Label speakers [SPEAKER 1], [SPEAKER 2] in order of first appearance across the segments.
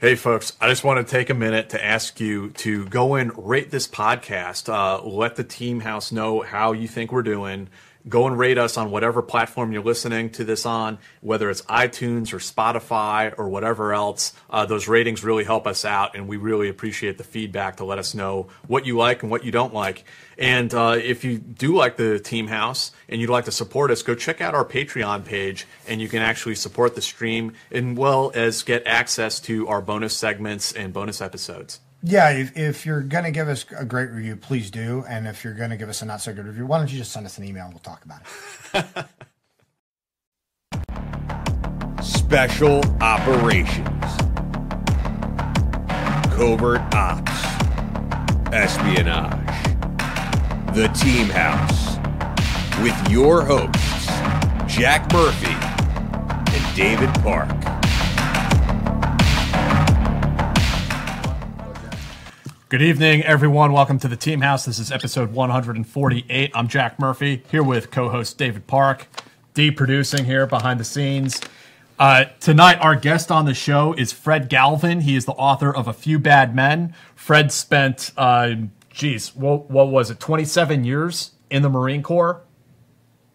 [SPEAKER 1] Hey, folks, I just want to take a minute to ask you to go and rate this podcast. Uh, let the team house know how you think we're doing. Go and rate us on whatever platform you're listening to this on, whether it's iTunes or Spotify or whatever else. Uh, those ratings really help us out, and we really appreciate the feedback to let us know what you like and what you don't like. And uh, if you do like the Team House and you'd like to support us, go check out our Patreon page, and you can actually support the stream as well as get access to our bonus segments and bonus episodes.
[SPEAKER 2] Yeah, if, if you're going to give us a great review, please do. And if you're going to give us a not so good review, why don't you just send us an email and we'll talk about
[SPEAKER 3] it. Special Operations, Covert Ops, Espionage, The Team House, with your hosts, Jack Murphy and David Parke.
[SPEAKER 1] Good evening, everyone. Welcome to the Team House. This is episode 148. I'm Jack Murphy here with co host David Parke, D producing here behind the scenes. Uh, tonight, our guest on the show is Fred Galvin. He is the author of A Few Bad Men. Fred spent, uh, geez, what, what was it, 27 years in the Marine Corps?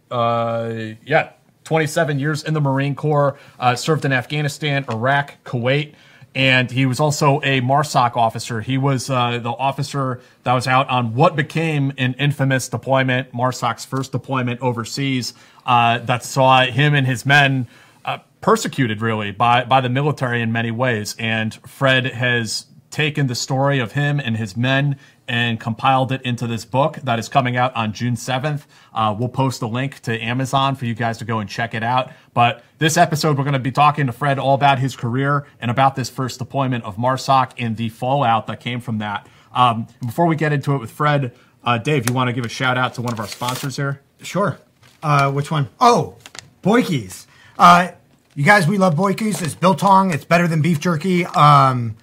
[SPEAKER 1] Uh, yeah, 27 years in the Marine Corps, uh, served in Afghanistan, Iraq, Kuwait and he was also a MARSOC officer. He was uh, the officer that was out on what became an infamous deployment, MARSOC's first deployment overseas, uh, that saw him and his men uh, persecuted really by by the military in many ways. And Fred has taken the story of him and his men and compiled it into this book that is coming out on June 7th. Uh, we'll post a link to Amazon for you guys to go and check it out. But this episode, we're going to be talking to Fred all about his career and about this first deployment of MARSOC and the fallout that came from that. Um, before we get into it with Fred, uh, Dave, you want to give a shout out to one of our sponsors here?
[SPEAKER 2] Sure. Uh, which one? Oh, Boyke's. Uh, you guys, we love Boyke's. It's biltong. It's better than beef jerky. Um,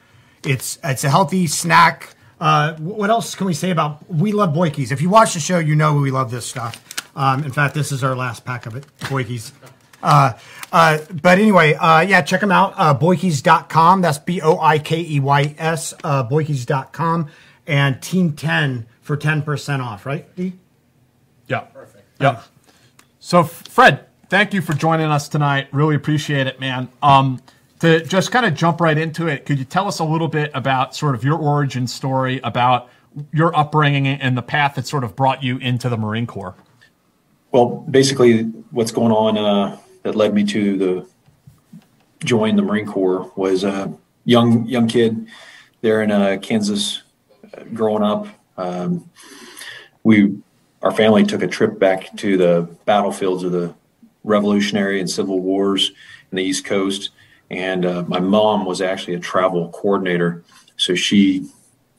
[SPEAKER 2] it's it's a healthy snack. Uh, what else can we say about? We love Boyke's. If you watch the show, you know we love this stuff. Um, in fact, this is our last pack of it, Boyke's. Uh, uh, but anyway, uh, yeah, check them out. Uh, Boikeys.com. That's B O I K E Y S. Uh, Boikeys.com. And Team 10 for 10% off, right, D?
[SPEAKER 1] Yeah. Perfect. Yeah. So, Fred, thank you for joining us tonight. Really appreciate it, man. Um, to just kind of jump right into it, could you tell us a little bit about sort of your origin story, about your upbringing and the path that sort of brought you into the Marine Corps?
[SPEAKER 4] Well, basically, what's going on uh, that led me to the join the Marine Corps was a young young kid there in uh, Kansas, uh, growing up. Um, we our family took a trip back to the battlefields of the Revolutionary and Civil Wars in the East Coast and uh, my mom was actually a travel coordinator. So she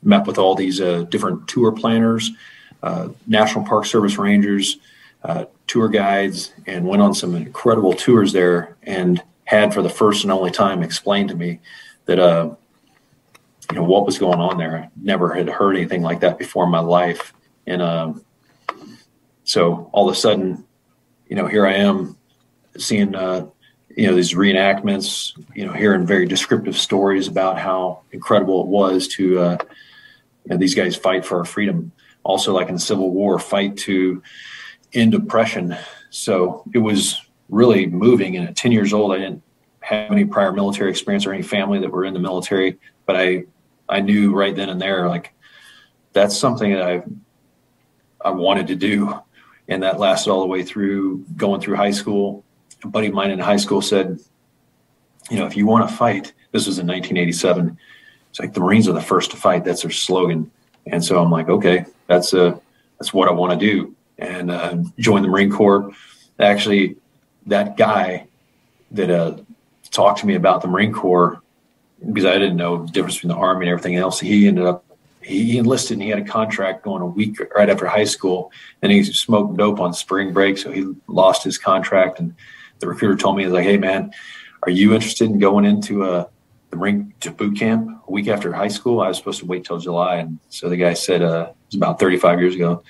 [SPEAKER 4] met with all these uh, different tour planners, uh, National Park Service rangers, uh, tour guides, and went on some incredible tours there and had for the first and only time explained to me that, uh, you know, what was going on there. I never had heard anything like that before in my life. And um, so all of a sudden, you know, here I am seeing uh, you know these reenactments you know hearing very descriptive stories about how incredible it was to uh, you know, these guys fight for our freedom. Also like in the civil war fight to end oppression. So it was really moving. And at 10 years old i didn't have any prior military experience or any family that were in the military, but I I knew right then and there like that's something that I I wanted to do, and that lasted all the way through going through high school. A buddy of mine in high school said, you know, if you want to fight, this was in 1987. It's like the Marines are the first to fight. That's their slogan. And so I'm like, okay, that's uh, that's what I want to do, and uh, join the Marine Corps. Actually, that guy that uh, talked to me about the Marine Corps because I didn't know the difference between the Army and everything else. He ended up he enlisted and he had a contract going a week right after high school, and he smoked dope on spring break, so he lost his contract. And the recruiter told me, "He's like, hey man, are you interested in going into a the Marine to boot camp a week after high school?" I was supposed to wait till July, and so the guy said, uh, "It was about 35 years ago.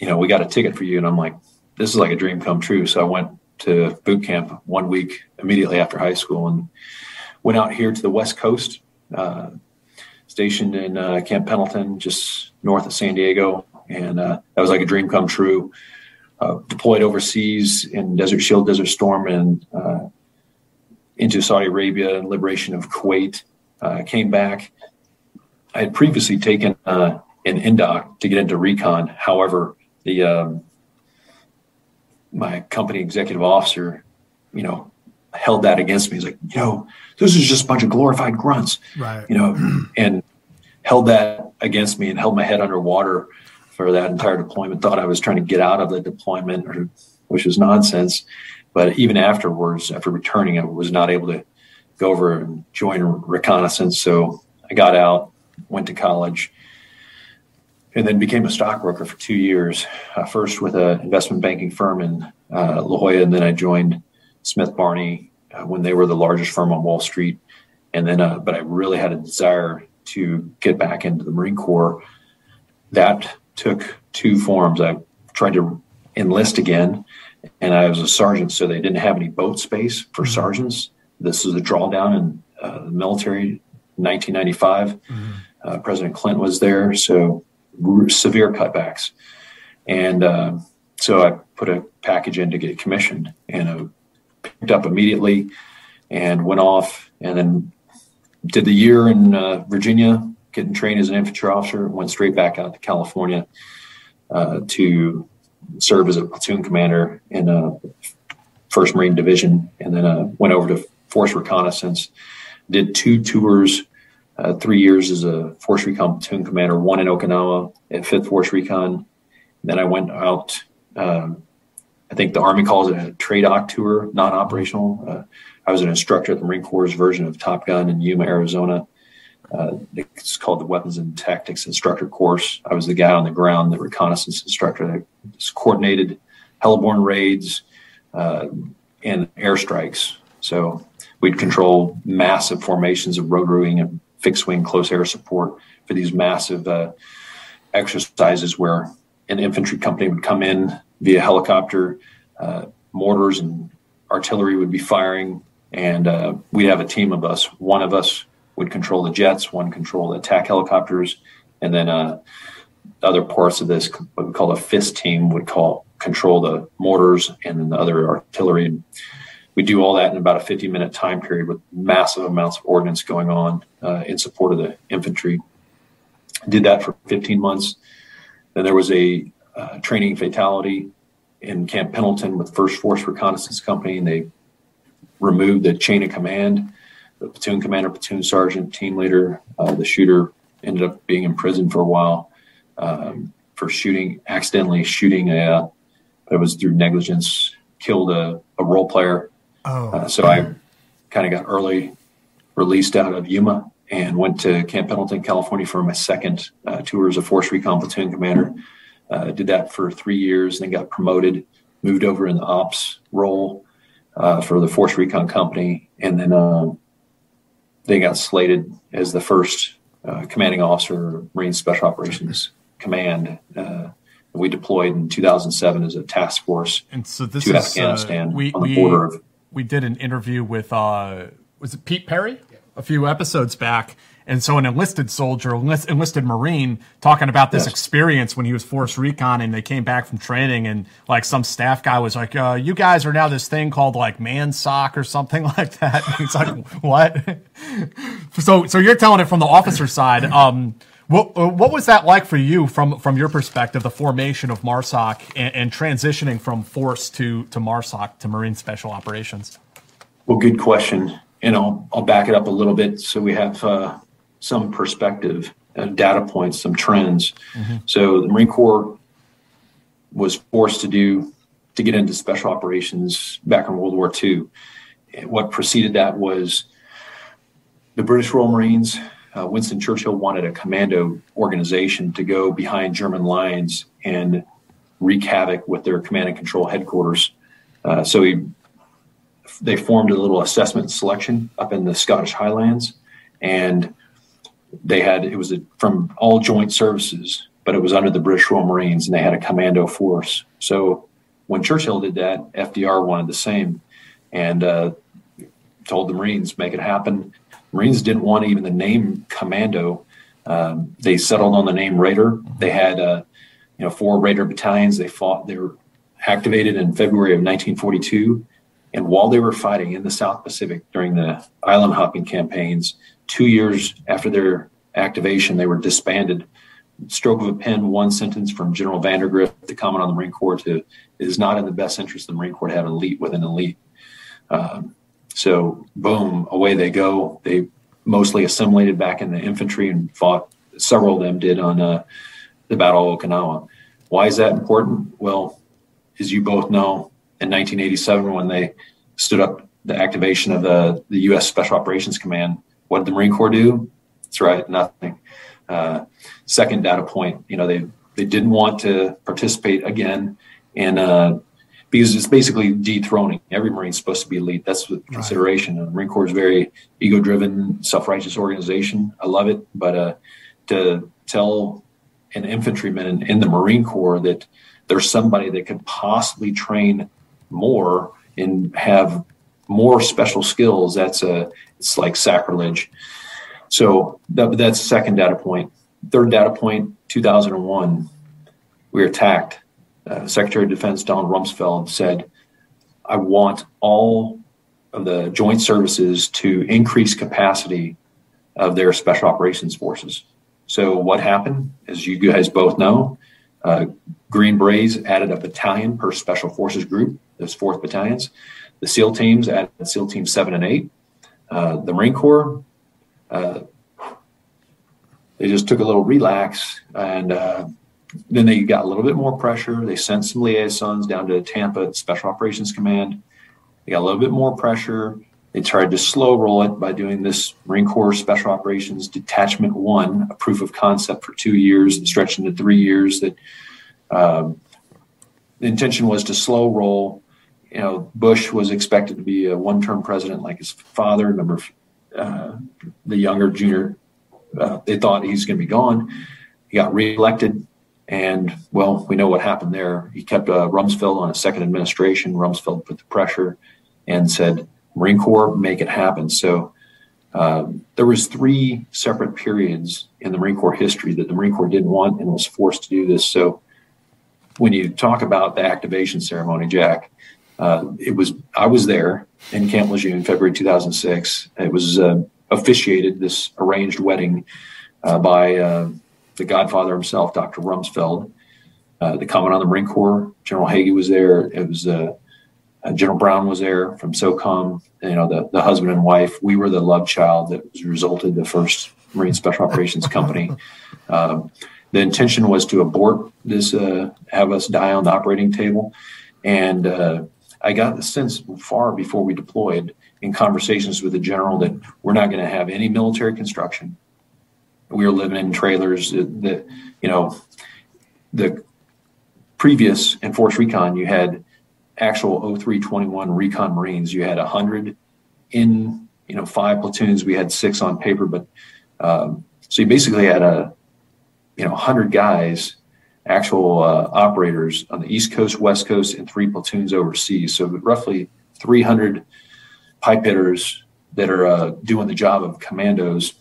[SPEAKER 4] You know, we got a ticket for you." And I'm like, "This is like a dream come true." So I went to boot camp one week immediately after high school and went out here to the West Coast. Uh, stationed in uh, Camp Pendleton, just north of San Diego, and uh, that was like a dream come true. Uh, deployed overseas in Desert Shield, Desert Storm, and uh, into Saudi Arabia and liberation of Kuwait. Uh, came back. I had previously taken uh, an indoc to get into recon. However, the um, my company executive officer, you know, held that against me. He's like, you know, this is just a bunch of glorified grunts,
[SPEAKER 2] right?
[SPEAKER 4] You know, and held that against me and held my head underwater for that entire deployment. Thought I was trying to get out of the deployment, or, which was nonsense. But even afterwards, after returning, I was not able to go over and join reconnaissance. So I got out, went to college, and then became a stockbroker for two years. Uh, first with an investment banking firm in uh, La Jolla, and then I joined Smith Barney uh, when they were the largest firm on Wall Street. And then, uh, but I really had a desire to get back into the Marine Corps. That took two forms. I tried to enlist again, and I was a sergeant, so they didn't have any boat space for mm-hmm. sergeants. This is a drawdown in uh, the military, 1995. Mm-hmm. Uh, President Clinton was there, so severe cutbacks. And uh, so I put a package in to get commissioned, and I picked up immediately and went off and then did the year in uh, Virginia, getting trained as an infantry officer, went straight back out to California uh, to serve as a platoon commander in a First Marine Division, and then uh, went over to Force Reconnaissance. Did two tours, uh, three years as a Force Recon platoon commander, one in Okinawa at Fifth Force Recon. Then I went out um, I think the Army calls it a TRADOC tour, non operational. Uh, I was an instructor at the Marine Corps' version of Top Gun in Yuma, Arizona. Uh, it's called the Weapons and Tactics Instructor Course. I was the guy on the ground, the reconnaissance instructor that coordinated heliborne raids uh, and airstrikes. So we'd control massive formations of rotary and fixed wing close air support for these massive uh, exercises where an infantry company would come in via helicopter. Uh, mortars and artillery would be firing, and uh, we'd have a team of us. One of us would control the jets, one control the attack helicopters, and then uh, other parts of this, what we call a FIST team, would call control the mortars and then the other artillery. And we do all that in about a 50 minute time period with massive amounts of ordnance going on uh, in support of the infantry. Did that for 15 months. Then there was a uh, training fatality in Camp Pendleton with First Force Reconnaissance Company, and they removed the chain of command. The platoon commander, platoon sergeant, team leader, uh, the shooter ended up being in prison for a while um, for shooting, accidentally shooting a, it was through negligence, killed a, a role player. Oh. Uh, so I kind of got early released out of Yuma and went to Camp Pendleton, California for my second uh, tour as a Force Recon platoon commander. Uh, did that for three years, then got promoted, moved over in the ops role uh, for the Force Recon Company, and then um, they got slated as the first uh, commanding officer, Marine Special Operations Command. Uh, we deployed in 2007 as a task force
[SPEAKER 1] and so this
[SPEAKER 4] to
[SPEAKER 1] is, uh,
[SPEAKER 4] Afghanistan
[SPEAKER 1] we,
[SPEAKER 4] on the
[SPEAKER 1] we,
[SPEAKER 4] border of.
[SPEAKER 1] We did an interview with uh, was it Pete Perry a few episodes back And so an enlisted soldier, enlisted Marine, talking about this yes. experience when he was force recon and they came back from training and like some staff guy was like, uh, you guys are now this thing called like MANSOC or something like that. He's like, what? so, so you're telling it from the officer side. Um, what, uh, what was that like for you from, from your perspective, the formation of MARSOC and, and transitioning from force to, to MARSOC to Marine Special Operations?
[SPEAKER 4] Well, good question. And I'll, I'll back it up a little bit so we have uh, some perspective, uh, data points, some trends. Mm-hmm. So the Marine Corps was forced to do to get into special operations back in World War II. What preceded that was the British Royal Marines. Uh, Winston Churchill wanted a commando organization to go behind German lines and wreak havoc with their command and control headquarters. Uh, so he they formed a little assessment selection up in the Scottish Highlands, and they had it was a, from all joint services, but it was under the British Royal Marines, and they had a commando force. So when Churchill did that, FDR wanted the same, and uh, told the Marines make it happen. Marines didn't want even the name commando. Um, they settled on the name Raider. They had uh, you know four Raider battalions. They fought. They were activated in February of 1942 and while they were fighting in the South Pacific during the island hopping campaigns, two years after their activation, they were disbanded. Stroke of a pen, one sentence from General Vandegrift, the Commandant of the Marine Corps, to is not in the best interest of the Marine Corps to have an elite with an elite. Um, so, boom, away they go. They mostly assimilated back in the infantry and fought. Several of them did on uh, the Battle of Okinawa. Why is that important? Well, as you both know, in 1987 when they stood up the activation of the, the U.S. Special Operations Command. What did the Marine Corps do? That's right, nothing. Uh, second data point, you know, they they didn't want to participate again in uh, because it's basically dethroning. Every Marine's supposed to be elite. That's the consideration. Right. The Marine Corps is very ego-driven, self-righteous organization. I love it, but uh, to tell an infantryman in, in the Marine Corps that there's somebody that could possibly train more and have more special skills, that's a it's like sacrilege. So that, that's second data point. Third data point, 2001, we were attacked. Uh, Secretary of Defense Donald Rumsfeld said, "I want all of the joint services to increase capacity of their special operations forces." So what happened, as you guys both know, uh, Green Berets added a battalion per special forces group those fourth battalions. The SEAL teams added SEAL Team 7 and 8. Uh, the Marine Corps, uh, they just took a little relax and uh, then they got a little bit more pressure. They sent some liaisons down to Tampa Special Operations Command. They got a little bit more pressure. They tried to slow roll it by doing this Marine Corps Special Operations Detachment One, a proof of concept for two years and stretched into three years. That um, the intention was to slow roll you know, Bush was expected to be a one-term president like his father. Remember, uh, the younger junior, uh, they thought he's going to be gone. He got reelected, and well, we know what happened there. He kept uh, Rumsfeld on a second administration. Rumsfeld put the pressure and said, "Marine Corps, make it happen." So. Um, there was three separate periods in the Marine Corps history that the Marine Corps didn't want and was forced to do this. So when you talk about the activation ceremony, Jack, uh, it was I was there in Camp Lejeune, in February 2006. It was uh, officiated this arranged wedding uh, by uh, the Godfather himself, Dr. Rumsfeld. Uh, the Commandant of the Marine Corps, General Hagee, was there. It was General Brown was there from SOCOM. You know, the, the husband and wife. We were the love child that was resulted the first Marine Special Operations Company. Um, the intention was to abort this, have us die on the operating table, and I got the sense far before we deployed in conversations with the general that we're not going to have any military construction. We were living in trailers that, you know, the previous in Force Recon, you had actual 0321 Recon Marines. You had 100 in, you know, five platoons. We had six on paper, but um, so you basically had a, you know, 100 guys actual uh, operators on the East Coast, West Coast, and three platoons overseas. So roughly 300 pipe hitters that are uh, doing the job of commandos.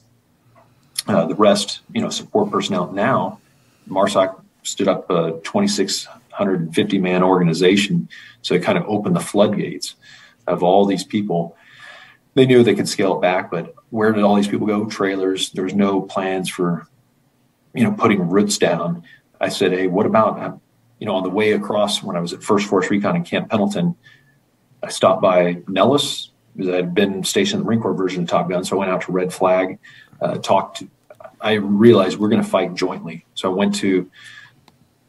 [SPEAKER 4] uh, the rest, you know, support personnel. Now, MARSOC stood up a 2,650 man organization, so it kind of opened the floodgates of all these people. They knew they could scale it back, but where did all these people go? Trailers. There was no plans for, you know, putting roots down. I said, hey, what about, uh, you know, on the way across when I was at First Force Recon in Camp Pendleton, I stopped by Nellis because I had been stationed in the Marine Corps version of Top Gun. So I went out to Red Flag, uh, talked I realized we're going to fight jointly. So I went to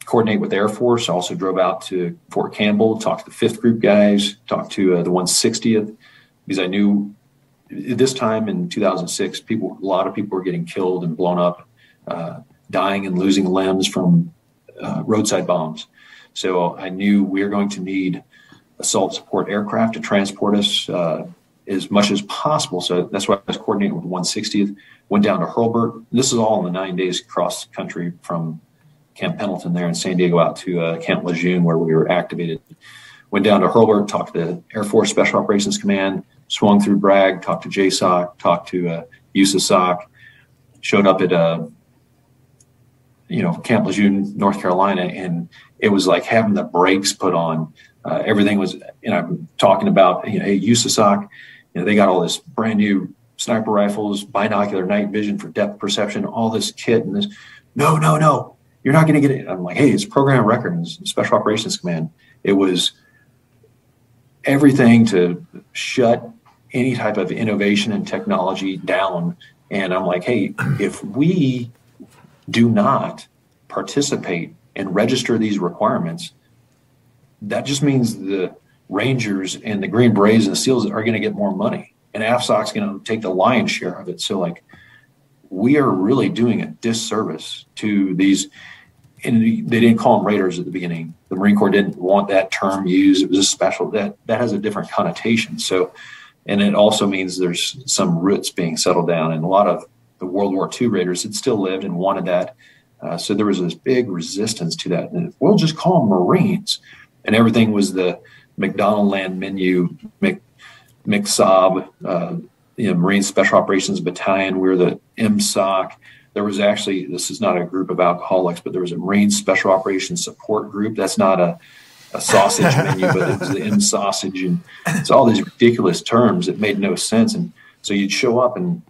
[SPEAKER 4] coordinate with Air Force. I also drove out to Fort Campbell, talked to the fifth group guys, talked to uh, the 160th, because I knew at this time in 2006, people, a lot of people were getting killed and blown up, uh, dying and losing limbs from uh, roadside bombs. So I knew we were going to need assault support aircraft to transport us uh, as much as possible. So that's why I was coordinating with 160th. Went down to Hurlburt. This is all in the nine days cross country from Camp Pendleton there in San Diego out to uh, Camp Lejeune where we were activated. Went down to Hurlburt, talked to Air Force Special Operations Command, swung through Bragg, talked to JSOC, talked to uh, USASOC, showed up at uh, you know Camp Lejeune, North Carolina, and it was like having the brakes put on. Uh, everything was, you know, talking about you know, hey, USASOC, you know, they got all this brand new sniper rifles, binocular night vision for depth perception, all this kit and this. No, no, no, you're not going to get it. I'm like, hey, it's program records, Special Operations Command. It was everything to shut any type of innovation and technology down. And I'm like, hey, if we do not participate and register these requirements, that just means the Rangers and the Green Berets and the SEALs are going to get more money, and AFSOC's going to take the lion's share of it. So, like, we are really doing a disservice to these. And they didn't call them Raiders at the beginning. The Marine Corps didn't want that term used. It was a special that that has a different connotation. So, and it also means there's some roots being settled down, and a lot of the World War II Raiders had still lived and wanted that. Uh, so there was this big resistance to that. And we'll just call them Marines, and everything was the McDonald Land menu, Mc, McSob, uh, you know, Marine Special Operations Battalion. We are the MSOC. There was actually, this is not a group of alcoholics, but there was a Marine Special Operations Support Group. That's not a, a sausage menu, but it was the M sausage. And it's all these ridiculous terms that made no sense. And so you'd show up and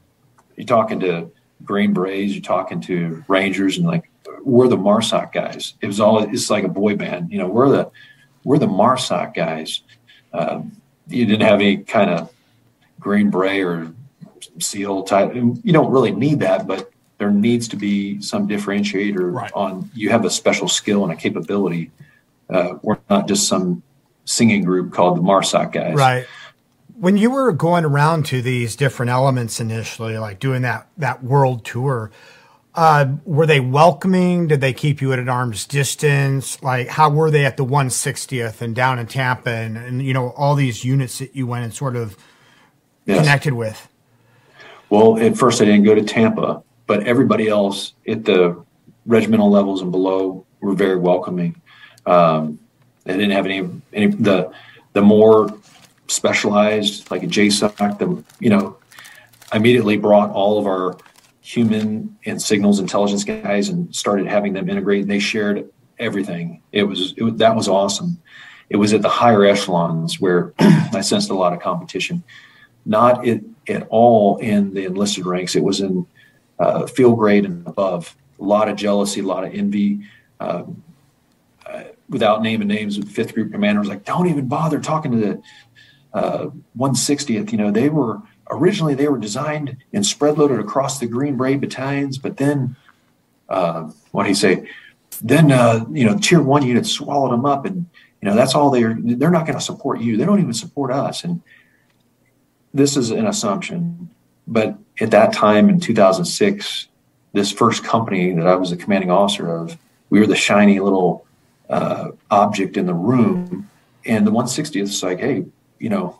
[SPEAKER 4] you're talking to Green Berets, you're talking to Rangers, and like, we're the MARSOC guys. It was all, it's like a boy band. You know, we're the, we're the MARSOC guys. Um, you didn't have any kind of Green Beret or SEAL type. You don't really need that, but there needs to be some differentiator right. on you have a special skill and a capability. Uh, we're not just some singing group called the MARSOC guys.
[SPEAKER 2] Right. When you were going around to these different elements initially, like doing that that world tour, uh, were they welcoming? Did they keep you at an arm's distance? Like, how were they at the 160th and down in Tampa and, and you know, all these units that you went and sort of yes. connected with?
[SPEAKER 4] Well, at first I didn't go to Tampa, but everybody else at the regimental levels and below were very welcoming. Um, they didn't have any, any, the, the more specialized, like a JSOC, the, you know, immediately brought all of our human and signals intelligence guys and started having them integrate. And they shared everything. It was, it that was awesome. It was at the higher echelons where I sensed a lot of competition, not it, at all in the enlisted ranks. It was in uh, field grade and above. A lot of jealousy, a lot of envy. Um, uh, without naming names, fifth group commander was like, "Don't even bother talking to the uh, 160th." You know, they were originally they were designed and spread loaded across the Green Beret battalions, but then uh, what do you say? Then uh, you know, tier one units swallowed them up, and you know that's all they're they're not going to support you. They don't even support us, and this is an assumption. But at that time in 2006, this first company that I was the commanding officer of, we were the shiny little uh, object in the room, and the 160th is like, hey, you know,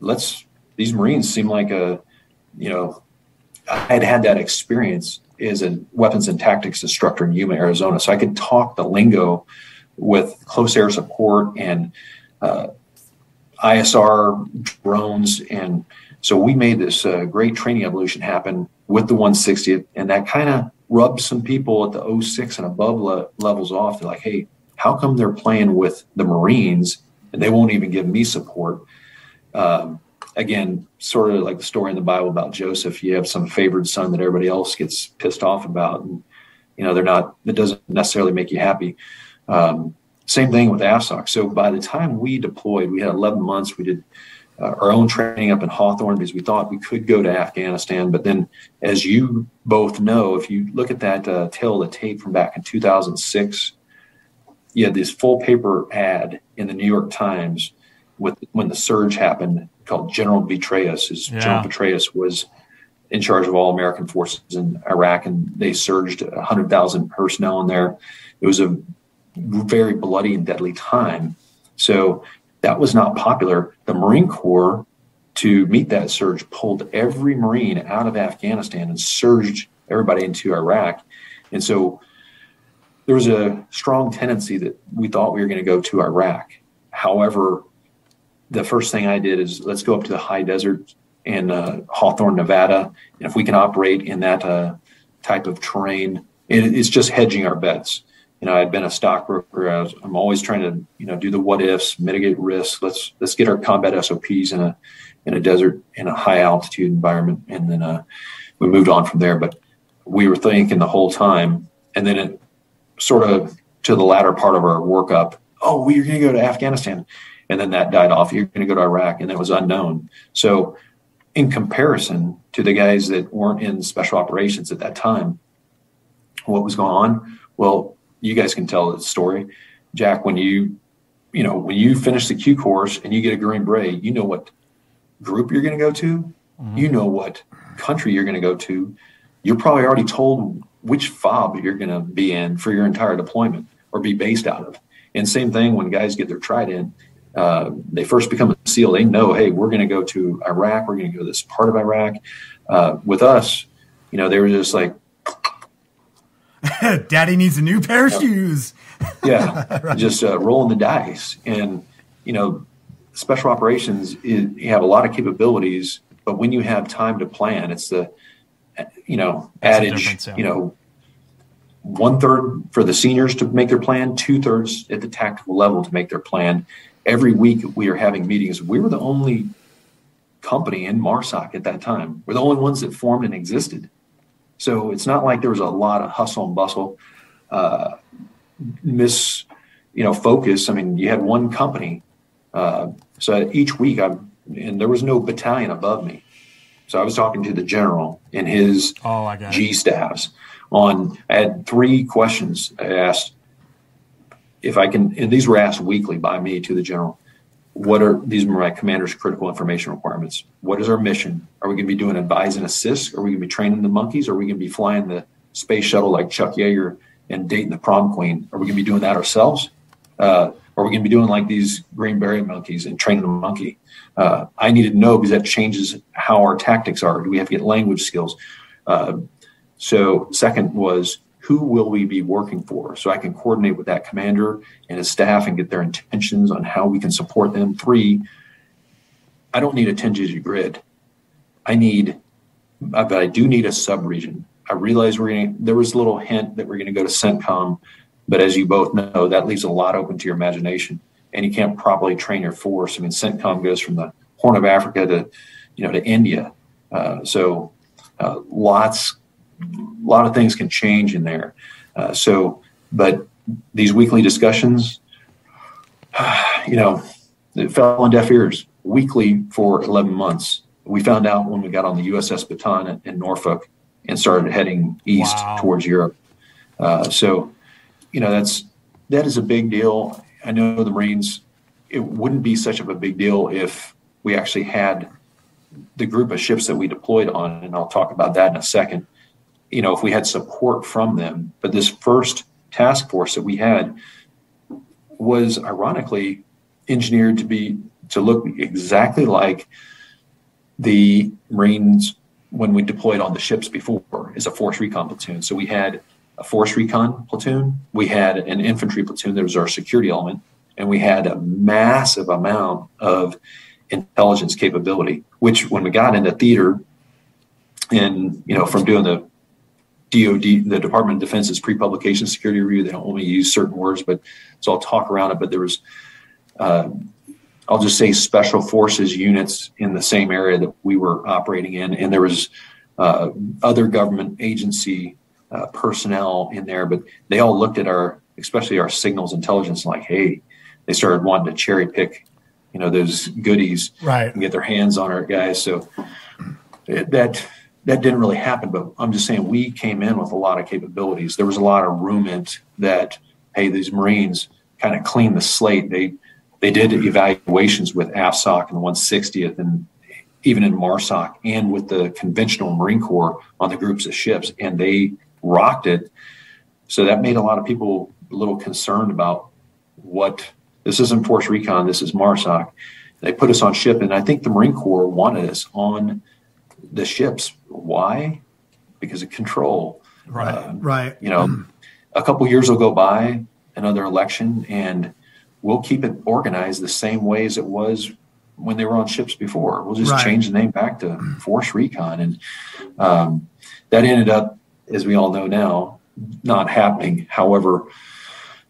[SPEAKER 4] let's these Marines seem like a, you know, I had had that experience as a weapons and tactics instructor in Yuma, Arizona. So I could talk the lingo with close air support and uh, ISR drones and So we made this uh, great training evolution happen with the 160th, and that kind of rubbed some people at the 06 and above le- levels off. They're like, hey, how come they're playing with the Marines and they won't even give me support? Um, again, sort of like the story in the Bible about Joseph. You have some favored son that everybody else gets pissed off about, and you know they're not. It doesn't necessarily make you happy. Um, same thing with AFSOC. So by the time we deployed, we had 11 months. We did uh, our own training up in Hawthorne because we thought we could go to Afghanistan. But then, as you both know, if you look at that uh, tail of the tape from back in 2006, you had this full paper ad in the New York Times with when the surge happened called General Petraeus. His yeah. General Petraeus was in charge of all American forces in Iraq, and they surged 100,000 personnel in there. It was a very bloody and deadly time. So that was not popular. The Marine Corps, to meet that surge, pulled every Marine out of Afghanistan and surged everybody into Iraq. And so there was a strong tendency that we thought we were going to go to Iraq. However, the first thing I did is let's go up to the high desert in uh, Hawthorne, Nevada. And if we can operate in that uh, type of terrain, it, it's just hedging our bets. You know, I'd been a stockbroker. I'm always trying to, you know, do the what ifs, mitigate risk. Let's let's get our combat SOPs in a in a desert in a high altitude environment, and then uh, we moved on from there. But we were thinking the whole time, and then it sort of to the latter part of our workup. Oh, we're going to go to Afghanistan and then that died off. You're going to go to Iraq, and it was unknown. So, in comparison to the guys that weren't in special operations at that time, what was going on? Well, you guys can tell the story, Jack. When you, you know, when you finish the Q course and you get a Green Beret, you know what group you're going to go to. Mm-hmm. You know what country you're going to go to. You're probably already told which fob you're going to be in for your entire deployment or be based out of. And same thing when guys get their trident, uh, they first become a SEAL, they know, hey, we're going to go to Iraq. We're going to go to this part of Iraq. Uh, with us, you know, they were just like,
[SPEAKER 2] Daddy needs a new pair of shoes.
[SPEAKER 4] yeah, right. just uh, rolling the dice. And, you know, special operations, is, you have a lot of capabilities, but when you have time to plan, it's the, you know, That's adage, you know, one third for the seniors to make their plan, two thirds at the tactical level to make their plan every week we are having meetings. We were the only company in MARSOC at that time. We're the only ones that formed and existed. So it's not like there was a lot of hustle and bustle, uh, miss, you know, focus. I mean, you had one company. Uh, so each week, I and there was no battalion above me. So I was talking to the general and his oh, G staffs on. I had three questions I asked if I can, and these were asked weekly by me to the general. What are these are my commander's critical information requirements? What is our mission? Are we going to be doing advise and assist? Are we going to be training the monkeys? Are we going to be flying the space shuttle like Chuck Yeager and dating the prom queen? Are we going to be doing that ourselves? Uh, are we going to be doing like these green beret monkeys and training the monkey? Uh, I needed to know because that changes how our tactics are. Do we have to get language skills? Uh, so, second was who will we be working for so I can coordinate with that commander and his staff and get their intentions on how we can support them. Three, I don't need a 10 digit grid. I need, uh, but I do need a sub region. I realize we're going to, there was a little hint that we're going to go to CENTCOM, but as you both know, that leaves a lot open to your imagination and you can't properly train your force. I mean, CENTCOM goes from the Horn of Africa to, you know, to India. Uh, so uh, lots a lot of things can change in there. Uh, so, but these weekly discussions, you know, it fell on deaf ears weekly for 11 months. We found out when we got on the USS Bataan in Norfolk and started heading east wow. towards Europe. Uh, so, you know, that's that is a big deal. I know the Marines. It wouldn't be such of a big deal if we actually had the group of ships that we deployed on, and I'll talk about that in a second you know, if we had support from them. But this first task force that we had was ironically engineered to be to look exactly like the Marines when we deployed on the ships before is a force recon platoon. So we had a force recon platoon, we had an infantry platoon that was our security element, and we had a massive amount of intelligence capability. Which, when we got into theater, and you know, from doing the DoD, the Department of Defense's pre-publication security review, they don't only use certain words, but so I'll talk around it. But there was, uh, I'll just say, special forces units in the same area that we were operating in, and there was uh, other government agency uh, personnel in there, but they all looked at our, especially our signals intelligence, like, hey, they started wanting to cherry pick, you know, those goodies,
[SPEAKER 2] Right.
[SPEAKER 4] and get their hands on our guys. So it, that that didn't really happen. But I'm just saying we came in with a lot of capabilities. There was a lot of room in that. Hey, these Marines kind of cleaned the slate. They they did evaluations with AFSOC and the 160th, and even in MARSOC, and with the conventional Marine Corps on the groups of ships, and they rocked it. So that made a lot of people a little concerned about what this isn't Force Recon, this is MARSOC. They put us on ship, and I think the Marine Corps wanted us on the ships. Why? Because of control.
[SPEAKER 1] Right.
[SPEAKER 4] Uh,
[SPEAKER 2] Right.
[SPEAKER 4] you know, a couple years will go by, another election, and we'll keep it organized the same way as it was when they were on ships before. We'll just
[SPEAKER 2] Right.
[SPEAKER 4] change the name back to Force Recon, and um, that ended up, as we all know now, not happening. However,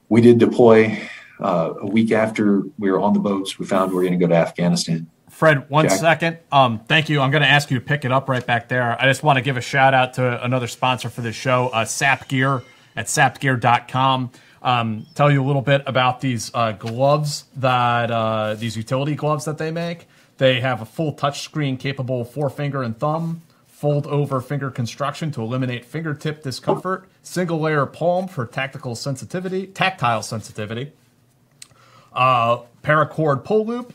[SPEAKER 4] we did deploy uh, a week after we were on the boats. We found we were going to go to Afghanistan.
[SPEAKER 1] Fred, one
[SPEAKER 4] Jack.
[SPEAKER 1] second. Um, thank you. I'm going to ask you to pick it up right back there. I just want to give a shout out to another sponsor for this show, uh, Sap Gear at sapgear.com. Um, tell you a little bit about these uh, gloves that uh, these utility gloves that they make. They have a full touchscreen capable four finger and thumb, fold over finger construction to eliminate fingertip discomfort, single layer palm for tactical sensitivity, tactile sensitivity uh, paracord pull loop,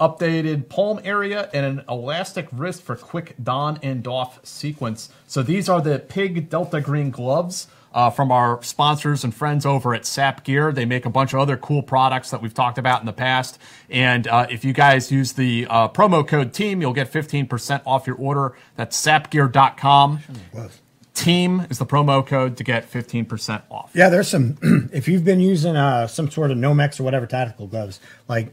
[SPEAKER 1] updated palm area, and an elastic wrist for quick don and off sequence. So these are the Pig Delta Green gloves. Uh, from our sponsors and friends over at Sap Gear. They make a bunch of other cool products that we've talked about in the past. And uh, if you guys use the uh, promo code TEAM, you'll get 15% off your order. That's sapgear.com. Team is the promo code to get 15% off.
[SPEAKER 2] Yeah, there's some. if you've been using uh, some sort of Nomex or whatever tactical gloves, like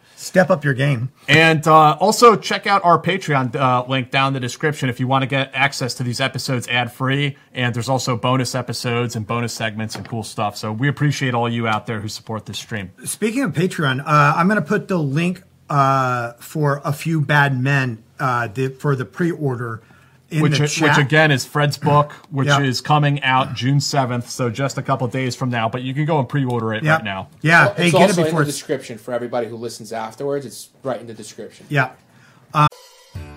[SPEAKER 2] Step up your game.
[SPEAKER 1] And uh, also check out our Patreon uh, link down in the description if you want to get access to these episodes ad free. And there's also bonus episodes and bonus segments and cool stuff. So we appreciate all you out there who support this stream.
[SPEAKER 2] Speaking of Patreon, uh, I'm going to put the link uh, for a few bad men uh, the, for the pre-order in
[SPEAKER 1] Which,
[SPEAKER 2] the
[SPEAKER 1] which again is Fred's book, which
[SPEAKER 2] Yep.
[SPEAKER 1] is coming out June 7th. So just a couple days from now. But you can go and pre order it
[SPEAKER 2] Yep.
[SPEAKER 1] right now.
[SPEAKER 2] Yeah,
[SPEAKER 5] Well,
[SPEAKER 2] hey,
[SPEAKER 5] it's
[SPEAKER 2] get it
[SPEAKER 5] also in
[SPEAKER 2] before
[SPEAKER 5] the description for everybody who listens afterwards. It's right in the description.
[SPEAKER 2] yeah.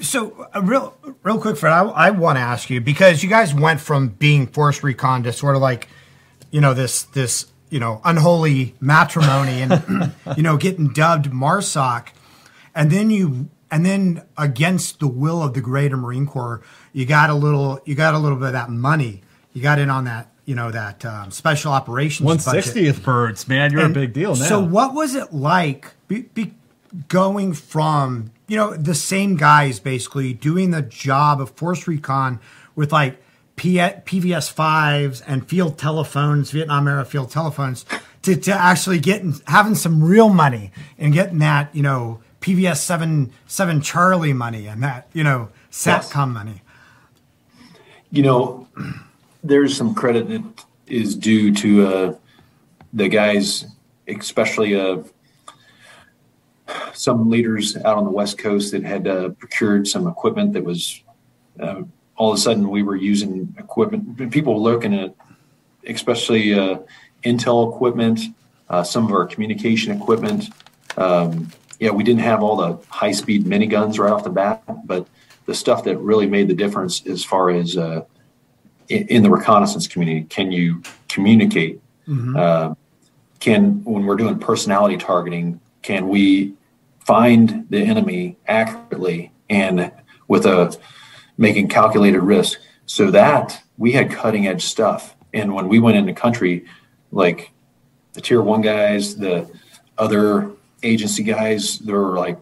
[SPEAKER 2] So, uh, real, real quick, Fred, I, I want to ask you because you guys went from being Force Recon to sort of like, you know, this this you know unholy matrimony and you know getting dubbed Marsoc, and then you and then against the will of the Greater Marine Corps, you got a little you got a little bit of that money. You got in on that you know that um, special operations
[SPEAKER 1] One sixtieth birds, man. You're
[SPEAKER 2] And
[SPEAKER 1] a big deal now.
[SPEAKER 2] So what was it like be, be going from you know the same guys basically doing the job of force recon with like P- PVS fives and field telephones, Vietnam era field telephones, to, to actually getting having some real money and getting that you know PVS seven seven Charlie money and that you know Satcom money.
[SPEAKER 4] You know, there's some credit that is due to uh, the guys, especially uh, some leaders out on the West Coast that had uh, procured some equipment that was uh, all of a sudden we were using equipment. People were looking at, especially uh, Intel equipment, uh, some of our communication equipment. Um, yeah, we didn't have all the high speed miniguns right off the bat, but the stuff that really made the difference as far as uh, in, in the reconnaissance community, can you communicate? Uh, can when we're doing personality targeting, can we find the enemy accurately and with a making calculated risk? So that we had cutting edge stuff, and when we went into country, like the tier one guys, the other agency guys, they were like,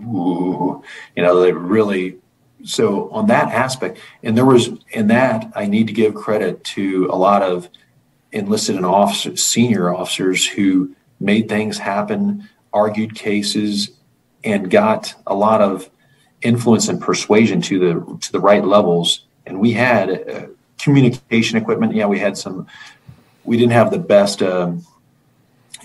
[SPEAKER 4] ooh, you know, they really. So on that aspect, and there was in that, I need to give credit to a lot of enlisted and officers, senior officers who made things happen, argued cases, and got a lot of influence and persuasion to the to the right levels. And we had uh, communication equipment. Yeah, we had some. We didn't have the best. Um,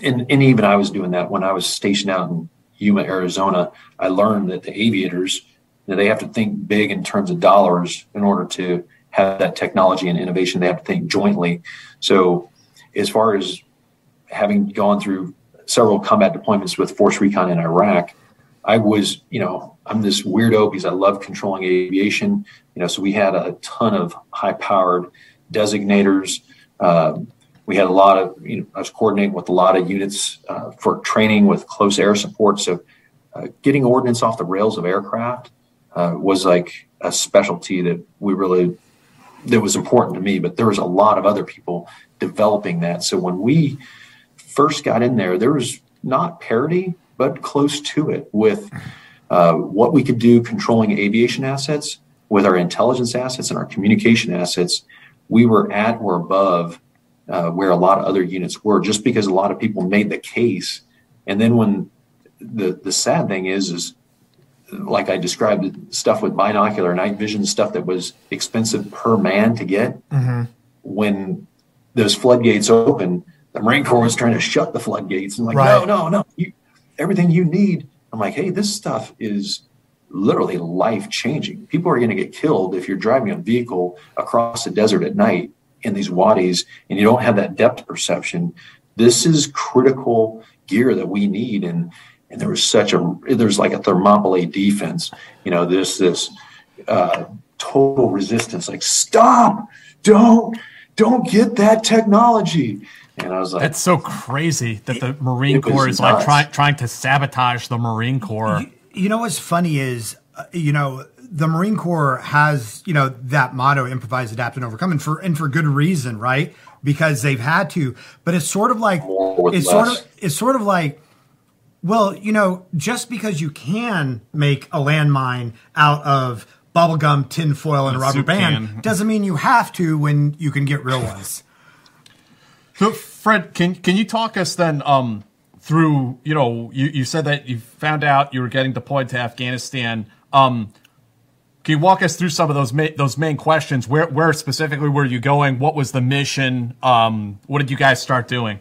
[SPEAKER 4] and, and even I was doing that when I was stationed out in Yuma, Arizona. I learned that the aviators, they have to think big in terms of dollars in order to have that technology and innovation. They have to think jointly. So, as far as having gone through several combat deployments with Force Recon in Iraq, I was, you know, I'm this weirdo because I love controlling aviation. You know, so we had a ton of high-powered designators. Um, we had a lot of, you know, I was coordinating with a lot of units uh, for training with close air support. So, uh, getting ordnance off the rails of aircraft uh, was like a specialty that we really that was important to me. But there was a lot of other people developing that. So when we first got in there, there was not parity, but close to it with uh, what we could do controlling aviation assets with our intelligence assets and our communication assets. We were at or above uh, where a lot of other units were, just because a lot of people made the case. And then when the the sad thing is, is like I described, stuff with binocular night vision, stuff that was expensive per man to get. When those floodgates open, the Marine Corps was trying to shut the floodgates and like, no, no, no, you, everything you need. I'm like, hey, this stuff is literally life changing. People are going to get killed if you're driving a vehicle across the desert at night in these wadis and you don't have that depth perception. This is critical gear that we need. And and there was such a there's like a Thermopylae defense. You know, this this uh, total resistance. Like, stop! Don't don't get that technology. And I was like,
[SPEAKER 1] That's so crazy that the Marine Corps is like trying trying to sabotage the Marine Corps.
[SPEAKER 2] You know what's funny is, uh, you know, the Marine Corps has, you know, that motto: improvise, adapt, and overcome, and for and for good reason, right? Because they've had to. But it's sort of like
[SPEAKER 4] More with
[SPEAKER 2] it's sort of it's sort of like, well, you know, just because you can make a landmine out of bubblegum, tinfoil, and
[SPEAKER 1] A
[SPEAKER 2] rubber band
[SPEAKER 1] can.
[SPEAKER 2] doesn't mean you have to when you can get real ones.
[SPEAKER 1] So, Fred, can can you talk us then um, through? You know, you, you said that you found out you were getting deployed to Afghanistan. Um, can you walk us through some of those ma- those main questions? Where where specifically were you going? What was the mission? Um, what did you guys start doing?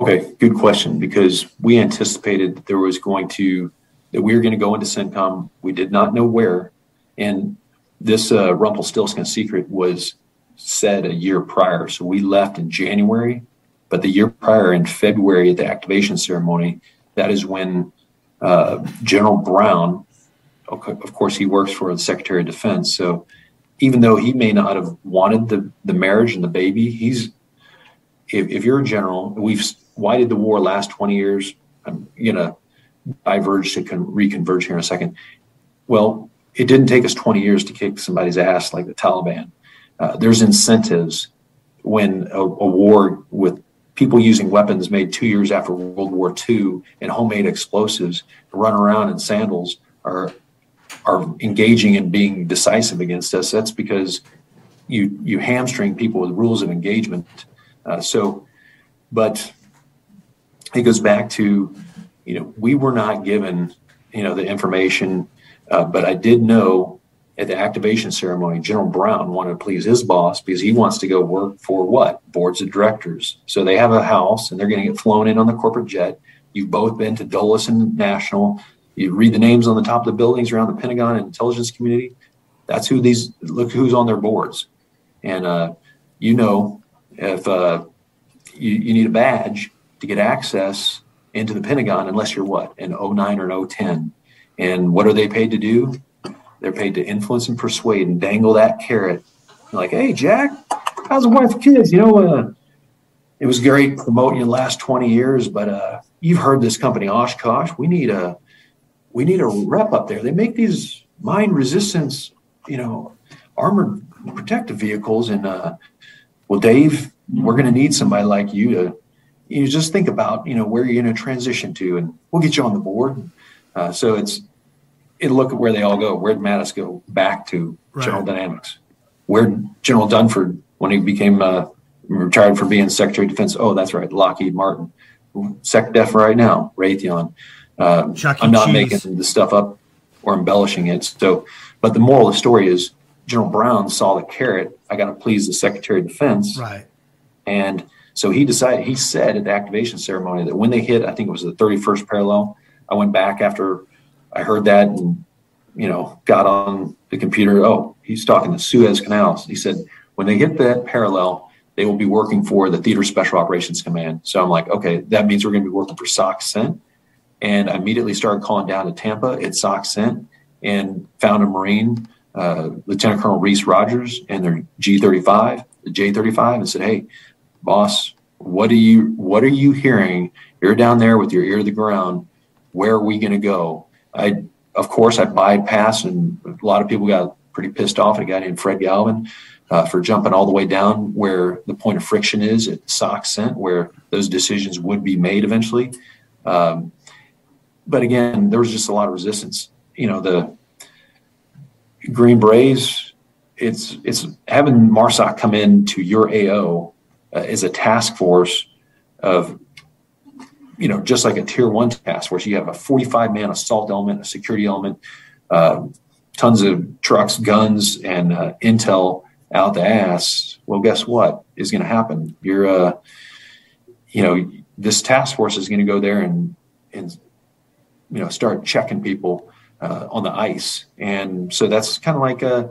[SPEAKER 4] Okay, good question. Because we anticipated that there was going to that we were going to go into CENTCOM. We did not know where, and this uh, Rumpelstiltskin secret was said a year prior. So we left in January, but the year prior in February at the activation ceremony, that is when uh, General Brown, of course, he works for the Secretary of Defense. So even though he may not have wanted the the marriage and the baby, he's if, if you're a general, we've why did the war last 20 years? I'm gonna diverge to con- reconverge here in a second. Well, it didn't take us 20 years to kick somebody's ass like the Taliban. Uh, there's incentives when a, a war with people using weapons made two years after World War II and homemade explosives run around in sandals are are engaging and being decisive against us. That's because you you hamstring people with rules of engagement. Uh, so, but it goes back to you know we were not given you know the information, uh, but I did know at the activation ceremony, General Brown wanted to please his boss because he wants to go work for what? Boards of directors. So they have a house and they're going to get flown in on the corporate jet. You've both been to Dulles and National. You read the names on the top of the buildings around the Pentagon and intelligence community. That's who these look who's on their boards. And uh, you know, if uh, you, you need a badge to get access into the Pentagon, unless you're what, an 09 or an 010. And what are they paid to do? They're paid to influence and persuade and dangle that carrot. Like, hey, Jack, how's the wife and kids? You know, uh, it was great promoting you the last 20 years, but uh, you've heard this company, Oshkosh. We need a we need a rep up there. They make these mine resistance, you know, armored protective vehicles. And uh, well, Dave, we're going to need somebody like you to you know, just think about you know where you're going to transition to, and we'll get you on the board. Uh, so it's look at where they all go. Where'd Mattis go? Back to right. General Dynamics. Where General Dunford, when he became uh, retired from being Secretary of Defense, oh, that's right, Lockheed Martin. SecDef right now, Raytheon. Uh, I'm not Cheese. making the stuff up or embellishing it. So, but the moral of the story is General Brown saw the carrot. I got to please the Secretary of Defense.
[SPEAKER 2] Right.
[SPEAKER 4] And so he decided, he said at the activation ceremony that when they hit, I think it was the 31st parallel, I went back after I heard that and, you know, got on the computer. Oh, he's talking the Suez Canals. He said, when they hit that parallel, they will be working for the Theater Special Operations Command. So I'm like, okay, that means we're going to be working for SOC. And I immediately started calling down to Tampa at SOC and found a Marine, uh, Lieutenant Colonel Reese Rogers, and their G35, the J35, and said, hey, boss, what are you what are you hearing? You're down there with your ear to the ground. Where are we going to go? I, of course, I bypassed, and a lot of people got pretty pissed off at a guy named Fred Galvin uh, for jumping all the way down where the point of friction is at SOC CENT, where those decisions would be made eventually. Um, but again, there was just a lot of resistance. You know, the Green Berets, it's it's having MARSOC come in to your AO uh, as a task force of you know, just like a tier one task force, you have a 45 man assault element, a security element, uh, tons of trucks, guns, and uh, intel out the ass. Well, guess what is going to happen? You're, uh, you know, this task force is going to go there and, and, you know, start checking people uh, on the ice. And so that's kind of like a,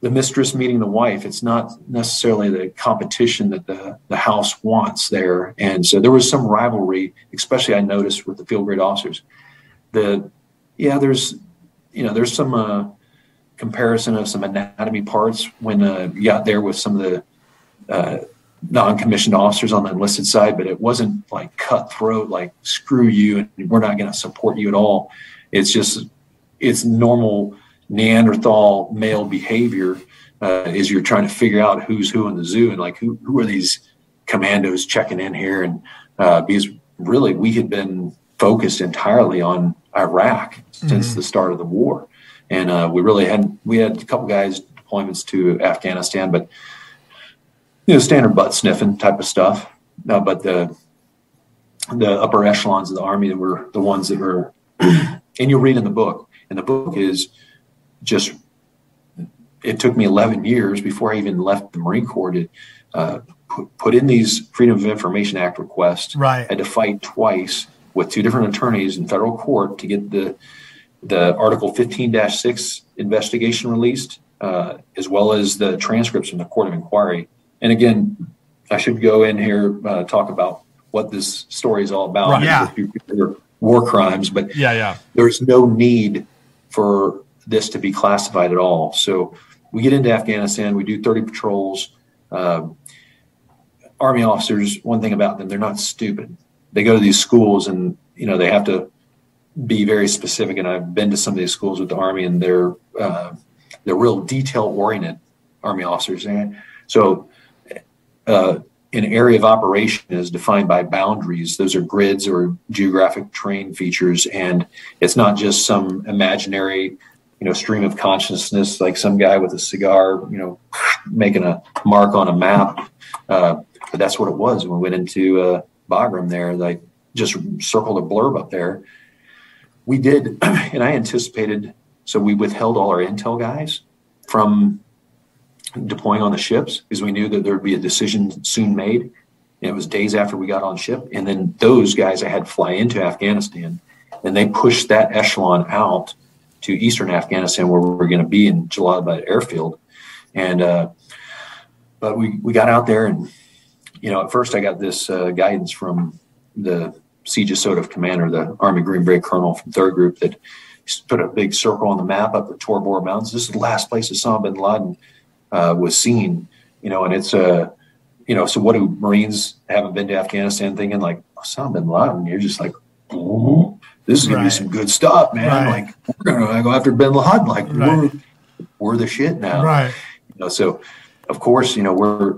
[SPEAKER 4] the mistress meeting the wife. It's not necessarily the competition that the, the house wants there. And so there was some rivalry, especially I noticed with the field grade officers. The yeah, there's you know there's some uh, comparison of some anatomy parts when uh, you got there with some of the uh, non-commissioned officers on the enlisted side, but it wasn't like cutthroat, like screw you and we're not going to support you at all. It's just it's normal Neanderthal male behavior uh, is you're trying to figure out who's who in the zoo and like who who are these commandos checking in here? And uh, because really we had been focused entirely on Iraq since mm-hmm. the start of the war. And uh, we really hadn't we had a couple guys deployments to Afghanistan but you know standard butt sniffing type of stuff. Uh, but the the upper echelons of the army that were the ones that were and you'll read in the book and the book is just it took me 11 years before I even left the Marine Corps to uh, put, put in these Freedom of Information Act requests.
[SPEAKER 2] Right.
[SPEAKER 4] I had to fight twice with two different attorneys in federal court to get the the Article 15-6 investigation released, uh, as well as the transcripts from the Court of Inquiry. And again, I should go in here uh, talk about what this story is all about.
[SPEAKER 2] Right. Yeah.
[SPEAKER 4] War crimes, but
[SPEAKER 1] yeah, yeah.
[SPEAKER 4] There's no need for this to be classified at all. So we get into Afghanistan, we do 30 patrols. Uh, Army officers, one thing about them, they're not stupid. They go to these schools and, you know, they have to be very specific. And I've been to some of these schools with the Army and they're, uh, they're real detail oriented Army officers. And so uh, an area of operation is defined by boundaries. Those are grids or geographic terrain features, and it's not just some imaginary, you know, stream of consciousness like some guy with a cigar, you know, making a mark on a map. Uh, but that's what it was when we went into uh, Bagram there. Like just circled a blurb up there. We did, and I anticipated. So we withheld all our intel guys from deploying on the ships because we knew that there would be a decision soon made. And it was days after we got on ship. And then those guys I had fly into Afghanistan and they pushed that echelon out to eastern Afghanistan where we were going to be in Jalalabad airfield. And, uh, but we, we got out there and, you know, at first I got this uh, guidance from the CJSOTF commander, the Army Green Beret colonel from third group that put a big circle on the map up the Tora Bora Mountains. This is the last place Osama bin Laden uh, was seen, you know, and it's a, uh, you know, so what do Marines haven't been to Afghanistan thinking like Osama bin Laden? You're just like, this is gonna right. be some good stuff, man. Right. Like we're gonna go after bin Laden, like right. we're we're the shit now,
[SPEAKER 2] right?
[SPEAKER 4] You know, so of course, you know, we're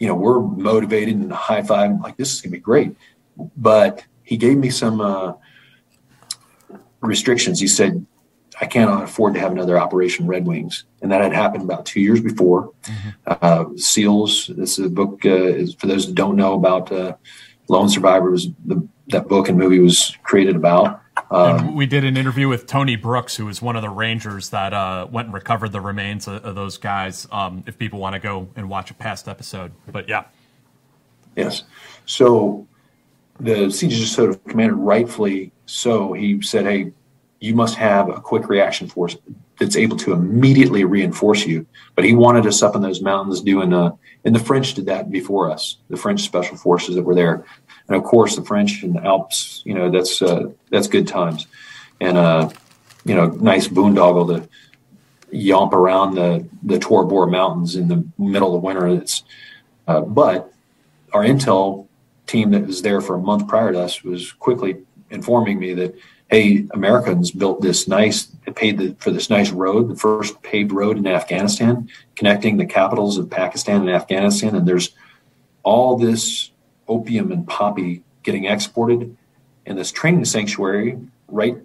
[SPEAKER 4] you know we're motivated and high five like this is gonna be great, but he gave me some uh, restrictions. He said I cannot afford to have another Operation Red Wings, and that had happened about two years before. Mm-hmm. Uh, SEALs. This is a book uh, is for those that don't know about uh, Lone Survivors. The, that book and movie was created about.
[SPEAKER 1] Um, we did an interview with Tony Brooks, who was one of the Rangers that uh, went and recovered the remains of, of those guys. Um, if people want to go and watch a past episode, but yeah,
[SPEAKER 4] yes. So the CJSOTF commander, rightfully so, he said, "Hey, you must have a quick reaction force that's able to immediately reinforce you. But he wanted us up in those mountains doing, uh, and the French did that before us, the French special forces that were there. And of course, the French and the Alps, you know, that's, uh, that's good times. And, uh, you know, nice boondoggle to yomp around the, the Tora Bora Mountains in the middle of winter. It's, uh, but our intel team that was there for a month prior to us was quickly informing me that hey, Americans built this nice, paid the, for this nice road, the first paved road in Afghanistan, connecting the capitals of Pakistan and Afghanistan. And there's all this opium and poppy getting exported in this training sanctuary right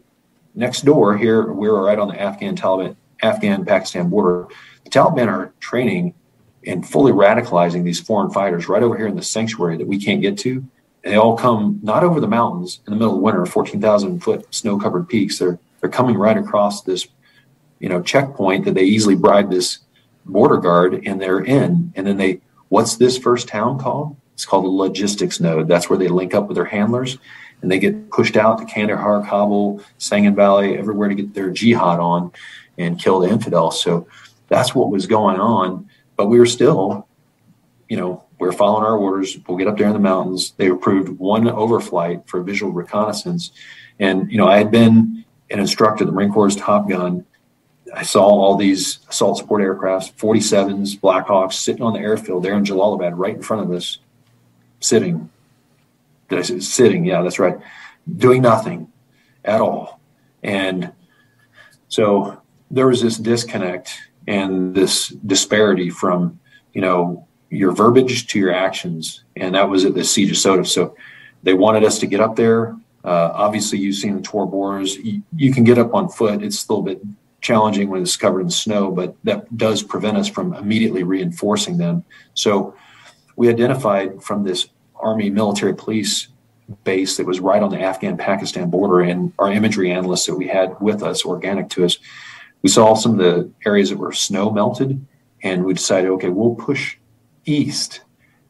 [SPEAKER 4] next door here. We're right on the Afghan Taliban, Afghan Pakistan border. The Taliban are training and fully radicalizing these foreign fighters right over here in the sanctuary that we can't get to And they all come not over the mountains in the middle of winter, 14,000 foot snow covered peaks. They're, they're coming right across this, you know, checkpoint that they easily bribe this border guard and they're in. And then they, what's this first town called? It's called the logistics node. That's where they link up with their handlers and they get pushed out to Kandahar, Kabul, Sangin Valley, everywhere to get their jihad on and kill the infidels. So that's what was going on. But we were still, you know, we're following our orders. We'll get up there in the mountains. They approved one overflight for visual reconnaissance. And, you know, I had been an instructor, the Marine Corps' Top Gun. I saw all these assault support aircrafts, 47s, Blackhawks, sitting on the airfield there in Jalalabad, right in front of us, sitting. Did I say sitting? Yeah, that's right. Doing nothing at all. And so there was this disconnect and this disparity from, you know, your verbiage to your actions. And that was at the Siege of Sodom. So they wanted us to get up there. Uh, obviously, you've seen the Tora Boras. You, you, can get up on foot. It's a little bit challenging when it's covered in snow, but that does prevent us from immediately reinforcing them. So we identified from this Army military police base that was right on the Afghan Pakistan border, and our imagery analysts that we had with us, organic to us, we saw some of the areas that were snow melted, and we decided, okay, we'll push east,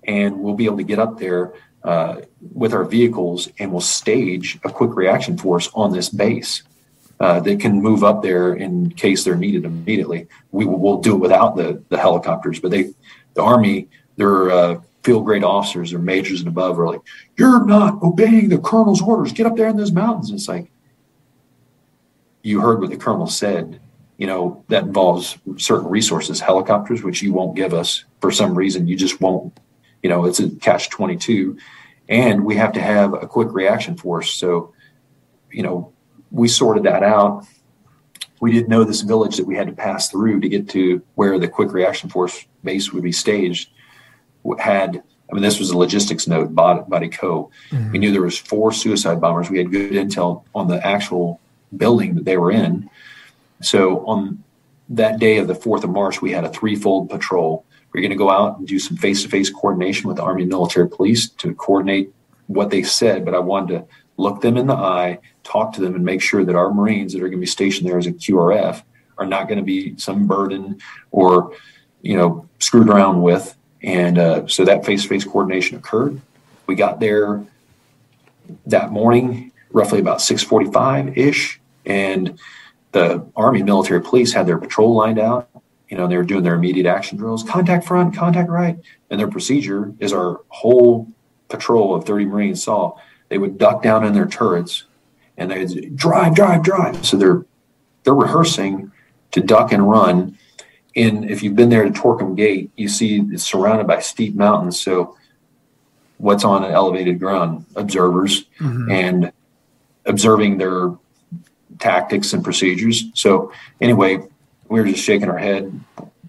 [SPEAKER 4] and we'll be able to get up there uh, with our vehicles and we'll stage a quick reaction force on this base uh, that can move up there in case they're needed immediately. We will we'll do it without the the helicopters, but they, the Army, their uh, field grade officers, or majors and above, are like, "You're not obeying the colonel's orders. Get up there in those mountains." It's like, you heard what the colonel said you know, that involves certain resources, helicopters, which you won't give us for some reason. You just won't, you know, it's a catch 22. And we have to have a quick reaction force. So, you know, we sorted that out. We didn't know this village that we had to pass through to get to where the quick reaction force base would be staged. Had. I mean, this was a logistics node, Body, Body Co. Mm-hmm. We knew there was four suicide bombers. We had good intel on the actual building that they were in. So on that day of the 4th of March, we had a threefold patrol. We are going to go out and do some face-to-face coordination with the Army and Military Police to coordinate what they said, but I wanted to look them in the eye, talk to them, and make sure that our Marines that are going to be stationed there as a QRF are not going to be some burden or, you know, screwed around with. And uh, so that face-to-face coordination occurred. We got there that morning, roughly about 6:45 ish, and the Army Military Police had their patrol lined out. You know, they were doing their immediate action drills, contact front, contact right, and their procedure is our whole patrol of 30 Marines saw. They would duck down in their turrets, and they'd drive, drive, drive. So they're they're rehearsing to duck and run. And if you've been there to Torkham Gate, you see it's surrounded by steep mountains. So what's on an elevated ground? Observers and observing their tactics and procedures. So anyway, we were just shaking our head.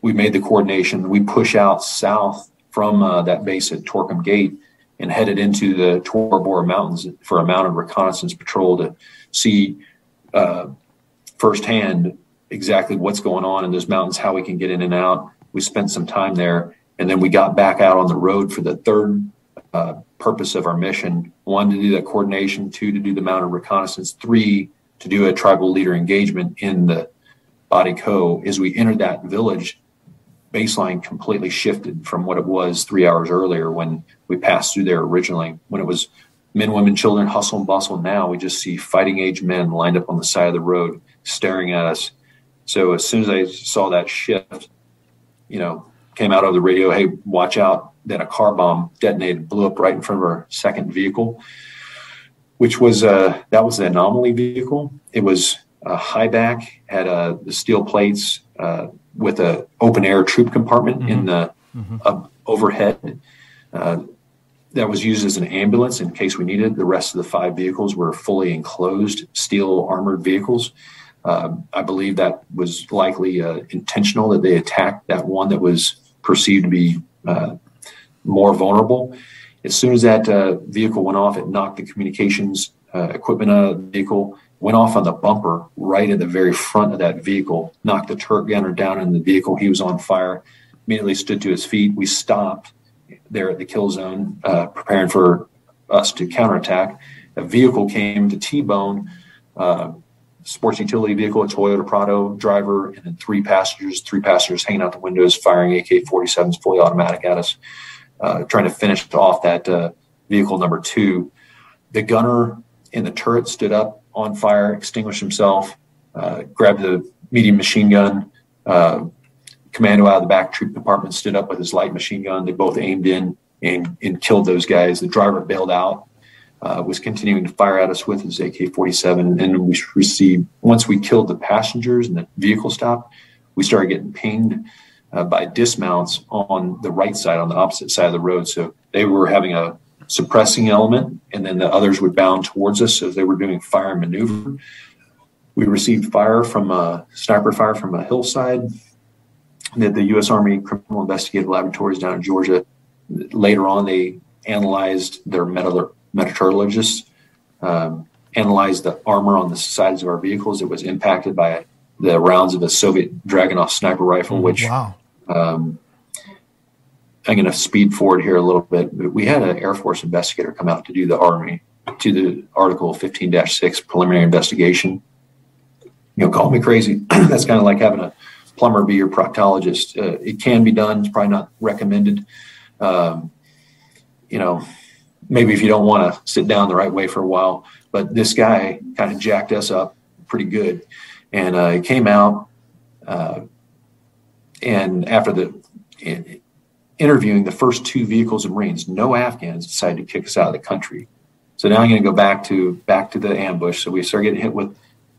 [SPEAKER 4] We made the coordination. We push out south from uh, that base at Torkham Gate and headed into the Tora Bora Mountains for a mounted reconnaissance patrol to see uh, firsthand exactly what's going on in those mountains, how we can get in and out. We spent some time there, and then we got back out on the road for the third uh, purpose of our mission: one, to do that coordination; two, to do the mountain reconnaissance; three, to do a tribal leader engagement in the Body Co. As we entered that village, baseline completely shifted from what it was three hours earlier when we passed through there originally. When it was men, women, children, hustle and bustle. Now we just see fighting age men lined up on the side of the road, staring at us. So as soon as I saw that shift, you know, came out of the radio, hey, watch out. Then a car bomb detonated, blew up right in front of our second vehicle, which was uh, that was the anomaly vehicle. It was a high back, had uh, the steel plates uh, with a open air troop compartment in the uh, overhead. Uh, that was used as an ambulance in case we needed. The rest of the five vehicles were fully enclosed steel armored vehicles. Uh, I believe that was likely uh, intentional that they attacked that one that was perceived to be uh, more vulnerable. As soon as that uh, vehicle went off, it knocked the communications uh, equipment out of the vehicle, went off on the bumper right at the very front of that vehicle, knocked the turret gunner down in the vehicle. He was on fire. Immediately stood to his feet. We stopped there at the kill zone, uh, preparing for us to counterattack. A vehicle came to T-bone. Sports utility vehicle, a Toyota Prado driver, and then three passengers, three passengers hanging out the windows, firing AK 47s fully automatic at us, uh, trying to finish off that uh, vehicle number two. The gunner in the turret stood up on fire, extinguished himself, uh, grabbed the medium machine gun. Uh, commando out of the back troop compartment stood up with his light machine gun. They both aimed in and, and killed those guys. The driver bailed out uh, was continuing to fire at us with his AK-47, and we received once we killed the passengers and the vehicle stopped, we started getting pinged uh, by dismounts on the right side, on the opposite side of the road. So they were having a suppressing element, and then the others would bound towards us as they were doing fire and maneuver. We received fire from a sniper fire from a hillside that the U.S. Army Criminal Investigative Laboratories down in Georgia. Later on, they analyzed their metal metallurgists um, analyzed the armor on the sides of our vehicles. It was impacted by the rounds of a Soviet Dragunov sniper rifle, which
[SPEAKER 2] Wow.
[SPEAKER 4] um, I'm going to speed forward here a little bit. But we had an Air Force investigator come out to do the Army, to the Article 15 6 preliminary investigation. You know, call me crazy. That's kind of like having a plumber be your proctologist. Uh, it can be done, it's probably not recommended. Um, you know, maybe if you don't want to sit down the right way for a while. But this guy kind of jacked us up pretty good, and uh, he came out, uh, and after the in, interviewing the first two vehicles of Marines, no Afghans decided to kick us out of the country. So now I'm going to go back to back to the ambush. So we start getting hit with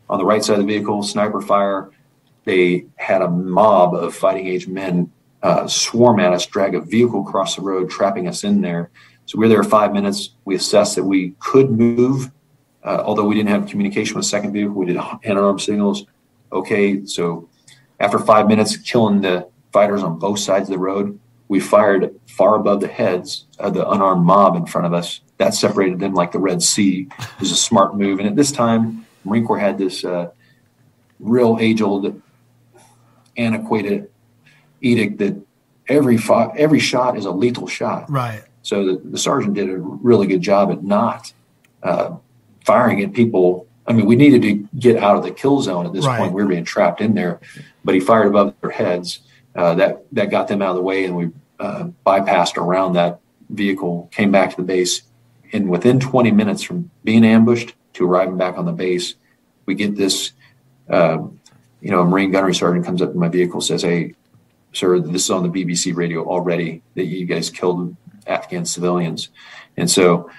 [SPEAKER 4] on the right side of the vehicle, sniper fire. They had a mob of fighting age men uh, swarm at us, drag a vehicle across the road, trapping us in there. So we were there five minutes. We assessed that we could move, uh, although we didn't have communication with second vehicle. We did hand arm signals. Okay, so after five minutes killing the fighters on both sides of the road, we fired far above the heads of the unarmed mob in front of us. That separated them like the Red Sea. It was a smart move. And at this time, Marine Corps had this uh, real age-old, antiquated edict that every fi- every shot is a lethal shot.
[SPEAKER 2] Right.
[SPEAKER 4] So the, the sergeant did a really good job at not uh, firing at people. I mean, we needed to get out of the kill zone at this
[SPEAKER 2] Right.
[SPEAKER 4] point. We were being trapped in there, but he fired above their heads. Uh, that that got them out of the way, and we uh, bypassed around that vehicle, came back to the base, and within 20 minutes from being ambushed to arriving back on the base, we get this. Uh, you know, a Marine gunnery sergeant comes up to my vehicle, says, "Hey, sir, this is on the BBC radio already that you guys killed Afghan civilians," and so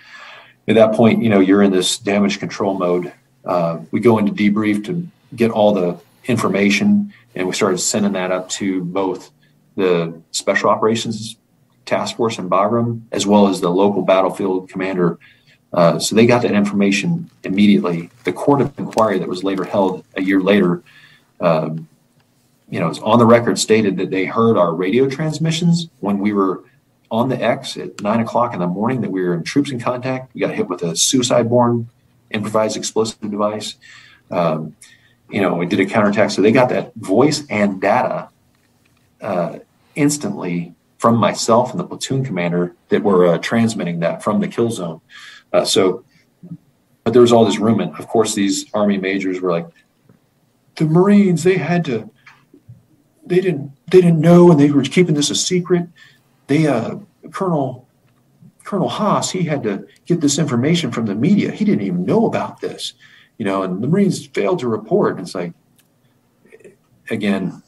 [SPEAKER 4] at that point, you know, you're in this damage control mode. Uh, we go into debrief to get all the information, and we started sending that up to both the Special Operations Task Force in Bagram as well as the local battlefield commander. Uh, so they got that information immediately. The court of inquiry that was later held a year later, um, you know, it's on the record stated that they heard our radio transmissions when we were on the X at nine o'clock in the morning that we were in troops in contact. We got hit with a suicide borne improvised explosive device. Um, you know, we did a counterattack. So they got that voice and data uh, instantly from myself and the platoon commander that were uh, transmitting that from the kill zone. Uh, so, but there was all this. And of course, these Army majors were like, the Marines, they had to, they didn't, they didn't know, and they were keeping this a secret they uh, Colonel Colonel Haas he had to get this information from the media. He didn't even know about this, you know, and the Marines failed to report. It's like again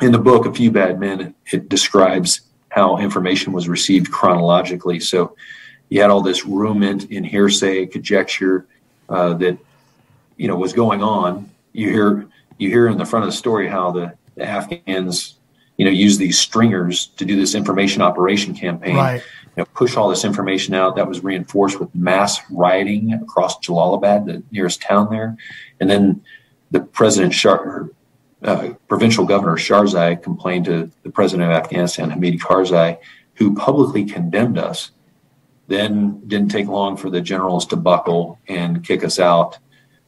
[SPEAKER 4] in the book A Few Bad Men, it describes how information was received chronologically. So you had all this rumint and hearsay, conjecture uh, that you know was going on. You hear you hear in the front of the story how the, the Afghans you know, use these stringers to do this information operation campaign.
[SPEAKER 2] Right.
[SPEAKER 4] You know, push all this information out. That was reinforced with mass rioting across Jalalabad, the nearest town there, and then the president, Shar, uh, provincial governor Sherzai, complained to the president of Afghanistan, Hamid Karzai, who publicly condemned us. Then didn't take long for the generals to buckle and kick us out,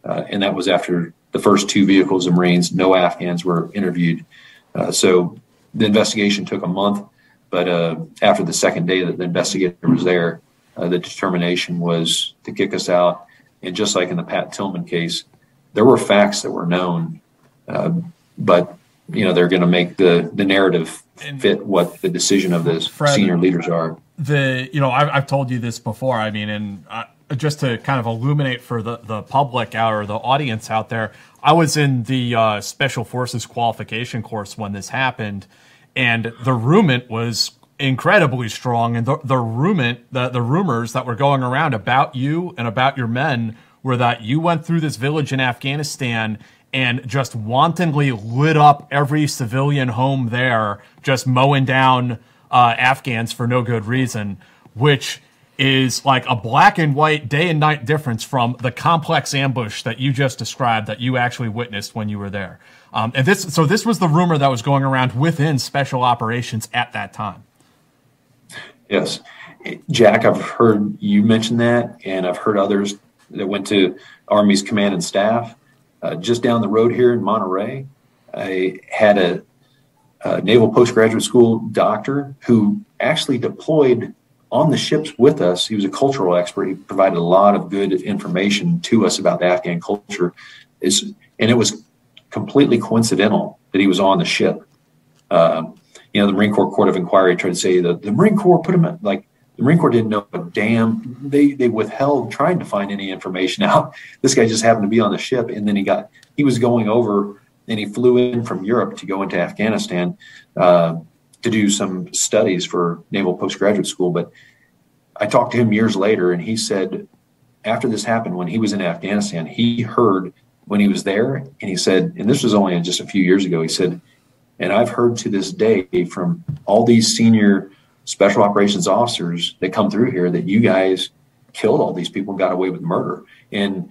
[SPEAKER 4] uh, and that was after the first two vehicles of Marines. No Afghans were interviewed. Uh, so the investigation took a month, but uh, after the second day that the investigator was there, uh, the determination was to kick us out. And just like in the Pat Tillman case, there were facts that were known, uh, but you know they're going to make the the narrative fit what the decision of the
[SPEAKER 1] Fred,
[SPEAKER 4] senior leaders are.
[SPEAKER 1] The you know I've, I've told you this before. I mean, and uh, just to kind of illuminate for the the public out or the audience out there, I was in the uh, Special Forces qualification course when this happened, and the rumint was incredibly strong. And the, the the, the rumors that were going around about you and about your men were that you went through this village in Afghanistan and just wantonly lit up every civilian home there, just mowing down uh, Afghans for no good reason, which is like a black and white day and night difference from the complex ambush that you just described that you actually witnessed when you were there. Um, and this, so this was the rumor that was going around within special operations at that time.
[SPEAKER 4] Yes, Jack, I've heard you mention that, and I've heard others that went to Army's command and staff. Uh, just down the road here in Monterey, I had a, a naval postgraduate school doctor who actually deployed on the ships with us. He was a cultural expert. He provided a lot of good information to us about the Afghan culture. Is and it was completely coincidental that he was on the ship. Um, you know, the Marine Corps Court of Inquiry tried to say that the Marine Corps put him like the Marine Corps didn't know a damn. They they withheld trying to find any information out. This guy just happened to be on the ship, and then he got he was going over and he flew in from Europe to go into Afghanistan uh, to do some studies for Naval Postgraduate School. But I talked to him years later, and he said after this happened, when he was in Afghanistan, he heard when he was there, and he said, and this was only just a few years ago. He said, and I've heard to this day from all these senior special operations officers that come through here that you guys killed all these people and got away with murder. And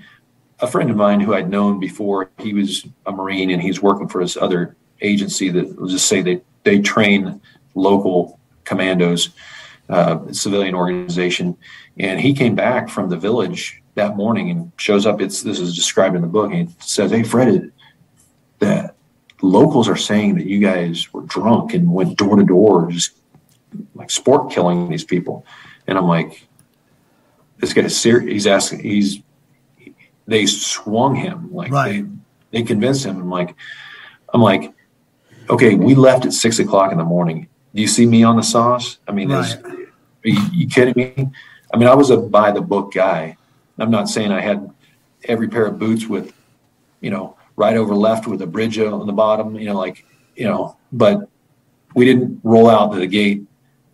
[SPEAKER 4] a friend of mine who I'd known before, he was a Marine and he's working for this other agency that will just say they, they train local commandos, uh, civilian organization, and he came back from the village that morning and shows up. It's this is described in the book. And he says, "Hey, Fred, that locals are saying that you guys were drunk and went door to door, just like sport killing these people." And I'm like, "This guy's serious." He's asking. He's they swung him like
[SPEAKER 2] Right.
[SPEAKER 4] they they convinced him. I'm like, I'm like, okay, we left at six o'clock in the morning. Do you see me on the sauce? I mean, is, are, you, you kidding me? I mean, I was a by the book guy. I'm not saying I had every pair of boots with, you know, right over left with a bridge on the bottom, you know, like, you know, but we didn't roll out to the gate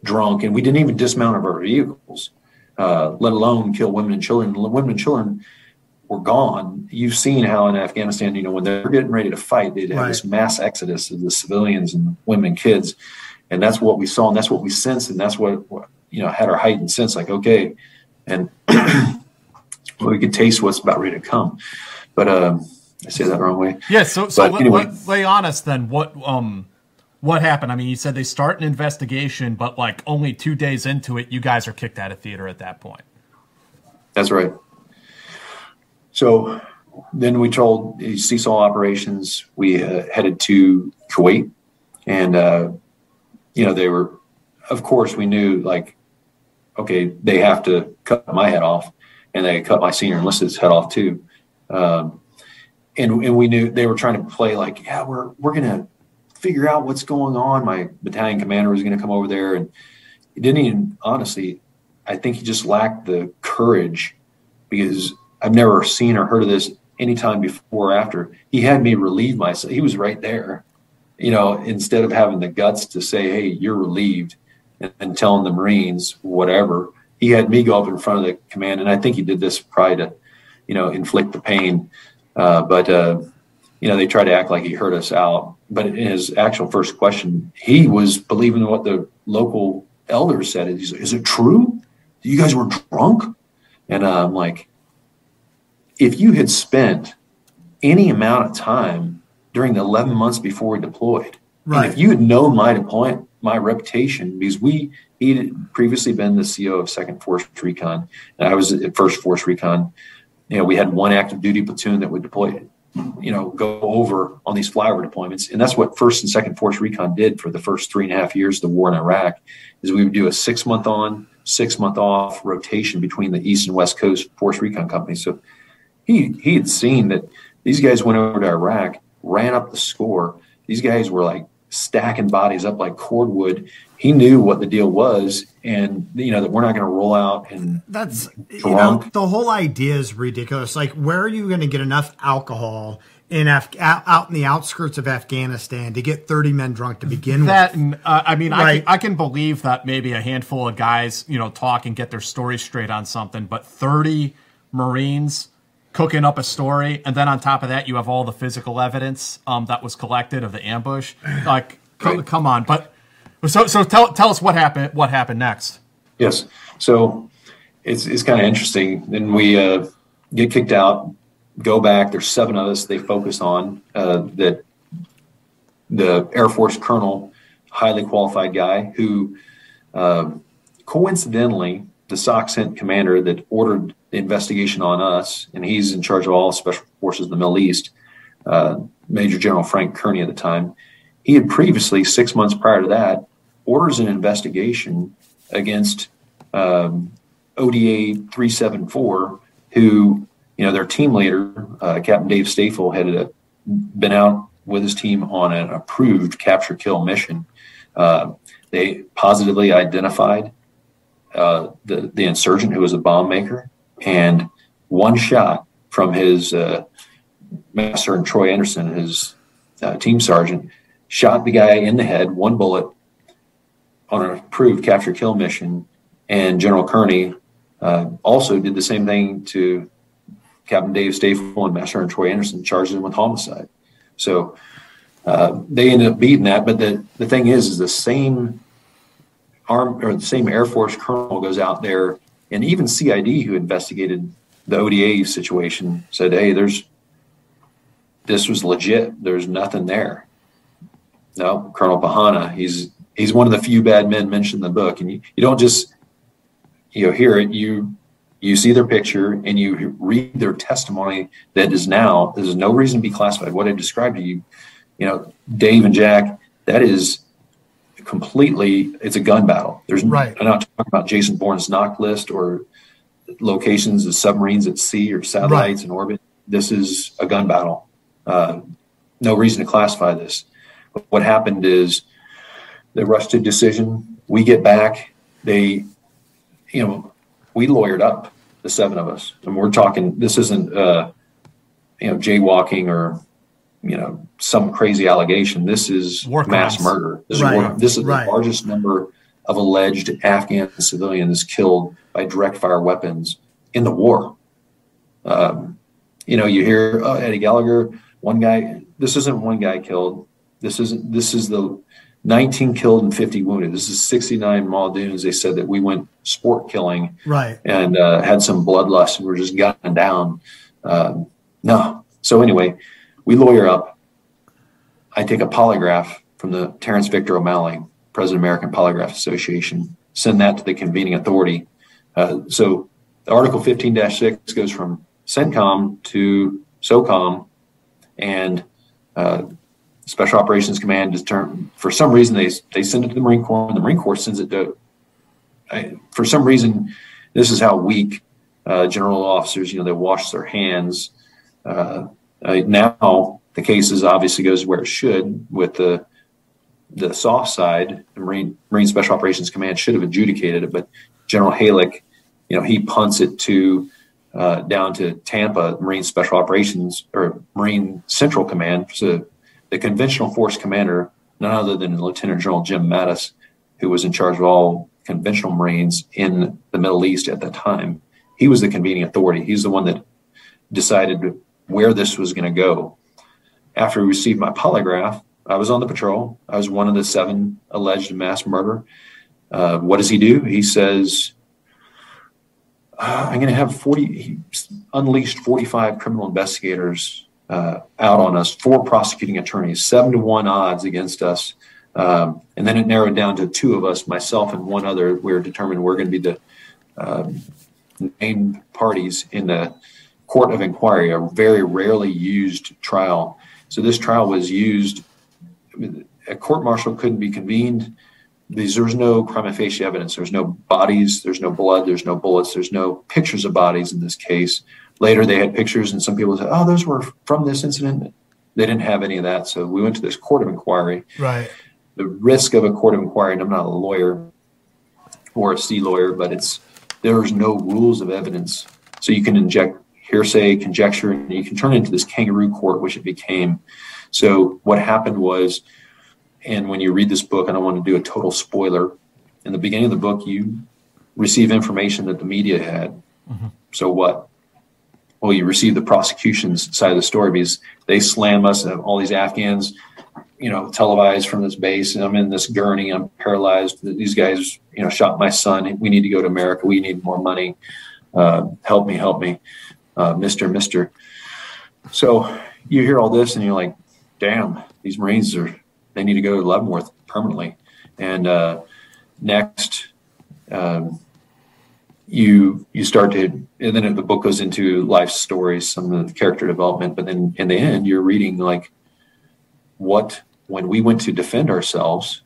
[SPEAKER 4] drunk and we didn't even dismount of our vehicles, uh, let alone kill women and children. Women and children were gone. You've seen how in Afghanistan, you know, when they're getting ready to fight, they'd have
[SPEAKER 2] Right.
[SPEAKER 4] this mass exodus of the civilians and women and kids. And that's what we saw and that's what we sensed. And that's what, what you know, had our heightened sense like, okay. And we could taste what's about ready to come. But, um, I say that the wrong way.
[SPEAKER 1] Yeah, so so
[SPEAKER 4] But
[SPEAKER 1] let,
[SPEAKER 4] anyway.
[SPEAKER 1] let- lay honest then. What um what happened? I mean, you said they start an investigation, but like only two days into it, you guys are kicked out of theater at that point.
[SPEAKER 4] That's right. So then we told the Seesaw operations we uh, headed to Kuwait, and uh, you know they were, of course, we knew like, okay, they have to cut my head off, and they cut my senior enlisted's head off too, um, and and we knew they were trying to play like, yeah, we're we're gonna figure out what's going on. My battalion commander was gonna come over there, and he didn't even honestly. I think he just lacked the courage because I've never seen or heard of this anytime before or after. He had me relieve myself. He was right there, you know, instead of having the guts to say, hey, you're relieved and, and telling the Marines whatever. He had me go up in front of the command. And I think he did this probably to, you know, inflict the pain. Uh, but, uh, you know, they tried to act like he heard us out. But in his actual first question, he was believing what the local elders said. He's like, is it true? You guys were drunk? And uh, I'm like, if you had spent any amount of time during the 11 months before we deployed,
[SPEAKER 2] Right.
[SPEAKER 4] and if you had known my deployment, my reputation, because we he had previously been the CO of Second Force Recon, and I was at First Force Recon. You know, we had one active duty platoon that would deploy, you know, go over on these flyover deployments, and that's what First and Second Force Recon did for the first three and a half years of the war in Iraq. Is we would do a six month on, six month off rotation between the East and West Coast Force Recon companies. So he he had seen that these guys went over to Iraq, ran up the score. These guys were like stacking bodies up like cordwood. He knew what the deal was, and you know that we're not going to roll out and
[SPEAKER 2] That's you know
[SPEAKER 4] Drunk.
[SPEAKER 2] the whole idea is ridiculous. Like, where are you going to get enough alcohol in Af- out out in the outskirts of Afghanistan to get thirty men drunk to begin
[SPEAKER 1] That
[SPEAKER 2] with?
[SPEAKER 1] and uh, I mean, I, can, I can believe that maybe a handful of guys, you know, talk and get their story straight on something, but thirty Marines cooking up a story, and then on top of that, you have all the physical evidence um, that was collected of the ambush. Like, co-
[SPEAKER 4] Right.
[SPEAKER 1] come on! But so so tell tell us what happened. What happened next?
[SPEAKER 4] Yes. So it's it's kind of interesting. Then we uh, get kicked out, go back. There's seven of us. They focus on uh, that the Air Force colonel, highly qualified guy who, uh, coincidentally, the SOCCENT commander that ordered the investigation on us, and he's in charge of all special forces in the Middle East. Uh, Major General Frank Kearney at the time. He had previously, six months prior to that, orders an investigation against um, ODA 374, who, you know, their team leader, uh, Captain Dave Staffel, had uh, been out with his team on an approved capture kill mission. Uh, they positively identified uh, the, the insurgent who was a bomb maker, and one shot from his uh, master and Troy Anderson, his uh, team sergeant, shot the guy in the head, one bullet on an approved capture kill mission. And General Kearney uh, also did the same thing to Captain Dave Staffel and Master and Troy Anderson, charged them with homicide. So uh, they ended up beating that. But the, the thing is, is the same arm or the same Air Force colonel goes out there, and even CID, who investigated the ODA situation, said, "Hey, there's this was legit. There's nothing there." No, Colonel Pahana, he's he's one of the few bad men mentioned in the book, and you, you don't just you know hear it. You you see their picture and you read their testimony that is now there's no reason to be classified. What I described to you, you know, Dave and Jack, that is completely it's a gun battle. There's
[SPEAKER 2] Right.
[SPEAKER 4] I'm not talking about Jason Bourne's knock list or locations of submarines at sea or satellites in orbit. This is a gun battle. Uh, no reason to classify this. But what happened is they rushed to decision. We get back. They, you know, we lawyered up the seven of us, and we're talking. This isn't, uh, you know, jaywalking or, you know, some crazy allegation. This is
[SPEAKER 1] War
[SPEAKER 4] mass
[SPEAKER 1] crimes.
[SPEAKER 4] murder. This
[SPEAKER 2] Right,
[SPEAKER 4] is, war, this is
[SPEAKER 2] right.
[SPEAKER 4] the largest number of alleged Afghan civilians killed by direct fire weapons in the war. Um, you know, you hear oh, Eddie Gallagher, one guy. This isn't one guy killed. This isn't. This is the 19 killed and 50 wounded. This is 69 Muldoons. They said that we went sport killing
[SPEAKER 2] Right.
[SPEAKER 4] and uh, had some bloodlust and were just gunning down. Um, no. So anyway, we lawyer up. I take a polygraph from the Terrence Victor O'Malley, President American Polygraph Association, send that to the convening authority. Uh, so Article 15-6 goes from CENTCOM to SOCOM, and uh, Special Operations Command is turned, for some reason they they send it to the Marine Corps, and the Marine Corps sends it to. I, for some reason, this is how weak uh, general officers, you know, they wash their hands. Uh, uh, now the cases obviously goes where it should with the the soft side. The Marine Marine Special Operations Command should have adjudicated it, but General Hejlik, you know, he punts it to uh, down to Tampa Marine Special Operations or Marine Central Command. So the conventional force commander, none other than Lieutenant General Jim Mattis, who was in charge of all conventional Marines in the Middle East at that time. He was the convening authority. He's the one that decided where this was going to go. After we received my polygraph, I was on the patrol. I was one of the seven alleged mass murder. Uh, what does he do? He says, uh, I'm going to have 40, he unleashed 45 criminal investigators uh, out on us, four prosecuting attorneys, seven to one odds against us. Um, and then it narrowed down to two of us, myself and one other. We were determined we're going to be the um, named parties in the court of inquiry, a very rarely used trial. So this trial was used. A court martial couldn't be convened. Because there was no prima facie evidence. There's no bodies. There's no blood. There's no bullets. There's no pictures of bodies in this case. Later, they had pictures, and some people said, "Oh, those were from this incident." They didn't have any of that, so we went to this court of inquiry
[SPEAKER 2] Right.
[SPEAKER 4] the risk of a court of inquiry, and I'm not a lawyer or a C lawyer, but it's there's no rules of evidence. So you can inject hearsay, conjecture, and you can turn it into this kangaroo court, which it became. So what happened was, and when you read this book, I don't want to do a total spoiler. In the beginning of the book, you receive information that the media had. So what? Well, you receive the prosecution's side of the story because they slam us and all these Afghans you know, televised from this base, and I'm in this gurney. I'm paralyzed. These guys, you know, shot my son. We need to go to America. We need more money. Uh, help me, help me, uh, Mister, Mister. So you hear all this, and you're like, "Damn, these Marines are. They need to go to Leavenworth permanently." And uh, next, um, you you start to, and then the book goes into life stories, some of the character development. But then in the end, you're reading like what when we went to defend ourselves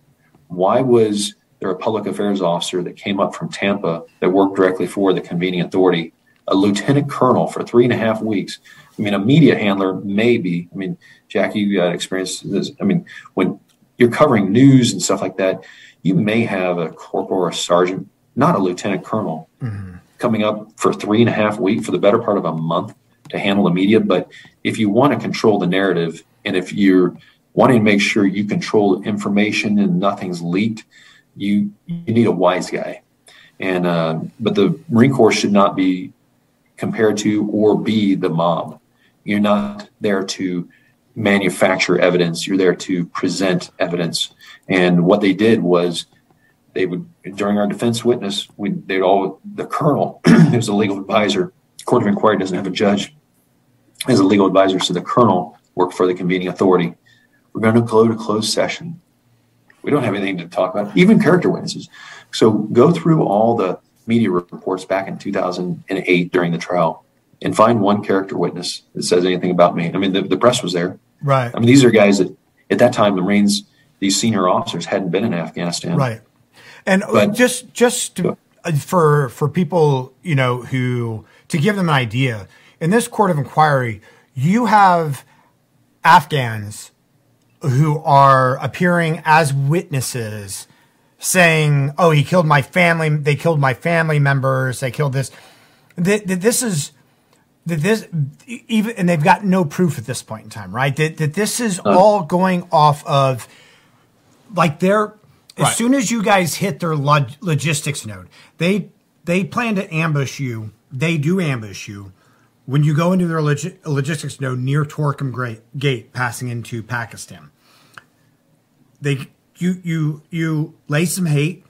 [SPEAKER 4] why was there a public affairs officer that came up from tampa that worked directly for the convening authority a lieutenant colonel for three and a half weeks. I mean a media handler maybe. I mean jackie you got experience this. I mean when you're covering news and stuff like that you may have a corporal or a sergeant not a lieutenant colonel coming up for three and a half weeks for the better part of a month to handle the media. But if you want to control the narrative and if you're wanting to make sure you control information and nothing's leaked, you you need a wise guy. And uh, but the Marine Corps should not be compared to or be the mob. You're not there to manufacture evidence. You're there to present evidence. And what they did was they would during our defense witness, we they'd all the colonel who's a legal advisor. Court of inquiry doesn't have a judge as a legal advisor, so the colonel worked for the convening authority. We're going to go to closed session. We don't have anything to talk about, even character witnesses. So go through all the media reports back in 2008 during the trial and find one character witness that says anything about me. I mean, the, the press was there.
[SPEAKER 2] Right.
[SPEAKER 4] I mean, these are guys that at that time, the Marines, these senior officers hadn't been in Afghanistan.
[SPEAKER 2] Right. And
[SPEAKER 4] But-
[SPEAKER 2] just just to, uh, for for people you know who to give them an idea in this court of inquiry, you have Afghans who are appearing as witnesses, saying, "Oh, he killed my family. They killed my family members. They killed this." That that this is that this even and they've got no proof at this point in time, right? That that this is all going off of like they're as
[SPEAKER 1] Right.
[SPEAKER 2] soon as you guys hit their log- logistics node, they they plan to ambush you. They do ambush you when you go into their logi- logistics node near Torkham Gra- Gate, passing into Pakistan. They you you you lay some hate,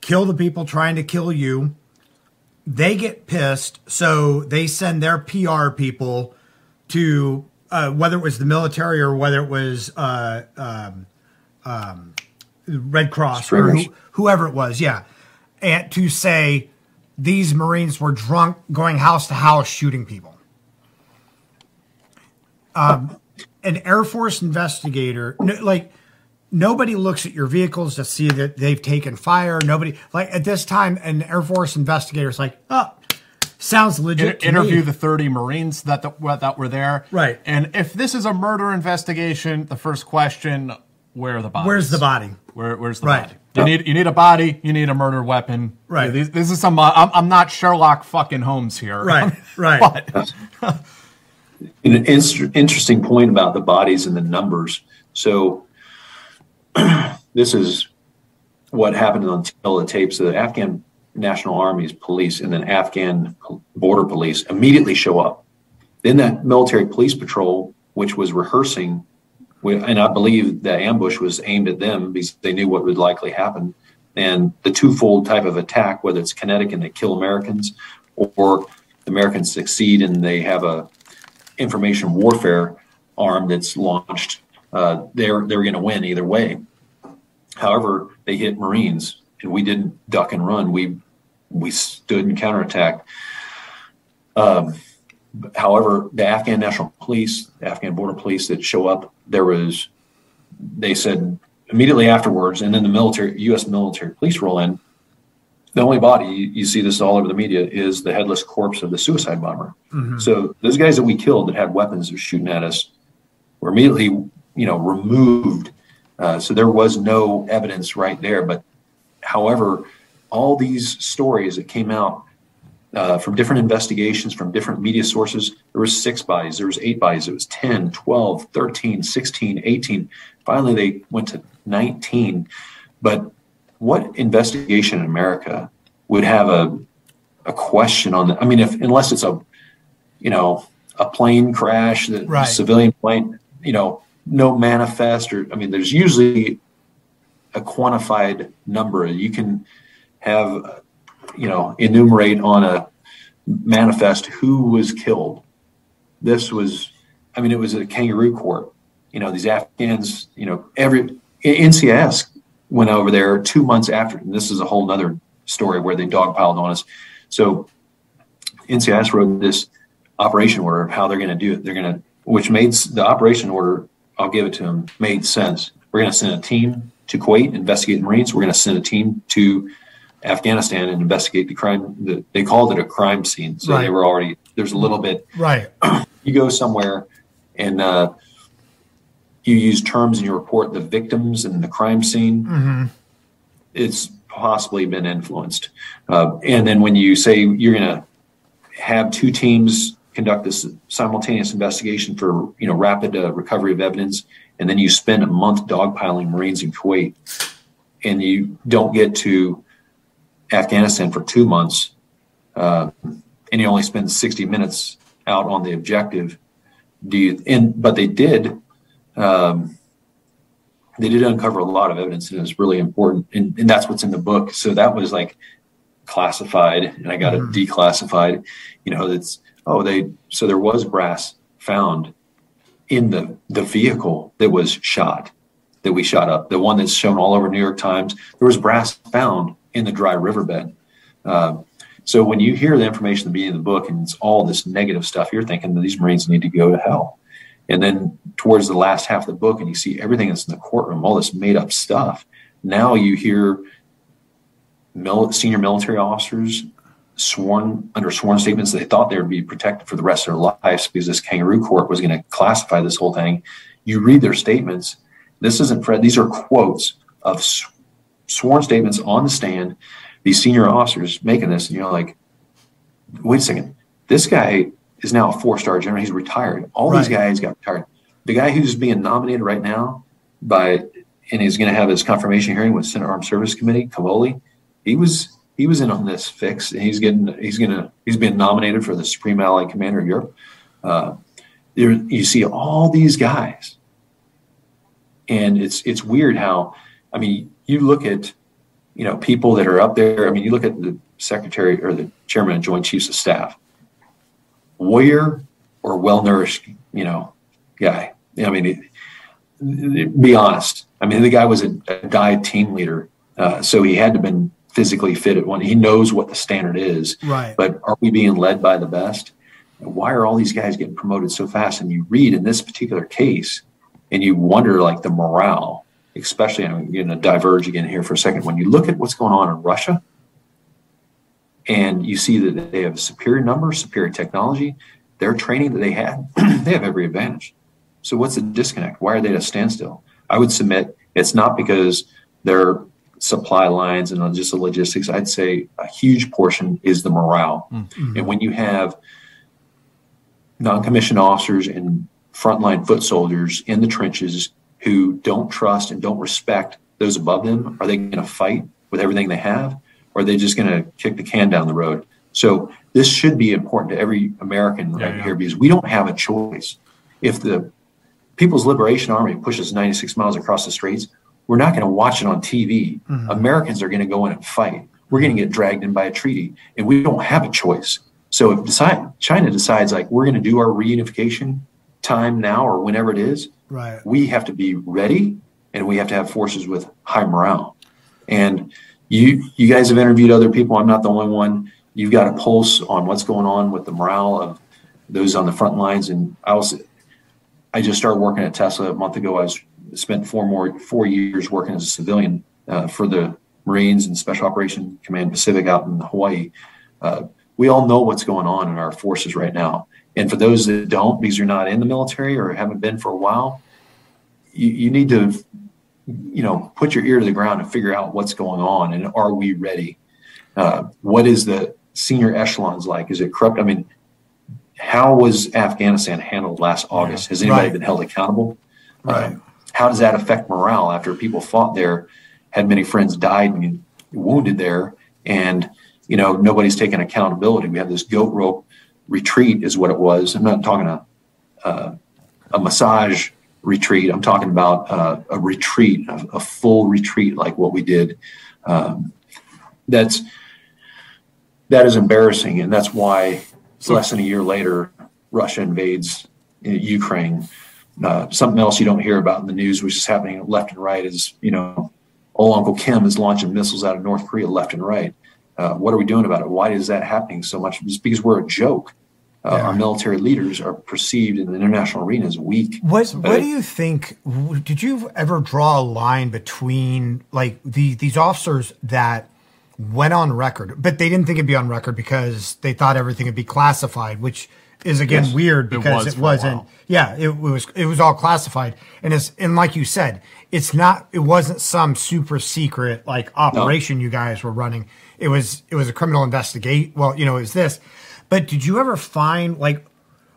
[SPEAKER 2] kill the people trying to kill you. They get pissed, so they send their PR people to uh, whether it was the military or whether it was uh, um, um, Red Cross or who, whoever it was, yeah, and to say these Marines were drunk, going house to house, shooting people. Um, an Air Force investigator, like nobody looks at your vehicles to see that they've taken fire. Nobody, like at this time, an Air Force investigator is like, oh, sounds legit.
[SPEAKER 1] In-
[SPEAKER 2] to
[SPEAKER 1] interview
[SPEAKER 2] me.
[SPEAKER 1] the 30 Marines that, that that were there.
[SPEAKER 2] Right.
[SPEAKER 1] And if this is a murder investigation, the first question, where are the bodies?
[SPEAKER 2] Where's the body?
[SPEAKER 1] Where, where's the
[SPEAKER 2] Right.
[SPEAKER 1] body? You need you need a body. You need a murder weapon.
[SPEAKER 2] Right.
[SPEAKER 1] This, this is some. Uh, I'm, I'm not Sherlock fucking Holmes here.
[SPEAKER 2] Right, right.
[SPEAKER 1] But
[SPEAKER 4] an in- interesting point about the bodies and the numbers. So this is what happened until the tapes. The Afghan National Army's police and then Afghan border police immediately show up. Then that military police patrol, which was rehearsing, and I believe the ambush was aimed at them because they knew what would likely happen. And the twofold type of attack, whether it's kinetic and they kill Americans, or the Americans succeed and they have a information warfare arm that's launched, uh, they're they're going to win either way. However, they hit Marines, and we didn't duck and run. We we stood and counterattacked. Um, however, the Afghan National Police, the Afghan Border Police that show up, there was they said immediately afterwards, and then the military U.S. military police roll in. The only body you, see this all over the media is the headless corpse of the suicide bomber. So those guys that we killed that had weapons that were shooting at us were immediately, you know, removed. Uh, so there was no evidence right there. But however, all these stories that came out uh, from different investigations, from different media sources, there was six bodies, there was eight bodies, it was 10, 12, 13, 16, 18. Finally, they went to 19. But what investigation in America would have a a question on that? I mean, if unless it's a you know a plane crash, that
[SPEAKER 2] Right.
[SPEAKER 4] civilian plane, you know, no manifest or I mean, there's usually a quantified number. You can have you know enumerate on a manifest who was killed. This was, I mean, it was a kangaroo court. You know, these Afghans, you know, every NCIS went over there two months after. And this is a whole nother story where they dogpiled on us. So NCIS wrote this operation order of how they're going to do it. They're going to, which made the operation order, I'll give it to him. made sense. We're going to send a team to Kuwait, investigate the Marines. We're going to send a team to Afghanistan and investigate the crime. The, they called it a crime scene. So they were already, there's a little bit
[SPEAKER 2] Right.
[SPEAKER 4] you go somewhere and uh, you use terms in your report, the victims and the crime scene, it's possibly been influenced. Uh, and then when you say you're going to have two teams conduct this simultaneous investigation for you know rapid uh, recovery of evidence, and then you spend a month dogpiling Marines in Kuwait, and you don't get to Afghanistan for two months, uh, and you only spend 60 minutes out on the objective. Do you? And but they did. Um, they did uncover a lot of evidence and it was really important and, and that's what's in the book so that was like classified and i got it declassified you know it's oh they so there was brass found in the the vehicle that was shot that we shot up, the one that's shown all over New York Times. There was brass found in the dry riverbed. Uh, so when you hear the information at the beginning of the book and it's all this negative stuff, you're thinking that these Marines need to go to hell. And then towards the last half of the book, and you see everything that's in the courtroom, all this made up stuff. Now you hear mil- senior military officers sworn under sworn statements they thought they would be protected for the rest of their lives because this kangaroo court was going to classify this whole thing. You read their statements. This isn't Fred. These are quotes of sw- sworn statements on the stand. These senior officers making this, and you're like, wait a second. This guy is now a four star general. He's retired. All these guys got retired. The guy who's being nominated right now by and he's going to have his confirmation hearing with Senate Armed Service Committee, Cavoli. He was he was in on this fix, and he's getting he's to he's been nominated for the Supreme Allied Commander of Europe. Uh, there, you see all these guys, and it's it's weird how I mean you look at you know people that are up there. I mean you look at the secretary or the chairman of Joint Chiefs of Staff, warrior or well nourished you know guy. I mean. It, be honest. I mean, the guy was a, a diet team leader, uh, so he had to been physically fit at one. He knows what the standard is.
[SPEAKER 2] Right.
[SPEAKER 4] But are we being led by the best? Why are all these guys getting promoted so fast? And you read in this particular case, and you wonder like the morale, especially. I'm going to diverge again here for a second. When you look at what's going on in Russia, and you see that they have superior numbers, superior technology, their training that they had, they have every advantage. So what's the disconnect? Why are they at a standstill? I would submit it's not because their supply lines and just the logistics. I'd say a huge portion is the morale. Mm. And when you have non-commissioned officers and frontline foot soldiers in the trenches who don't trust and don't respect those above them, are they going to fight with everything they have, or are they just going to kick the can down the road? So this should be important to every American right
[SPEAKER 1] yeah.
[SPEAKER 4] here because we don't have a choice. If the People's Liberation Army pushes 96 miles across the straits, we're not going to watch it on TV. Mm-hmm. Americans are going to go in and fight. We're going to get dragged in by a treaty, and we don't have a choice. So if decide, China decides like we're going to do our reunification time now or whenever it is,
[SPEAKER 2] Right.
[SPEAKER 4] we have to be ready, and we have to have forces with high morale. And you you guys have interviewed other people. I'm not the only one. You've got a pulse on what's going on with the morale of those on the front lines. And I was I just started working at Tesla a month ago. I was spent four more four years working as a civilian uh, for the Marines and Special Operation Command Pacific out in Hawaii. Uh, we all know what's going on in our forces right now. And for those that don't, because you're not in the military or haven't been for a while, you, you need to, you know, put your ear to the ground and figure out what's going on and are we ready? Uh, what is the senior echelons like? Is it corrupt? I mean, how was Afghanistan handled last August? Has anybody
[SPEAKER 2] Right.
[SPEAKER 4] been held accountable?
[SPEAKER 2] Right.
[SPEAKER 4] Uh, how does that affect morale after people fought there, had many friends died and wounded there, and you know nobody's taking accountability? We had this goat rope retreat, is what it was. I'm not talking a uh, a massage retreat. I'm talking about uh, a retreat, a, a full retreat like what we did. Um, that's that is embarrassing, and that's why less than a year later, Russia invades Ukraine. Uh, something else you don't hear about in the news, which is happening left and right, is you know, old Uncle Kim is launching missiles out of North Korea left and right. Uh, what are we doing about it? Why is that happening so much? It's because we're a joke. Uh, Our military leaders are perceived in the international arena as weak.
[SPEAKER 2] What What do you think? Did you ever draw a line between like the, these officers that went on record, but they didn't think it'd be on record because they thought everything would be classified, which is again
[SPEAKER 4] Yes,
[SPEAKER 2] weird because it, was not. Yeah, it was. It was all classified, and it's and like you said, it's not. It wasn't some super secret like operation you guys were running. It was. It was a criminal investigate. Well, you know, it was this. But did you ever find like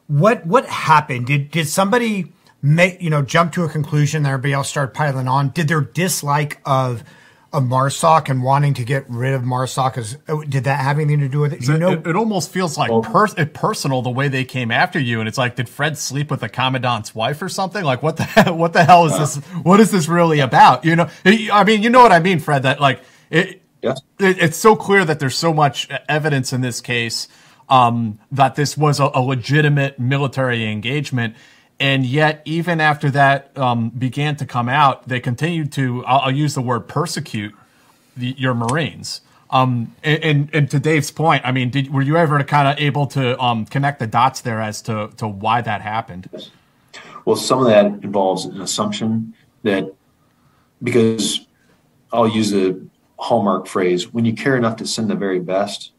[SPEAKER 2] what what happened? Did did somebody make you know jump to a conclusion that everybody else started piling on? Did their dislike of of Marsoc and wanting to get rid of Marsoc is did that have anything to do with it? You
[SPEAKER 1] It,
[SPEAKER 2] know,
[SPEAKER 1] it, it almost feels like per, it personal the way they came after you, and it's like, did Fred sleep with the commandant's wife or something? Like, what the hell, what the hell is this? What is this really about? You know, I mean, you know what I mean, Fred? That like it,
[SPEAKER 4] Yes.
[SPEAKER 1] it, it's so clear that there's so much evidence in this case um, that this was a, a legitimate military engagement. And yet even after that um, began to come out, they continued to I'll, I'll use the word persecute the, your Marines. Um, and, and, and to Dave's point, I mean, did, were you ever kind of able to um, connect the dots there as to, to why that happened?
[SPEAKER 4] Well, some of that involves an assumption that because I'll use a hallmark phrase when you care enough to send the very best,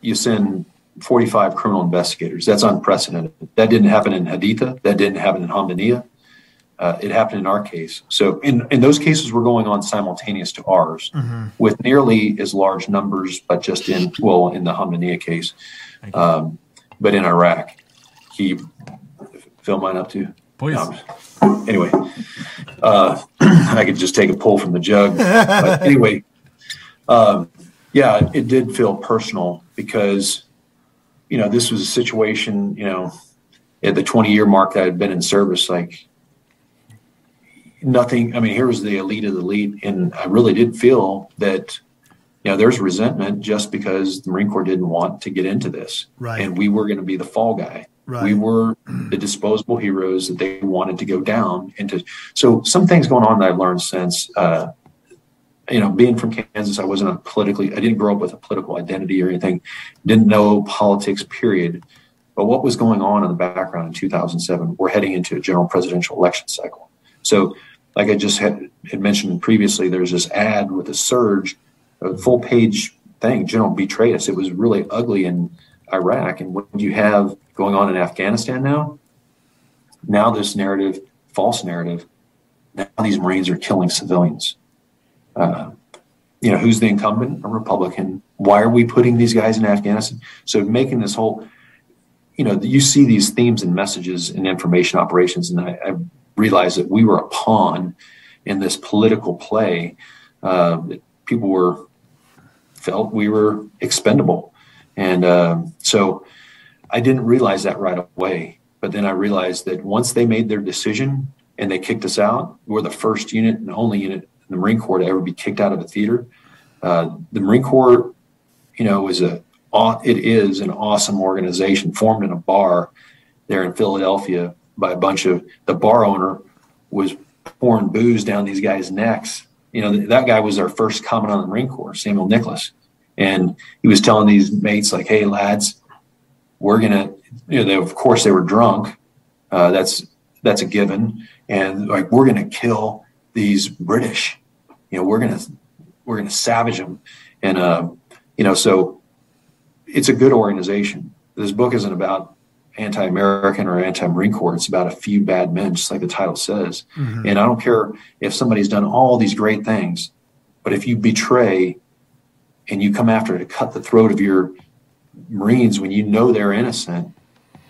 [SPEAKER 4] you send 45 criminal investigators. That's unprecedented. That didn't happen in Haditha. That didn't happen in Hamdaniya. Uh, it happened in our case. So in, in those cases, we're going on simultaneous to ours
[SPEAKER 2] Mm-hmm.
[SPEAKER 4] with nearly as large numbers, but just in, well, in the Hamdaniya case. Um, but in Iraq, he, fill mine up too.
[SPEAKER 1] Please.
[SPEAKER 4] No, anyway, uh, I could just take a pull from the jug. But anyway, um, yeah, it did feel personal because, you know, this was a situation, you know, at the 20 year mark that I had been in service, like nothing. I mean, here was the elite of the elite. And I really did feel that, you know, there's resentment just because the Marine Corps didn't want to get into this.
[SPEAKER 2] Right.
[SPEAKER 4] And we were going to be the fall guy.
[SPEAKER 2] Right.
[SPEAKER 4] We were the disposable heroes that they wanted to go down into. So some things going on that I've learned since, uh, you know, being from Kansas, I wasn't a politically, I didn't grow up with a political identity or anything, didn't know politics, period. But what was going on in the background in 2007? We're heading into a general presidential election cycle. So, like I just had, had mentioned previously, there's this ad with a surge, a full page thing. General betrayed us. It was really ugly in Iraq. And what do you have going on in Afghanistan now, now this narrative, false narrative, now these Marines are killing civilians. Uh, you know, who's the incumbent? A Republican. Why are we putting these guys in Afghanistan? So making this whole, you know, you see these themes and messages in information operations, and I, I realized that we were a pawn in this political play. Uh, people were felt we were expendable, and um, so I didn't realize that right away. But then I realized that once they made their decision and they kicked us out, we're the first unit and only unit the Marine Corps to ever be kicked out of a theater. Uh, the Marine Corps, you know, is a it is an awesome organization formed in a bar there in Philadelphia by a bunch of the bar owner was pouring booze down these guys' necks. You know, that guy was our first commandant of the Marine Corps, Samuel Nicholas, and he was telling these mates like, "Hey, lads, we're gonna." You know, they, of course they were drunk. Uh, that's that's a given, and like we're gonna kill these British. You know, we're gonna we're gonna savage them, and uh, you know, so it's a good organization. This book isn't about anti-American or anti-Marine Corps. It's about a few bad men, just like the title says.
[SPEAKER 2] Mm-hmm.
[SPEAKER 4] And I don't care if somebody's done all these great things, but if you betray and you come after to cut the throat of your Marines when you know they're innocent,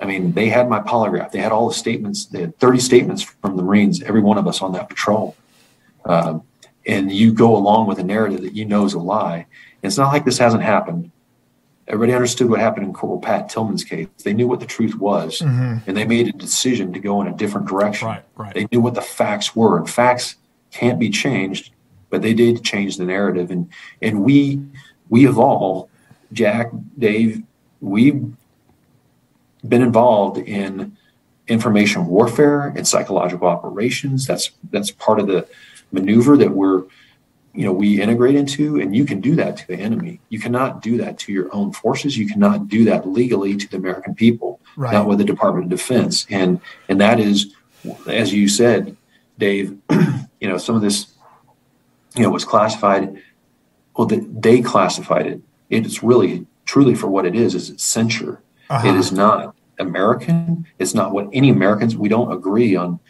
[SPEAKER 4] I mean, they had my polygraph. They had all the statements. They had 30 statements from the Marines, every one of us on that patrol. Um, and you go along with a narrative that you know is a lie. And it's not like this hasn't happened. Everybody understood what happened in Corporal Pat Tillman's case. They knew what the truth was, mm-hmm. and they made a decision to go in a different direction.
[SPEAKER 1] Right, right.
[SPEAKER 4] They knew what the facts were, and facts can't be changed, but they did change the narrative. And and we we have all, Jack, Dave, we've been involved in information warfare and psychological operations. That's that's part of the maneuver that we're you know we integrate into and you can do that to the enemy. You cannot do that to your own forces. You cannot do that legally to the american people
[SPEAKER 2] Right.
[SPEAKER 4] not with the department of defense. And and that is as you said dave you know some of this you know was classified well that they classified it. It's really truly for what it is is it's censure. Uh-huh. It is not american it's not what any americans we don't agree on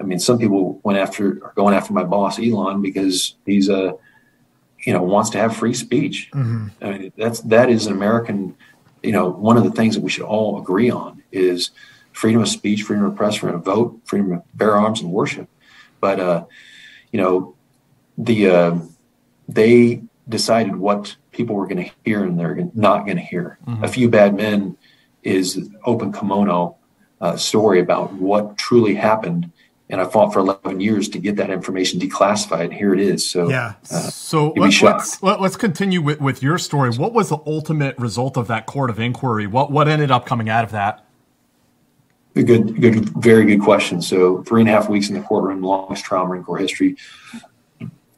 [SPEAKER 4] I mean, some people went after are going after my boss Elon because he's a, you know, wants to have free speech. I mean, that's that is an American, you know, one of the things that we should all agree on is freedom of speech, freedom of press, freedom of vote, freedom of bear arms and worship. But uh, you know, the uh, they decided what people were going to hear and they're not going to hear. A few bad men is open kimono uh, story about what truly happened and I fought for 11 years to get that information declassified. And here it is. So
[SPEAKER 2] Yeah.
[SPEAKER 4] uh,
[SPEAKER 1] So
[SPEAKER 4] You'd
[SPEAKER 1] let, let's let, let's continue with, with your story. What was the ultimate result of that court of inquiry? What what ended up coming out of that?
[SPEAKER 4] A good, good, very good question. So three and a half weeks in the courtroom, longest trial in Marine Corps history,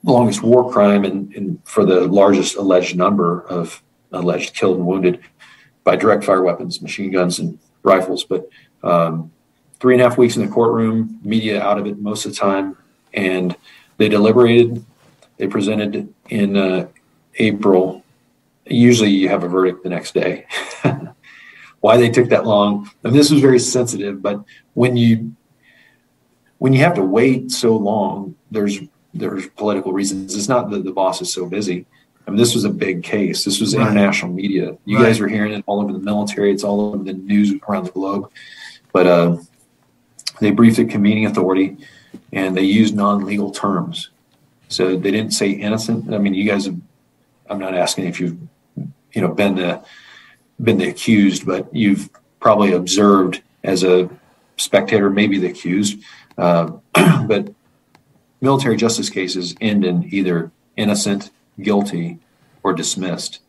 [SPEAKER 4] longest war crime, and, and for the largest alleged number of alleged killed and wounded by direct fire weapons, machine guns, and rifles. But um, three and a half weeks in the courtroom, media out of it most of the time, and they deliberated. They presented in uh, April. Usually, you have a verdict the next day. Why they took that long? And this was very sensitive, but when you when you have to wait so long, there's there's political reasons. It's not that the boss is so busy. I mean, this was a big case. This was
[SPEAKER 2] Right.
[SPEAKER 4] international media. You
[SPEAKER 2] Right.
[SPEAKER 4] guys were hearing it all over the military. It's all over the news around the globe. But uh, they briefed the convening authority, and they used non-legal terms. So they didn't say innocent. I mean, you guys have. I'm not asking if you've, you know, been the been the accused, but you've probably observed as a spectator, maybe the accused. Uh, but military justice cases end in either innocent, guilty, or dismissed.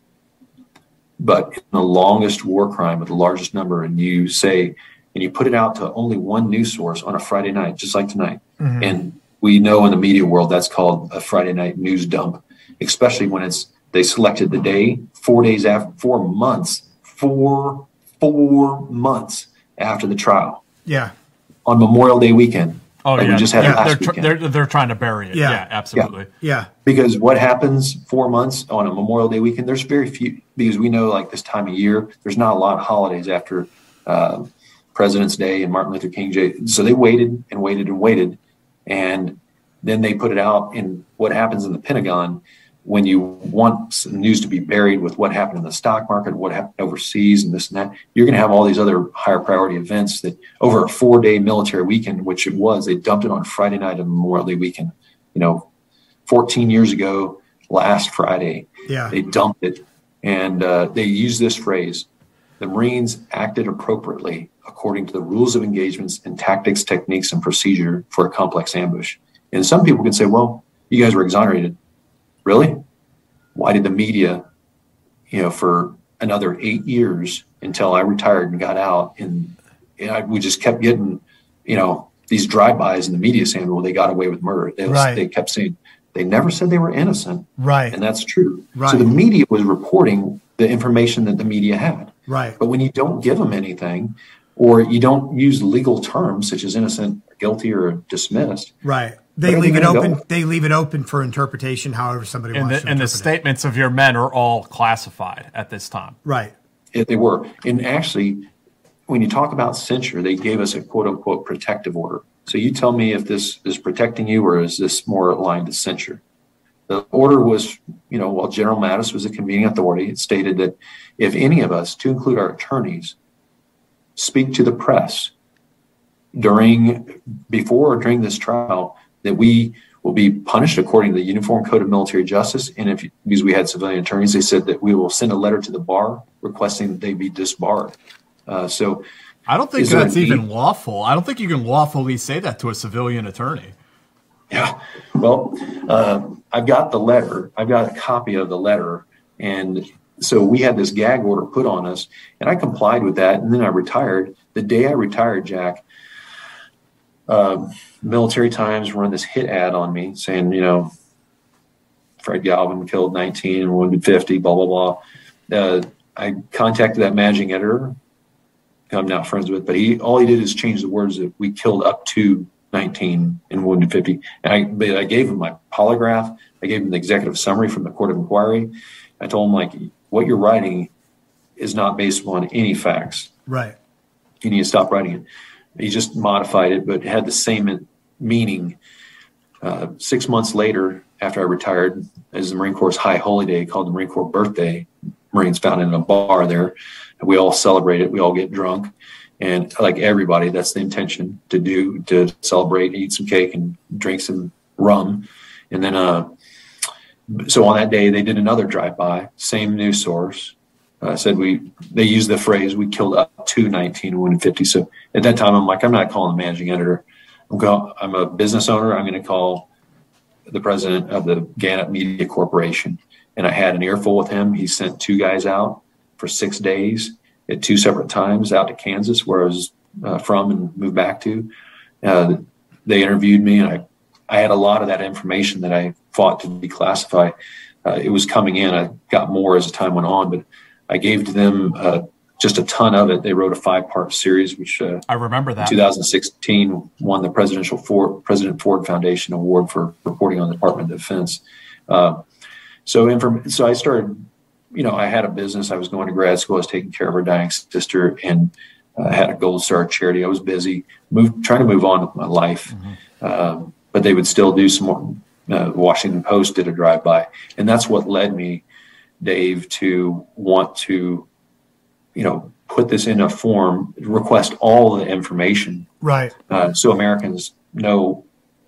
[SPEAKER 4] But in the longest war crime with the largest number, and you say, and you put it out to only one news source on a Friday night, just like tonight, mm-hmm. and we know in the media world that's called a Friday night news dump, especially when it's they selected the day four days after, four months, four four months after the trial
[SPEAKER 2] Yeah.
[SPEAKER 4] on Memorial Day weekend.
[SPEAKER 1] Oh
[SPEAKER 4] like
[SPEAKER 1] yeah,
[SPEAKER 4] we just had
[SPEAKER 1] yeah.
[SPEAKER 4] last
[SPEAKER 1] They're, tr-
[SPEAKER 4] weekend.
[SPEAKER 1] they're they're trying to bury it.
[SPEAKER 2] Yeah.
[SPEAKER 1] Yeah, absolutely.
[SPEAKER 2] Yeah.
[SPEAKER 4] because what happens four months on a Memorial Day weekend? There's very few because we know like this time of year, there's not a lot of holidays after uh, President's Day and Martin Luther King Day. So they waited and waited and waited, and then they put it out. And what happens in the Pentagon when you want news to be buried with what happened in the stock market, what happened overseas, and this and that, you're going to have all these other higher priority events that over a four day military weekend, which it was, they dumped it on Friday night of Memorial Day weekend. You know, 14 years ago, last Friday,
[SPEAKER 2] Yeah.
[SPEAKER 4] they dumped it. And uh, they used this phrase the Marines acted appropriately according to the rules of engagements and tactics, techniques, and procedure for a complex ambush. And some people can say, well, you guys were exonerated. Really? Why did the media, you know, for another eight years until I retired and got out, and, and I, we just kept getting, you know, these drive-bys in the media saying, well, they got away with murder. They,
[SPEAKER 2] Right.
[SPEAKER 4] they kept saying, they never said they were innocent.
[SPEAKER 2] Right.
[SPEAKER 4] And that's true.
[SPEAKER 2] Right.
[SPEAKER 4] So the media was reporting the information that the media had.
[SPEAKER 2] Right.
[SPEAKER 4] But when you don't give them anything, or you don't use legal terms such as innocent, guilty, or dismissed,
[SPEAKER 2] Right. They leave it open.
[SPEAKER 4] go?
[SPEAKER 2] They leave it open for interpretation, however somebody
[SPEAKER 1] And
[SPEAKER 2] wants
[SPEAKER 1] the,
[SPEAKER 2] to
[SPEAKER 1] and the
[SPEAKER 2] interpret it.
[SPEAKER 1] statements of your men are all classified at this time.
[SPEAKER 2] Right.
[SPEAKER 4] if they were. And actually, when you talk about censure, they gave us a quote unquote protective order. So you tell me if this is protecting you or is this more aligned to censure? The order was, you know, while General Mattis was the convening authority, it stated that if any of us, to include our attorneys, speak to the press during, before or during this trial, that we will be punished according to the Uniform Code of Military Justice. And if, because we had civilian attorneys, they said that we will send a letter to the bar requesting that they be disbarred. Uh, so
[SPEAKER 1] I don't think that's even lawful. I don't think you can lawfully say that to a civilian attorney.
[SPEAKER 4] Yeah. Well, uh, I've got the letter. I've got a copy of the letter. And so we had this gag order put on us, and I complied with that. And then I retired. The day I retired, Jack, um, Military Times run this hit ad on me saying, you know, Fred Galvin killed 19 and wounded 50, blah, blah, blah. Uh, I contacted that managing editor, who I'm now friends with, but he all he did is change the words that we killed up to 19 and wounded 50. And I, but I gave him my polygraph. I gave him the executive summary from the court of inquiry. I told him like, what you're writing is not based on any facts.
[SPEAKER 2] Right.
[SPEAKER 4] You need to stop writing it. He just modified it, but it had the same meaning. Uh, six months later, after I retired, as the Marine Corps' high holy day called the Marine Corps birthday, Marines found it in a bar there. And we all celebrate it. We all get drunk. And like everybody, that's the intention to do, to celebrate, eat some cake and drink some rum. And then, uh, so on that day, they did another drive-by, same news source. Uh, said we, they used the phrase, we killed up to 19 wounded 50. So at that time, I'm like, I'm not calling the managing editor. I'm go, I'm a business owner. I'm going to call the president of the Gannett Media Corporation. And I had an earful with him. He sent two guys out for six days at two separate times out to Kansas, where I was uh, from and moved back to. Uh, they interviewed me, and I, I had a lot of that information that I fought to declassify. Uh, it was coming in. I got more as time went on, but I gave to them uh, just a ton of it. They wrote a five part series, which uh,
[SPEAKER 1] I remember that
[SPEAKER 4] 2016 won the Presidential Ford, President Ford Foundation Award for reporting on the Department of Defense. Uh, so, inform- so I started. You know, I had a business. I was going to grad school. I was taking care of our dying sister, and uh, had a Gold Star charity. I was busy, moved, trying to move on with my life, mm-hmm. um, but they would still do some more. Uh, Washington Post did a drive by, and that's what led me, Dave, to want to, you know, put this in a form, request all the information,
[SPEAKER 2] right,
[SPEAKER 4] uh, so Americans know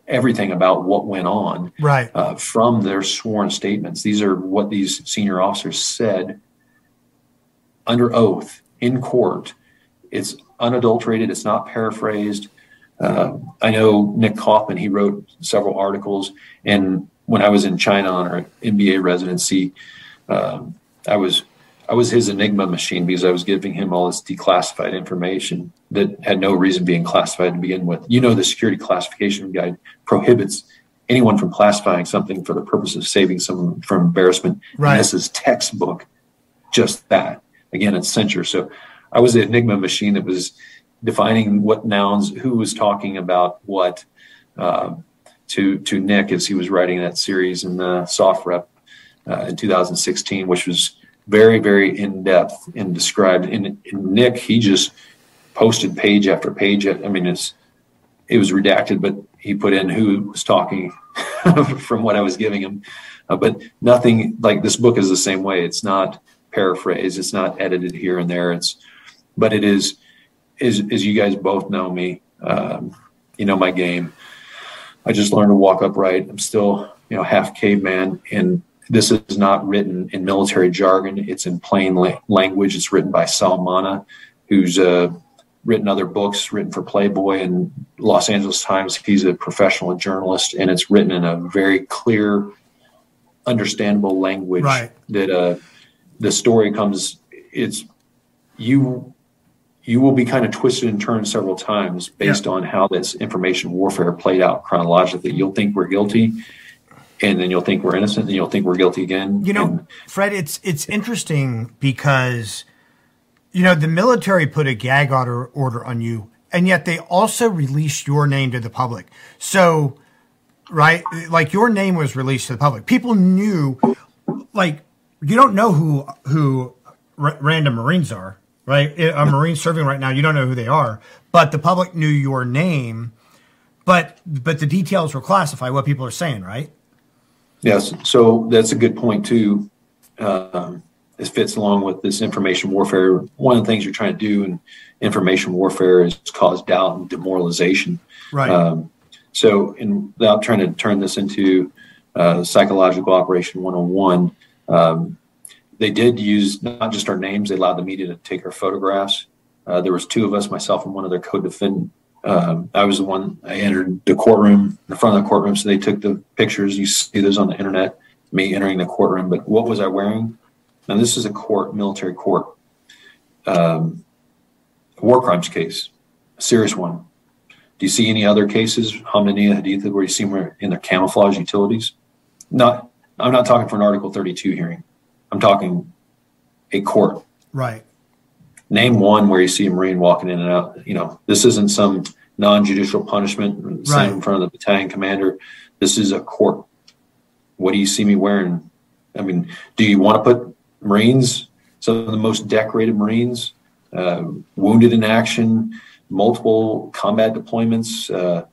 [SPEAKER 4] everything about what went on,
[SPEAKER 2] right,
[SPEAKER 4] uh, from their sworn statements. These are what these senior officers said under oath in court it's unadulterated. It's not paraphrased. Uh, I know Nick Kaufman. He wrote several articles, and when I was in China on our MBA residency, um, I was I was his enigma machine because I was giving him all this declassified information that had no reason being classified to begin with. You know, the security classification guide prohibits anyone from classifying something for the purpose of saving someone from embarrassment.
[SPEAKER 2] Right.
[SPEAKER 4] And this is textbook, just that. Again, it's censure. So I was the Enigma machine that was defining what nouns, who was talking about what uh, to to Nick as he was writing that series in the SOFREP uh, in 2016, which was very very in depth and described. And, and, Nick he just posted page after page. I mean, it's it was redacted, but he put in who was talking from what I was giving him. Uh, but nothing like this book is the same way. It's not paraphrased. It's not edited here and there. It's but it is, as, as you guys both know me, um, you know my game. I just learned to walk upright. I'm still, you know, half caveman, and this is not written in military jargon. It's in plain la- language. It's written by Sal Manna, who's uh, written other books, written for Playboy and Los Angeles Times. He's a professional journalist, and it's written in a very clear, understandable language.
[SPEAKER 2] Right.
[SPEAKER 4] That uh, the story comes. It's you you will be kind of twisted and turned several times based yeah. on how this information warfare played out chronologically. You'll think we're guilty, and then you'll think we're innocent, and you'll think we're guilty again.
[SPEAKER 2] You know,
[SPEAKER 4] and,
[SPEAKER 2] Fred, it's it's interesting because you know the military put a gag order order on you, and yet they also released your name to the public. So, right, like your name was released to the public. People knew, like you don't know who who r- random Marines are right? A Marine serving right now, you don't know who they are, but the public knew your name, but but the details were classified. What people are saying, right?
[SPEAKER 4] Yes. So that's a good point too. Um, this fits along with this information warfare. One of the things you're trying to do in information warfare is cause doubt and demoralization.
[SPEAKER 2] Right.
[SPEAKER 4] Um, so, in, without trying to turn this into uh, psychological operation 101, um, they did use not just our names; they allowed the media to take our photographs. Uh, there was two of us, myself and one other co-defendant. Um, I was the one. I entered the courtroom, the front of the courtroom, so they took the pictures. You see those on the internet. Me entering the courtroom, but what was I wearing? Now this is a court, military court, um, war crimes case, a serious one. Do you see any other cases, Hamdaniya Haditha, where you see them in their camouflage utilities? Not. I'm not talking for an Article 32 hearing. I'm talking a court.
[SPEAKER 2] Right.
[SPEAKER 4] Name one where you see a Marine walking in and out. You know, this isn't some non-judicial punishment right. in front of the battalion commander. This is a court. What do you see me wearing? I mean, do you want to put Marines, some of the most decorated Marines, uh, wounded in action, multiple combat deployments, uh,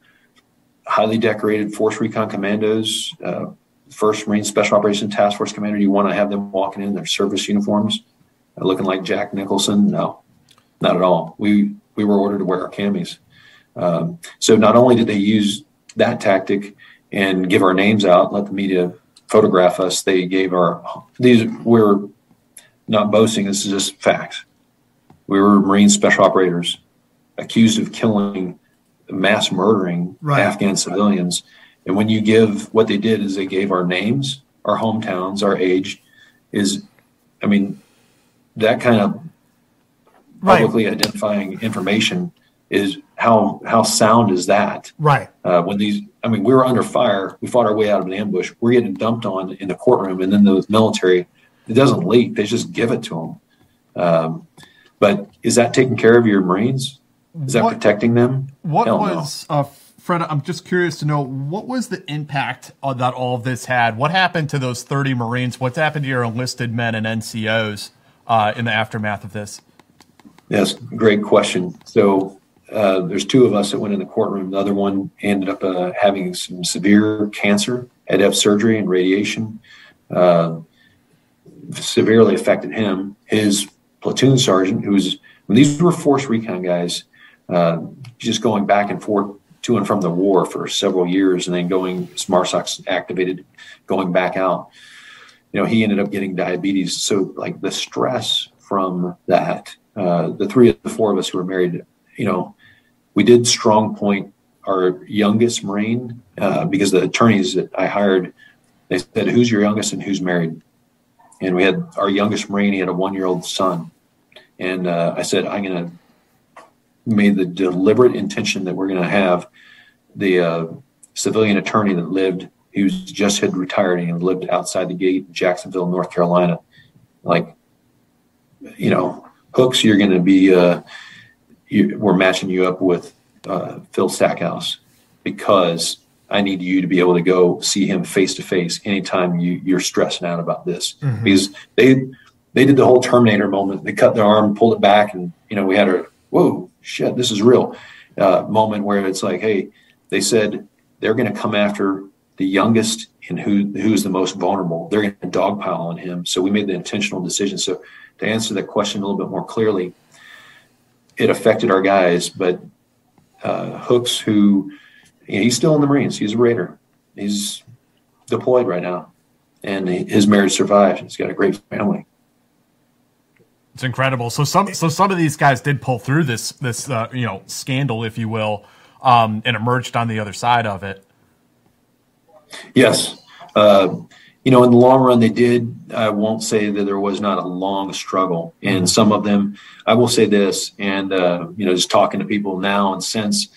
[SPEAKER 4] highly decorated force recon commandos, uh, First Marine Special Operations Task Force commander, Do you want to have them walking in their service uniforms, looking like Jack Nicholson? No, not at all. We we were ordered to wear our camis. Um, so not only did they use that tactic and give our names out, let the media photograph us, they gave our these we're not boasting. This is just facts. We were Marine special operators accused of killing, mass murdering right. Afghan civilians and when you give what they did is they gave our names, our hometowns, our age, is, I mean, that kind of
[SPEAKER 2] right.
[SPEAKER 4] publicly identifying information is how how sound is that?
[SPEAKER 2] Right.
[SPEAKER 4] Uh, when these, I mean, we were under fire. We fought our way out of an ambush. We're getting dumped on in the courtroom, and then the military, it doesn't leak. They just give it to them. Um, but is that taking care of your Marines? Is that
[SPEAKER 1] What-
[SPEAKER 4] protecting them?
[SPEAKER 1] What
[SPEAKER 4] Hell no.
[SPEAKER 1] was uh, Fred? I'm just curious to know what was the impact uh, that all of this had. What happened to those 30 Marines? What's happened to your enlisted men and NCOs uh, in the aftermath of this?
[SPEAKER 4] Yes, great question. So uh, there's two of us that went in the courtroom. The other one ended up uh, having some severe cancer, had to have surgery and radiation. Uh, severely affected him. His platoon sergeant, who was when these were force recon guys, uh, just going back and forth to and from the war for several years, and then going as MARSOC's activated, going back out. You know, he ended up getting diabetes. So, like the stress from that, uh, the three of the four of us who were married, you know, we did strong point our youngest Marine uh, because the attorneys that I hired, they said, "Who's your youngest and who's married?" And we had our youngest Marine. He had a one-year-old son, and uh, I said, "I'm going to." Made the deliberate intention that we're going to have the uh, civilian attorney that lived, he was just had retired and lived outside the gate in Jacksonville, North Carolina. Like, you know, hooks, you're going to be, uh, you, we're matching you up with uh, Phil Stackhouse because I need you to be able to go see him face to face anytime you, you're stressing out about this.
[SPEAKER 6] Mhm.
[SPEAKER 4] Because they they did the whole Terminator moment. They cut their arm, pulled it back, and you know we had a whoa shit, this is real uh, moment where it's like, hey, they said they're going to come after the youngest and who who's the most vulnerable. They're going to dogpile on him. So we made the intentional decision. So to answer that question a little bit more clearly, it affected our guys, but uh, Hooks, who you know, he's still in the Marines, he's a Raider, he's deployed right now, and he, his marriage survived. He's got a great family.
[SPEAKER 1] It's incredible. So some so some of these guys did pull through this this uh, you know scandal, if you will, um, and emerged on the other side of it.
[SPEAKER 4] Yes. Uh, you know, in the long run, they did. I won't say that there was not a long struggle. And some of them, I will say this, and, uh, you know, just talking to people now and since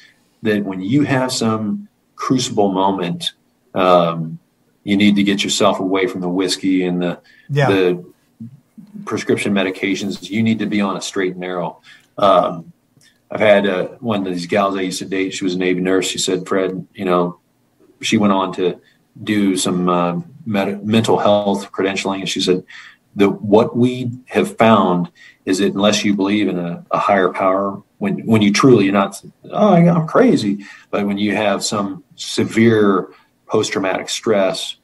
[SPEAKER 4] that when you have some crucible moment, um, you need to get yourself away from the whiskey and the,
[SPEAKER 2] Yeah.
[SPEAKER 4] the prescription medications. You need to be on a straight and narrow. Um, I've had uh, one of these gals I used to date. She was a Navy nurse. She said, Fred, you know, she went on to do some uh, med- mental health credentialing, and she said, that what we have found is that unless you believe in a, a higher power, when when you truly you're not, oh, I'm crazy, but when you have some severe post traumatic stress,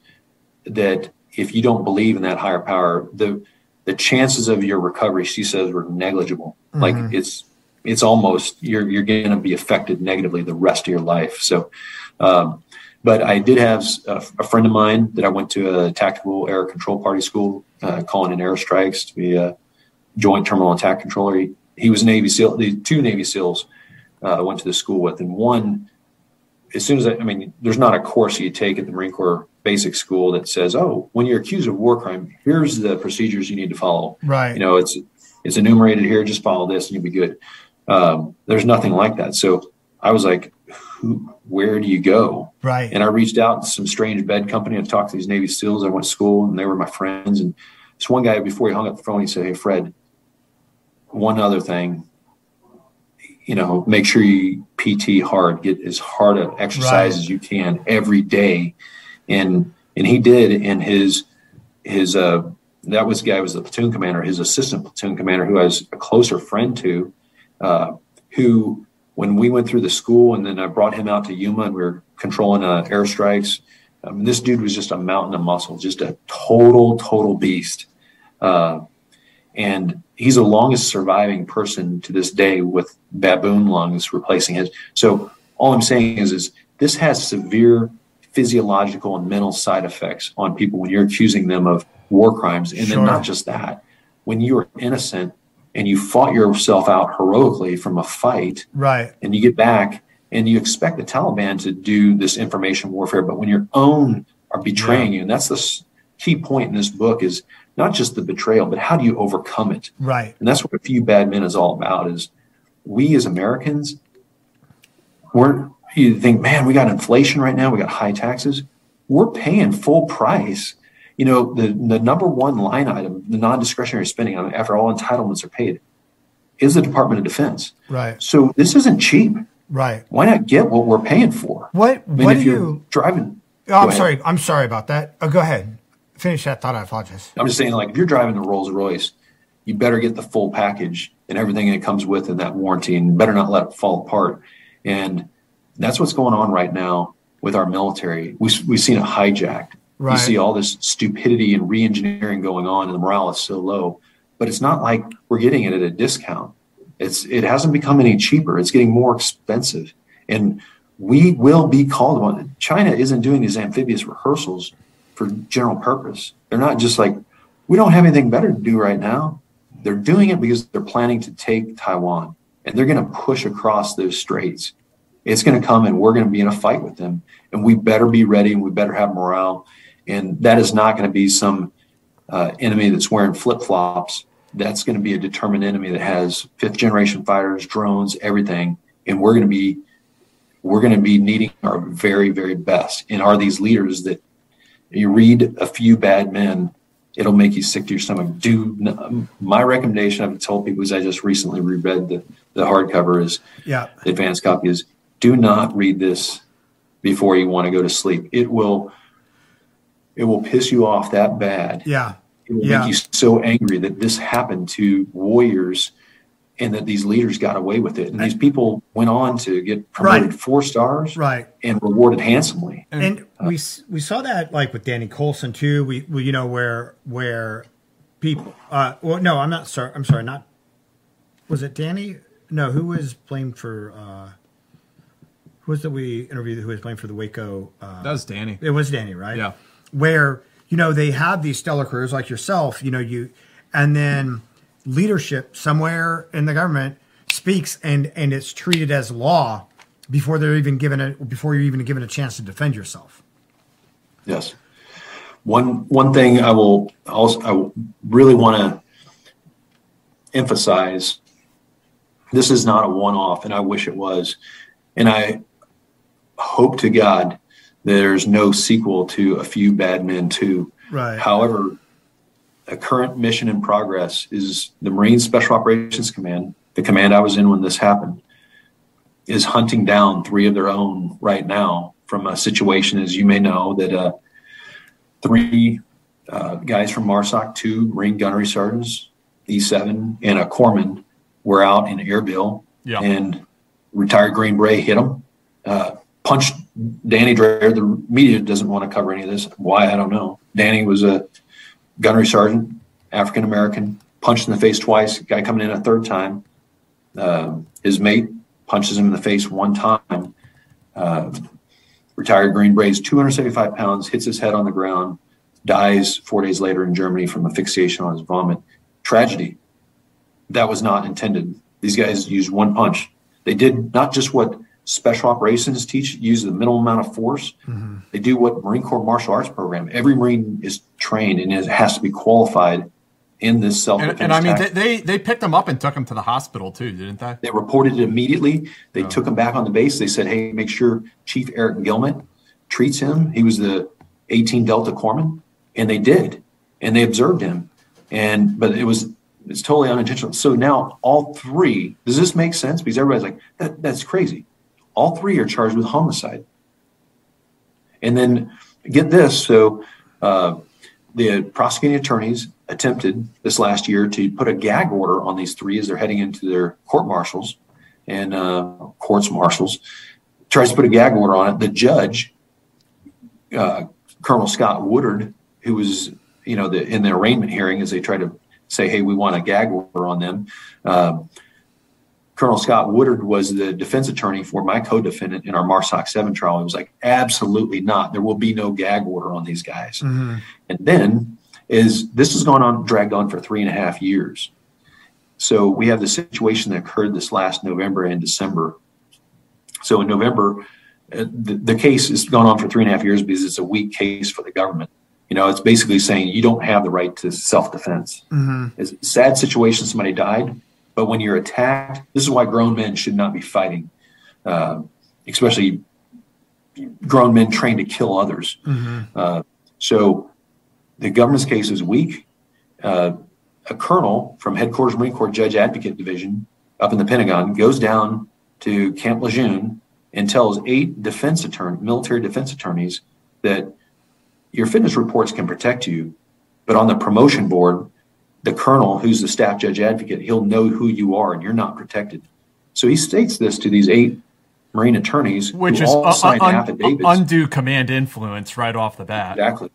[SPEAKER 4] that if you don't believe in that higher power, the the chances of your recovery, she says, were negligible. Like
[SPEAKER 6] Mhm.
[SPEAKER 4] it's it's almost you're you're going to be affected negatively the rest of your life. So, um, but I did have a, a friend of mine that I went to a tactical air control party school, uh, calling in airstrikes to be a joint terminal attack controller. He, he was Navy SEAL. The two Navy SEALs uh, I went to the school with, and one as soon as I, I mean, there's not a course you take at the Marine Corps basic school that says, "Oh, when you're accused of war crime, here's the procedures you need to follow."
[SPEAKER 2] Right.
[SPEAKER 4] You know, it's it's enumerated here. Just follow this, and you'll be good. Um, there's nothing like that. So I was like, Who, "Where do you go?"
[SPEAKER 2] Right.
[SPEAKER 4] And I reached out to some strange bed company. I talked to these Navy SEALs. I went to school, and they were my friends. And this one guy, before he hung up the phone, he said, "Hey, Fred, one other thing." You know, make sure you PT hard, get as hard an exercise
[SPEAKER 6] Right.
[SPEAKER 4] as you can every day, and and he did. And his his uh that was the guy was the platoon commander. His assistant platoon commander, who I was a closer friend to, uh, who when we went through the school, and then I brought him out to Yuma, and we were controlling uh, airstrikes. Um, this dude was just a mountain of muscle, just a total, total beast. Uh, and he's the longest surviving person to this day with baboon lungs replacing his. So all I'm saying is, is this has severe physiological and mental side effects on people when you're accusing them of war crimes. And
[SPEAKER 2] Sure.
[SPEAKER 4] then not just that, when you are innocent and you fought yourself out heroically from a fight,
[SPEAKER 2] Right.
[SPEAKER 4] and you get back and you expect the Taliban to do this information warfare, but when your own are betraying you, and that's the key point in this book is not just the betrayal, but how do you overcome it?
[SPEAKER 2] Right.
[SPEAKER 4] And that's what a few bad men is all about is we as Americans we're you think, man, we got inflation right now, we got high taxes. We're paying full price. You know, the the number one line item, the non-discretionary spending after all entitlements are paid, is the Department of Defense.
[SPEAKER 2] Right.
[SPEAKER 4] So this isn't cheap.
[SPEAKER 2] Right.
[SPEAKER 4] Why not get what we're paying for?
[SPEAKER 2] What?
[SPEAKER 4] I mean,
[SPEAKER 2] what
[SPEAKER 4] if you're
[SPEAKER 2] you?
[SPEAKER 4] driving,
[SPEAKER 2] Oh, I'm
[SPEAKER 4] ahead.
[SPEAKER 2] sorry. I'm sorry about that. Oh, go ahead. Finish that thought. I apologize.
[SPEAKER 4] I'm just saying, like, if you're driving the Rolls Royce, you better get the full package and everything that comes with in that warranty, and better not let it fall apart. And that's what's going on right now with our military. We, we've seen it hijacked.
[SPEAKER 2] Right.
[SPEAKER 4] You see all this stupidity and re-engineering going on, and the morale is so low. But it's not like we're getting it at a discount. It's it hasn't become any cheaper. It's getting more expensive, and we will be called upon. China isn't doing these amphibious rehearsals for general purpose. They're not just like we don't have anything better to do right now. They're doing it because they're planning to take Taiwan, and they're going to push across those straits. It's going to come, and we're going to be in a fight with them, and we better be ready, and we better have morale. And that is not going to be some uh, enemy that's wearing flip flops. That's going to be a determined enemy that has fifth generation fighters, drones, everything, and we're going to be we're going to be needing our very very best. And are these leaders that you read a few bad men, it'll make you sick to your stomach. Do my recommendation I've told people is I just recently reread the the hardcover is
[SPEAKER 2] Yeah.
[SPEAKER 4] the advanced copy is do not read this before you want to go to sleep. It will it will piss you off that bad.
[SPEAKER 2] Yeah.
[SPEAKER 4] It will
[SPEAKER 2] Yeah.
[SPEAKER 4] make you so angry that this happened to warriors and that these leaders got away with it. And these people went on to get promoted
[SPEAKER 2] Right.
[SPEAKER 4] four stars
[SPEAKER 2] Right.
[SPEAKER 4] and rewarded handsomely.
[SPEAKER 2] And we we saw that like with Danny Colson too. We, we you know where where people. Uh, well, no, I'm not sorry. I'm sorry. Not was it Danny? No, who was blamed for? Uh, who was that we interviewed? Who was blamed for the Waco? Uh,
[SPEAKER 1] That was Danny.
[SPEAKER 2] It was Danny, right?
[SPEAKER 1] Yeah.
[SPEAKER 2] Where you know they have these stellar careers like yourself. You know you, and then leadership somewhere in the government speaks and and it's treated as law before they're even given a before you're even given a chance to defend yourself.
[SPEAKER 4] Yes. One one thing I will also I really want to emphasize this is not a one off and I wish it was. And I hope to God there's no sequel to a few bad men too.
[SPEAKER 2] Right.
[SPEAKER 4] However, a current mission in progress is the Marine Special Operations Command, the command I was in when this happened, is hunting down three of their own right now from a situation, as you may know, that uh, three uh, guys from MARSOC, two Marine gunnery sergeants, E7, and a corpsman were out in Erbil,
[SPEAKER 1] Yeah.
[SPEAKER 4] and retired Green Beret hit them, uh, punched Danny Draher. The media doesn't want to cover any of this. Why I don't know. Danny was a gunnery sergeant, African American, punched in the face twice. Guy coming in a third time, uh, his mate punches him in the face one time. Uh, retired Green Berets, 275 pounds, hits his head on the ground, dies four days later in Germany from asphyxiation on his vomit. Tragedy. That was not intended. These guys used one punch. They did not just what special operations teach, use the minimal amount of force. Mm-hmm. They do what Marine Corps martial arts program. Every Marine is trained and has to be qualified in this self defense.
[SPEAKER 1] And, and I mean, they, they they picked him up and took him to the hospital too, didn't they?
[SPEAKER 4] They reported it immediately. They oh. took him back on the base. They said, "Hey, make sure Chief Eric Gilmet treats him." He was the 18 Delta corpsman, and they did, and they observed him, and but it was it's totally unintentional. So now all three. Does this make sense? Because everybody's like, that, "That's crazy." All three are charged with homicide, and then get this. So uh, the prosecuting attorneys attempted this last year to put a gag order on these three as they're heading into their court martials and uh, courts martials. Tries to put a gag order on it. The judge, uh, Colonel Scott Woodard, who was you know the, in the arraignment hearing, as they try to say, "Hey, we want a gag order on them." Colonel Scott Woodard was the defense attorney for my co-defendant in our MARSOC 7 trial. He was like, absolutely not. There will be no gag order on these guys. And then is this has gone on, dragged on for three and a half years. So we have the situation that occurred this last November and December. So in November, uh, the, the case has gone on for three and a half years because it's a weak case for the government. You know, it's basically saying you don't have the right to self-defense. It's a sad situation. Somebody died, but when you're attacked, this is why grown men should not be fighting. Uh, especially grown men trained to kill others. Uh, so the government's case is weak. Uh, a colonel from headquarters Marine Corps Judge Advocate Division up in the Pentagon goes down to Camp Lejeune and tells eight defense attorney, military defense attorneys that your fitness reports can protect you, but on the promotion board, the colonel, who's the staff judge advocate, he'll know who you are and you're not protected. So he states this to these eight Marine attorneys,
[SPEAKER 1] Which
[SPEAKER 4] who
[SPEAKER 1] is
[SPEAKER 4] all signed
[SPEAKER 1] un-
[SPEAKER 4] affidavits.
[SPEAKER 1] undue command influence right off the bat.
[SPEAKER 4] Exactly.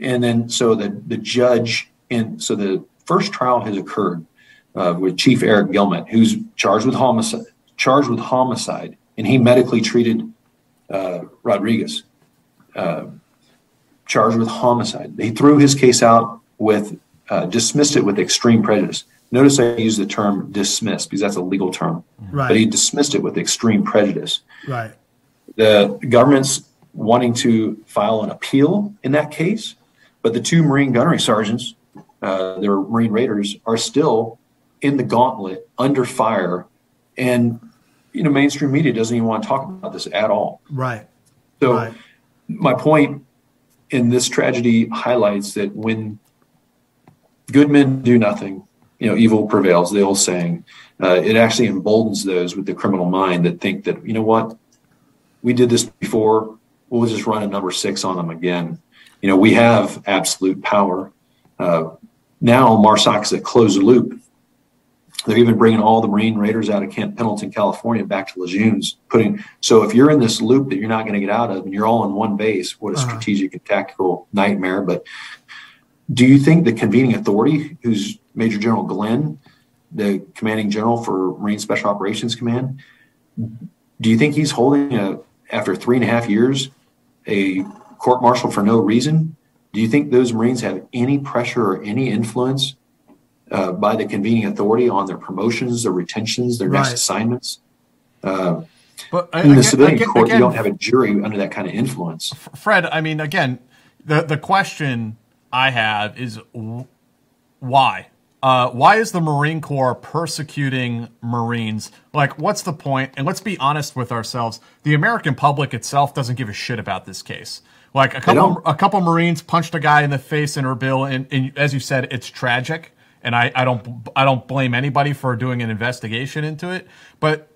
[SPEAKER 4] And then so the the judge and so the first trial has occurred uh, with Chief Eric Gilmet, who's charged with homicide, charged with homicide, and he medically treated uh, Rodriguez, uh, charged with homicide. He threw his case out with uh, dismissed it with extreme prejudice. Notice I use the term dismissed because that's a legal term,
[SPEAKER 2] Right.
[SPEAKER 4] but he dismissed it with extreme prejudice
[SPEAKER 2] Right.
[SPEAKER 4] the government's wanting to file an appeal in that case, but the two Marine gunnery sergeants, uh, they're Marine Raiders, are still in the gauntlet under fire, and you know mainstream media doesn't even want to talk about this at all.
[SPEAKER 2] Right.
[SPEAKER 4] So
[SPEAKER 2] Right.
[SPEAKER 4] my point in this tragedy highlights that when good men do nothing, you know, evil prevails. The old saying. Uh, it actually emboldens those with the criminal mind that think that you know what, we did this before. We'll just run a number six on them again. You know, we have absolute power. Uh, now Marsoc is a closed loop. They're even bringing all the Marine Raiders out of Camp Pendleton, California, back to Lejeune's. Putting so if you're in this loop that you're not going to get out of, and you're all in one base, what a
[SPEAKER 2] Uh-huh.
[SPEAKER 4] strategic and tactical nightmare. But do you think the convening authority, who's Major General Glynn, the commanding general for Marine Special Operations Command, do you think he's holding a after three and a half years a court martial for no reason? Do you think those Marines have any pressure or any influence uh, by the convening authority on their promotions, their retentions, their next assignments? Uh,
[SPEAKER 1] But I-
[SPEAKER 4] in the
[SPEAKER 1] again-
[SPEAKER 4] civilian
[SPEAKER 1] again-
[SPEAKER 4] court,
[SPEAKER 1] again,
[SPEAKER 4] you don't have a jury under that kind of influence.
[SPEAKER 1] Fred, I mean, again, the the question I have is why? Uh, why is the Marine Corps persecuting Marines? Like, what's the point? And let's be honest with ourselves: the American public itself doesn't give a shit about this case. Like a couple, a couple Marines punched a guy in the face in Erbil, and, and as you said, it's tragic. And I, I don't, I don't blame anybody for doing an investigation into it. But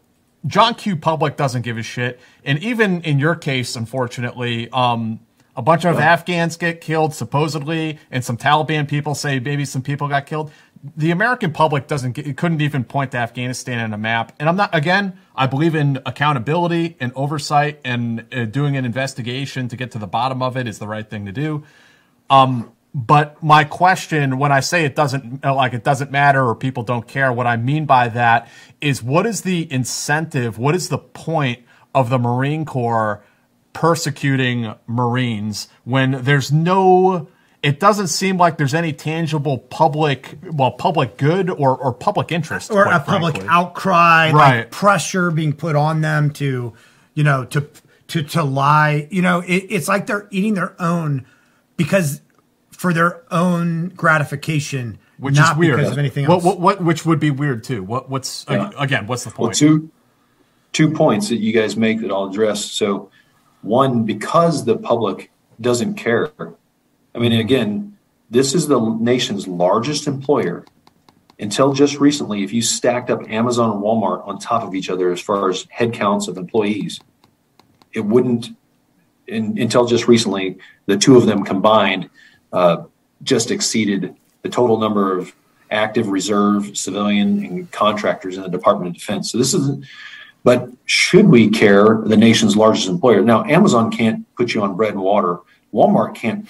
[SPEAKER 1] John Q. Public doesn't give a shit. And even in your case, unfortunately, um, a bunch of Afghans get killed, supposedly, and some Taliban people say maybe some people got killed. The American public doesn't get, couldn't even point to Afghanistan on a map. And I'm not, again, I believe in accountability and oversight and uh, doing an investigation to get to the bottom of it is the right thing to do. Um, but my question, when I say it doesn't like it doesn't matter or people don't care, what I mean by that is what is the incentive? What is the point of the Marine Corps persecuting Marines when there's no? It doesn't seem like there's any tangible public, well, public good or, or public interest,
[SPEAKER 2] or
[SPEAKER 1] quite
[SPEAKER 2] a public outcry,
[SPEAKER 1] Right.
[SPEAKER 2] like pressure being put on them to, you know, to to to lie. You know, it, it's like they're eating their own because for their own gratification,
[SPEAKER 1] which
[SPEAKER 2] not
[SPEAKER 1] is weird.
[SPEAKER 2] because of anything else.
[SPEAKER 1] what, what, which would be weird too. What, what's
[SPEAKER 4] Yeah.
[SPEAKER 1] again? What's the
[SPEAKER 4] Well,
[SPEAKER 1] point?
[SPEAKER 4] two two points that you guys make that I'll address. So, one, because the public doesn't care. I mean, again, this is the nation's largest employer. Until just recently, if you stacked up Amazon and Walmart on top of each other as far as headcounts of employees, it wouldn't. In, until just recently, the two of them combined uh, just exceeded the total number of active reserve, civilian, and contractors in the Department of Defense. So this is, but should we care the nation's largest employer? Now, Amazon can't put you on bread and water. Walmart can't,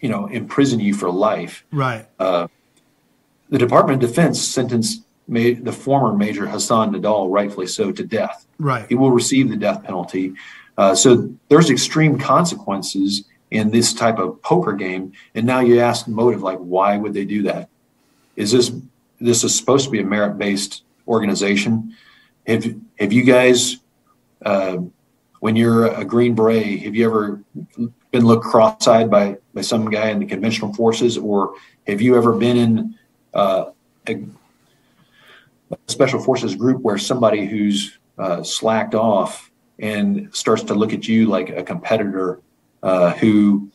[SPEAKER 4] you know, imprison you for life.
[SPEAKER 2] right?
[SPEAKER 4] Uh, the Department of Defense sentenced ma- the former Major Hassan Nadal, rightfully so, to death.
[SPEAKER 2] Right.
[SPEAKER 4] He will receive the death penalty. Uh, so there's extreme consequences in this type of poker game. And now you ask motive, like, why would they do that? Is this this is supposed to be a merit based organization? Have have you guys, uh, when you're a Green Beret, have you ever been looked cross-eyed by by some guy in the conventional forces, or have you ever been in uh, a, special forces group where somebody who's uh, slacked off and starts to look at you like a competitor uh, who,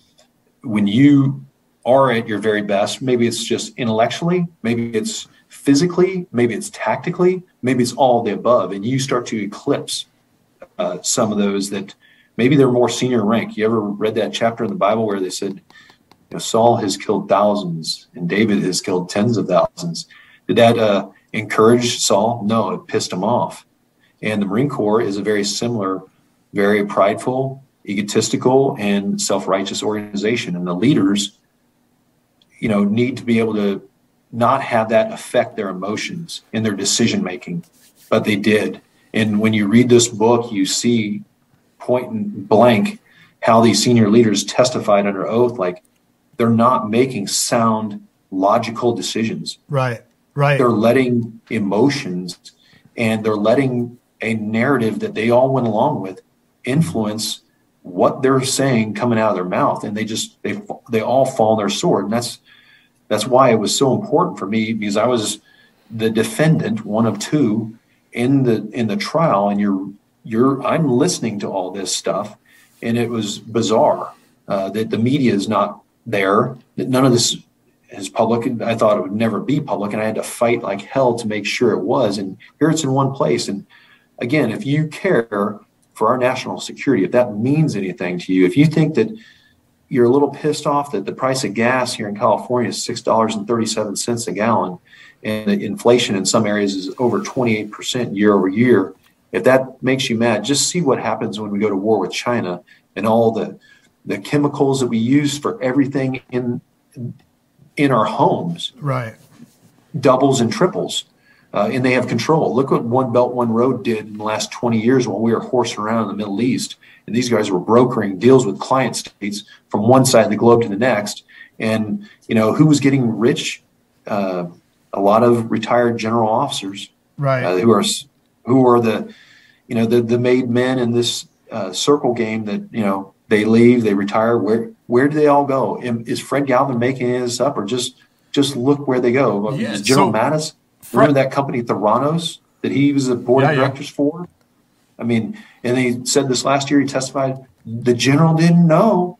[SPEAKER 4] when you are at your very best, maybe it's just intellectually, maybe it's physically, maybe it's tactically, maybe it's all the above, and you start to eclipse uh, some of those that maybe they're more senior rank. You ever read that chapter in the Bible where they said, you know, Saul has killed thousands and David has killed tens of thousands? Did that uh, encourage Saul? No, it pissed him off. And the Marine Corps is a very similar, very prideful, egotistical, and self-righteous organization. And the leaders, you know, need to be able to not have that affect their emotions in their decision making, but they did. And when you read this book, you see point blank how these senior leaders testified under oath like they're not making sound logical decisions.
[SPEAKER 2] Right. Right.
[SPEAKER 4] They're letting emotions and they're letting a narrative that they all went along with influence what they're saying coming out of their mouth and they just they they all fall on their sword and that's that's why it was so important for me because I was the defendant one of two in the in the trial and you're you're I'm listening to all this stuff and it was bizarre uh, that the media is not there. That none of this is public. I thought it would never be public and I had to fight like hell to make sure it was and here it's in one place. And again, if you care for our national security, if that means anything to you, if you think that you're a little pissed off that the price of gas here in California is six dollars and thirty-seven cents a gallon, and the inflation in some areas is over twenty-eight percent year over year. If that makes you mad, just see what happens when we go to war with China and all the the chemicals that we use for everything in in our homes.
[SPEAKER 2] Right.
[SPEAKER 4] Doubles and triples uh, and they have control. Look what One Belt One Road did in the last 20 years while we were horsing around in the Middle East. And these guys were brokering deals with client states from one side of the globe to the next. And you know who was getting rich? Uh, a lot of retired general officers,
[SPEAKER 2] right?
[SPEAKER 4] Uh, who are who are the you know the the made men in this uh, circle game that you know they leave, they retire. Where where do they all go? Is Fred Galvin making this up, or just just look where they go?
[SPEAKER 1] Yeah,
[SPEAKER 4] General
[SPEAKER 1] so-
[SPEAKER 4] Mattis Remember that company Theranos that he was the board
[SPEAKER 1] Yeah,
[SPEAKER 4] of
[SPEAKER 1] yeah.
[SPEAKER 4] directors for? I mean, and he said this last year. He testified the general didn't know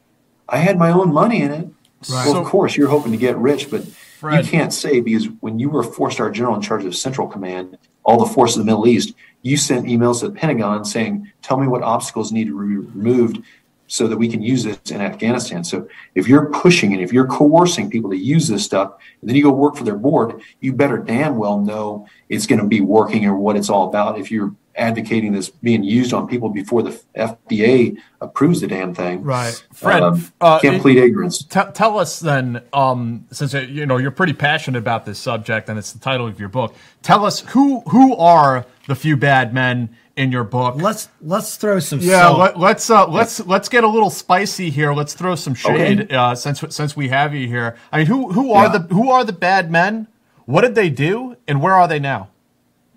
[SPEAKER 4] I had my own money in it.
[SPEAKER 2] Right.
[SPEAKER 4] Well,
[SPEAKER 1] So-
[SPEAKER 4] of course, you're hoping to get rich, but
[SPEAKER 1] Fred.
[SPEAKER 4] you can't say because when you were a four-star general in charge of Central Command, all the forces of the Middle East, you sent emails to the Pentagon saying, "Tell me what obstacles need to be removed." So that we can use this in Afghanistan. So if you're pushing and if you're coercing people to use this stuff, and then you go work for their board, you better damn well know it's going to be working or what it's all about. If you're advocating this being used on people before the FDA approves the damn thing,
[SPEAKER 2] Right.
[SPEAKER 1] Fred,
[SPEAKER 4] um,
[SPEAKER 1] uh,
[SPEAKER 4] can't plead ignorance.
[SPEAKER 1] Tell tell us then, um, since uh, you know you're pretty passionate about this subject and it's the title of your book. Tell us who who are the few bad men in your book?
[SPEAKER 2] Let's let's throw some
[SPEAKER 1] Yeah,
[SPEAKER 2] salt.
[SPEAKER 1] let, let's uh, let's let's get a little spicy here. Let's throw some shade
[SPEAKER 4] Okay.
[SPEAKER 1] uh, since since we have you here. I mean, who who are
[SPEAKER 4] Yeah.
[SPEAKER 1] the who are the bad men? What did they do, and where are they now?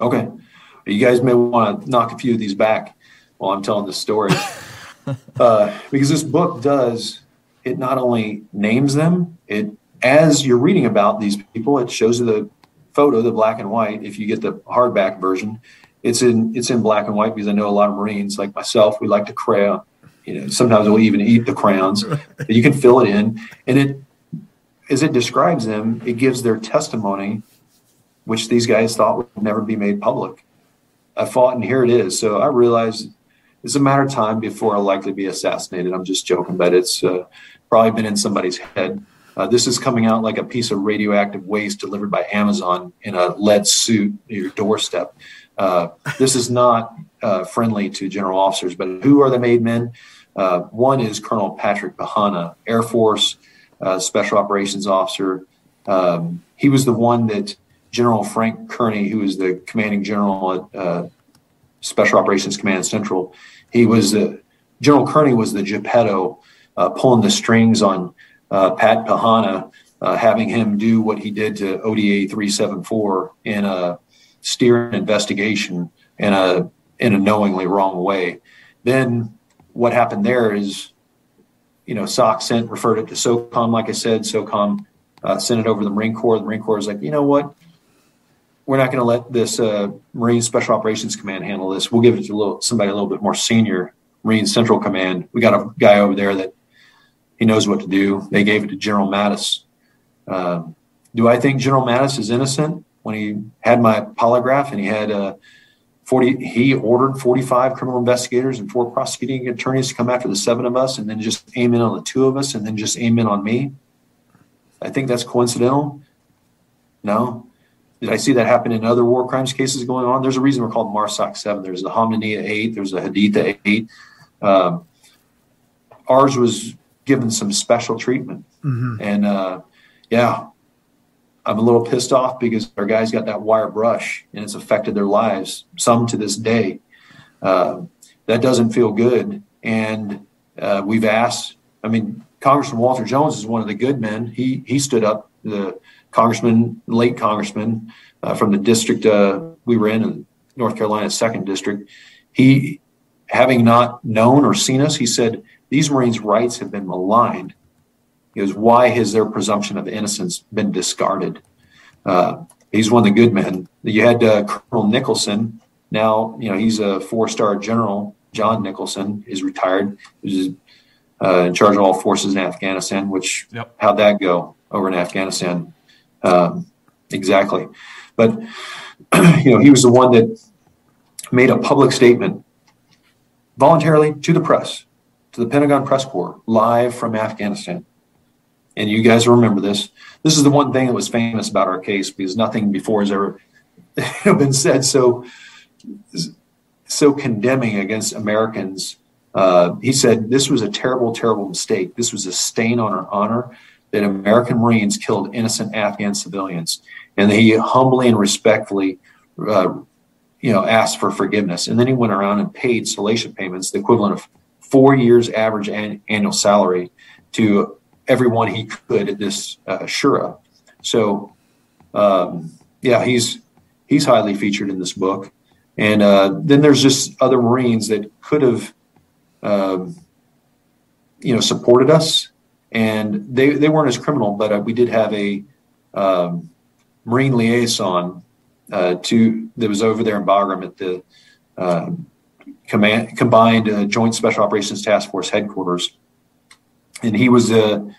[SPEAKER 4] Okay. You guys may want to knock a few of these back while I'm telling this story. uh, because this book does, it not only names them, it as you're reading about these people, it shows you the photo, the black and white. If you get the hardback version, it's in it's in black and white because I know a lot of Marines like myself, we like to crayon. You know, sometimes we'll even eat the crayons. But you can fill it in, and it as it describes them, it gives their testimony, which these guys thought would never be made public. I fought, and here it is. So I realized it's a matter of time before I'll likely be assassinated. I'm just joking, but it's uh, probably been in somebody's head. Uh, this is coming out like a piece of radioactive waste delivered by Amazon in a lead suit at your doorstep. Uh, this is not uh, friendly to general officers, but who are the made men? Uh, one is Colonel Patrick Bahana, Air Force uh, Special Operations Officer. Um, he was the one that General Frank Kearney, who was the commanding general at uh, Special Operations Command Central, he was the General Kearney was the Geppetto uh, pulling the strings on uh, Pat Pahana, uh, having him do what he did to ODA 374 in a steer an investigation in a in a knowingly wrong way. Then what happened there is, you know, SOCCENT referred it to SOCOM, like I said, SOCOM uh, sent it over to the Marine Corps. The Marine Corps is like, you know what? We're not going to let this uh, Marine Special Operations Command handle this. We'll give it to a little, somebody a little bit more senior, Marine Central Command. We got a guy over there that he knows what to do. They gave it to General Mattis. Uh, do I think General Mattis is innocent? When he had my polygraph and he had uh, 40, he ordered 45 criminal investigators and four prosecuting attorneys to come after the seven of us and then just aim in on the two of us and then just aim in on me. I think that's coincidental. No, I see that happen in other war crimes cases going on? There's a reason we're called MARSOC 7. There's the Hamdaniya 8, there's the Haditha 8. Um, ours was given some special treatment.
[SPEAKER 2] Mhm.
[SPEAKER 4] And uh, yeah, I'm a little pissed off because our guys got that wire brush and it's affected their lives, some to this day. Uh, that doesn't feel good. And uh, we've asked, I mean, Congressman Walter Jones is one of the good men. He, he stood up, the congressman, late congressman uh, from the district uh, we were in, in North Carolina's second district. He, having not known or seen us, he said, These Marines' rights have been maligned. He goes, Why has their presumption of innocence been discarded? Uh, he's one of the good men. You had uh, Colonel Nicholson. Now, you know, he's a four star general. John Nicholson is retired. He's uh, in charge of all forces in Afghanistan, which,
[SPEAKER 1] Yep.
[SPEAKER 4] how'd that go over in Afghanistan? Um, exactly. But, you know, he was the one that made a public statement voluntarily to the press, to the Pentagon press corps, live from Afghanistan. And you guys remember this. This is the one thing that was famous about our case because nothing before has ever been said so so condemning against Americans. Uh, he said this was a terrible, terrible mistake. This was a stain on our honor that American Marines killed innocent Afghan civilians, and he humbly and respectfully, uh, you know, asked for forgiveness. And then he went around and paid solatia payments, the equivalent of four years' average an- annual salary, to everyone he could at this uh, Shura. So, um, yeah, he's he's highly featured in this book. And uh, then there's just other Marines that could have, um, you know, supported us, and they they weren't as criminal, but uh, we did have a um, Marine liaison uh, to that was over there in Bagram at the uh, command combined uh, Joint Special Operations Task Force headquarters, and he was the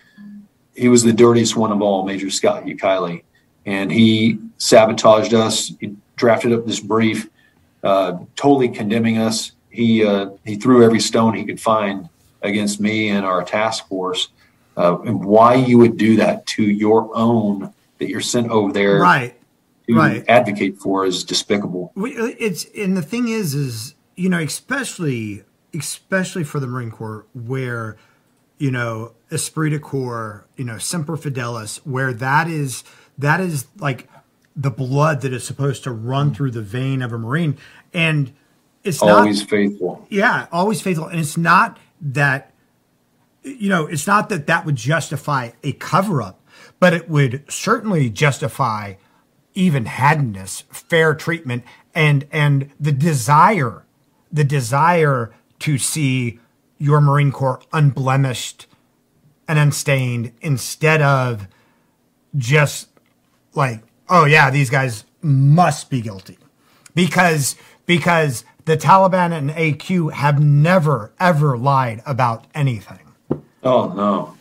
[SPEAKER 4] he was the dirtiest one of all, Major Scott Ukile, and he sabotaged us. He drafted up this brief uh, totally condemning us. He uh, he threw every stone he could find against me and our task force. Uh, and why you would do that to your own that you're sent over there
[SPEAKER 2] Right.
[SPEAKER 4] to
[SPEAKER 2] right.
[SPEAKER 4] advocate for is despicable.
[SPEAKER 2] It's and the thing is, is you know, especially especially for the Marine Corps, where you know esprit de corps, you know, semper fidelis, where that is that is like the blood that is supposed to run through the vein of a Marine, and it's
[SPEAKER 4] Always
[SPEAKER 2] not
[SPEAKER 4] faithful.
[SPEAKER 2] yeah, always faithful. And it's not that, you know, it's not that that would justify a cover up, but it would certainly justify even handedness, fair treatment, and and the desire, the desire to see your Marine Corps unblemished and unstained instead of just like, oh yeah, these guys must be guilty because because the Taliban and AQ have never ever lied about anything.
[SPEAKER 4] Oh no,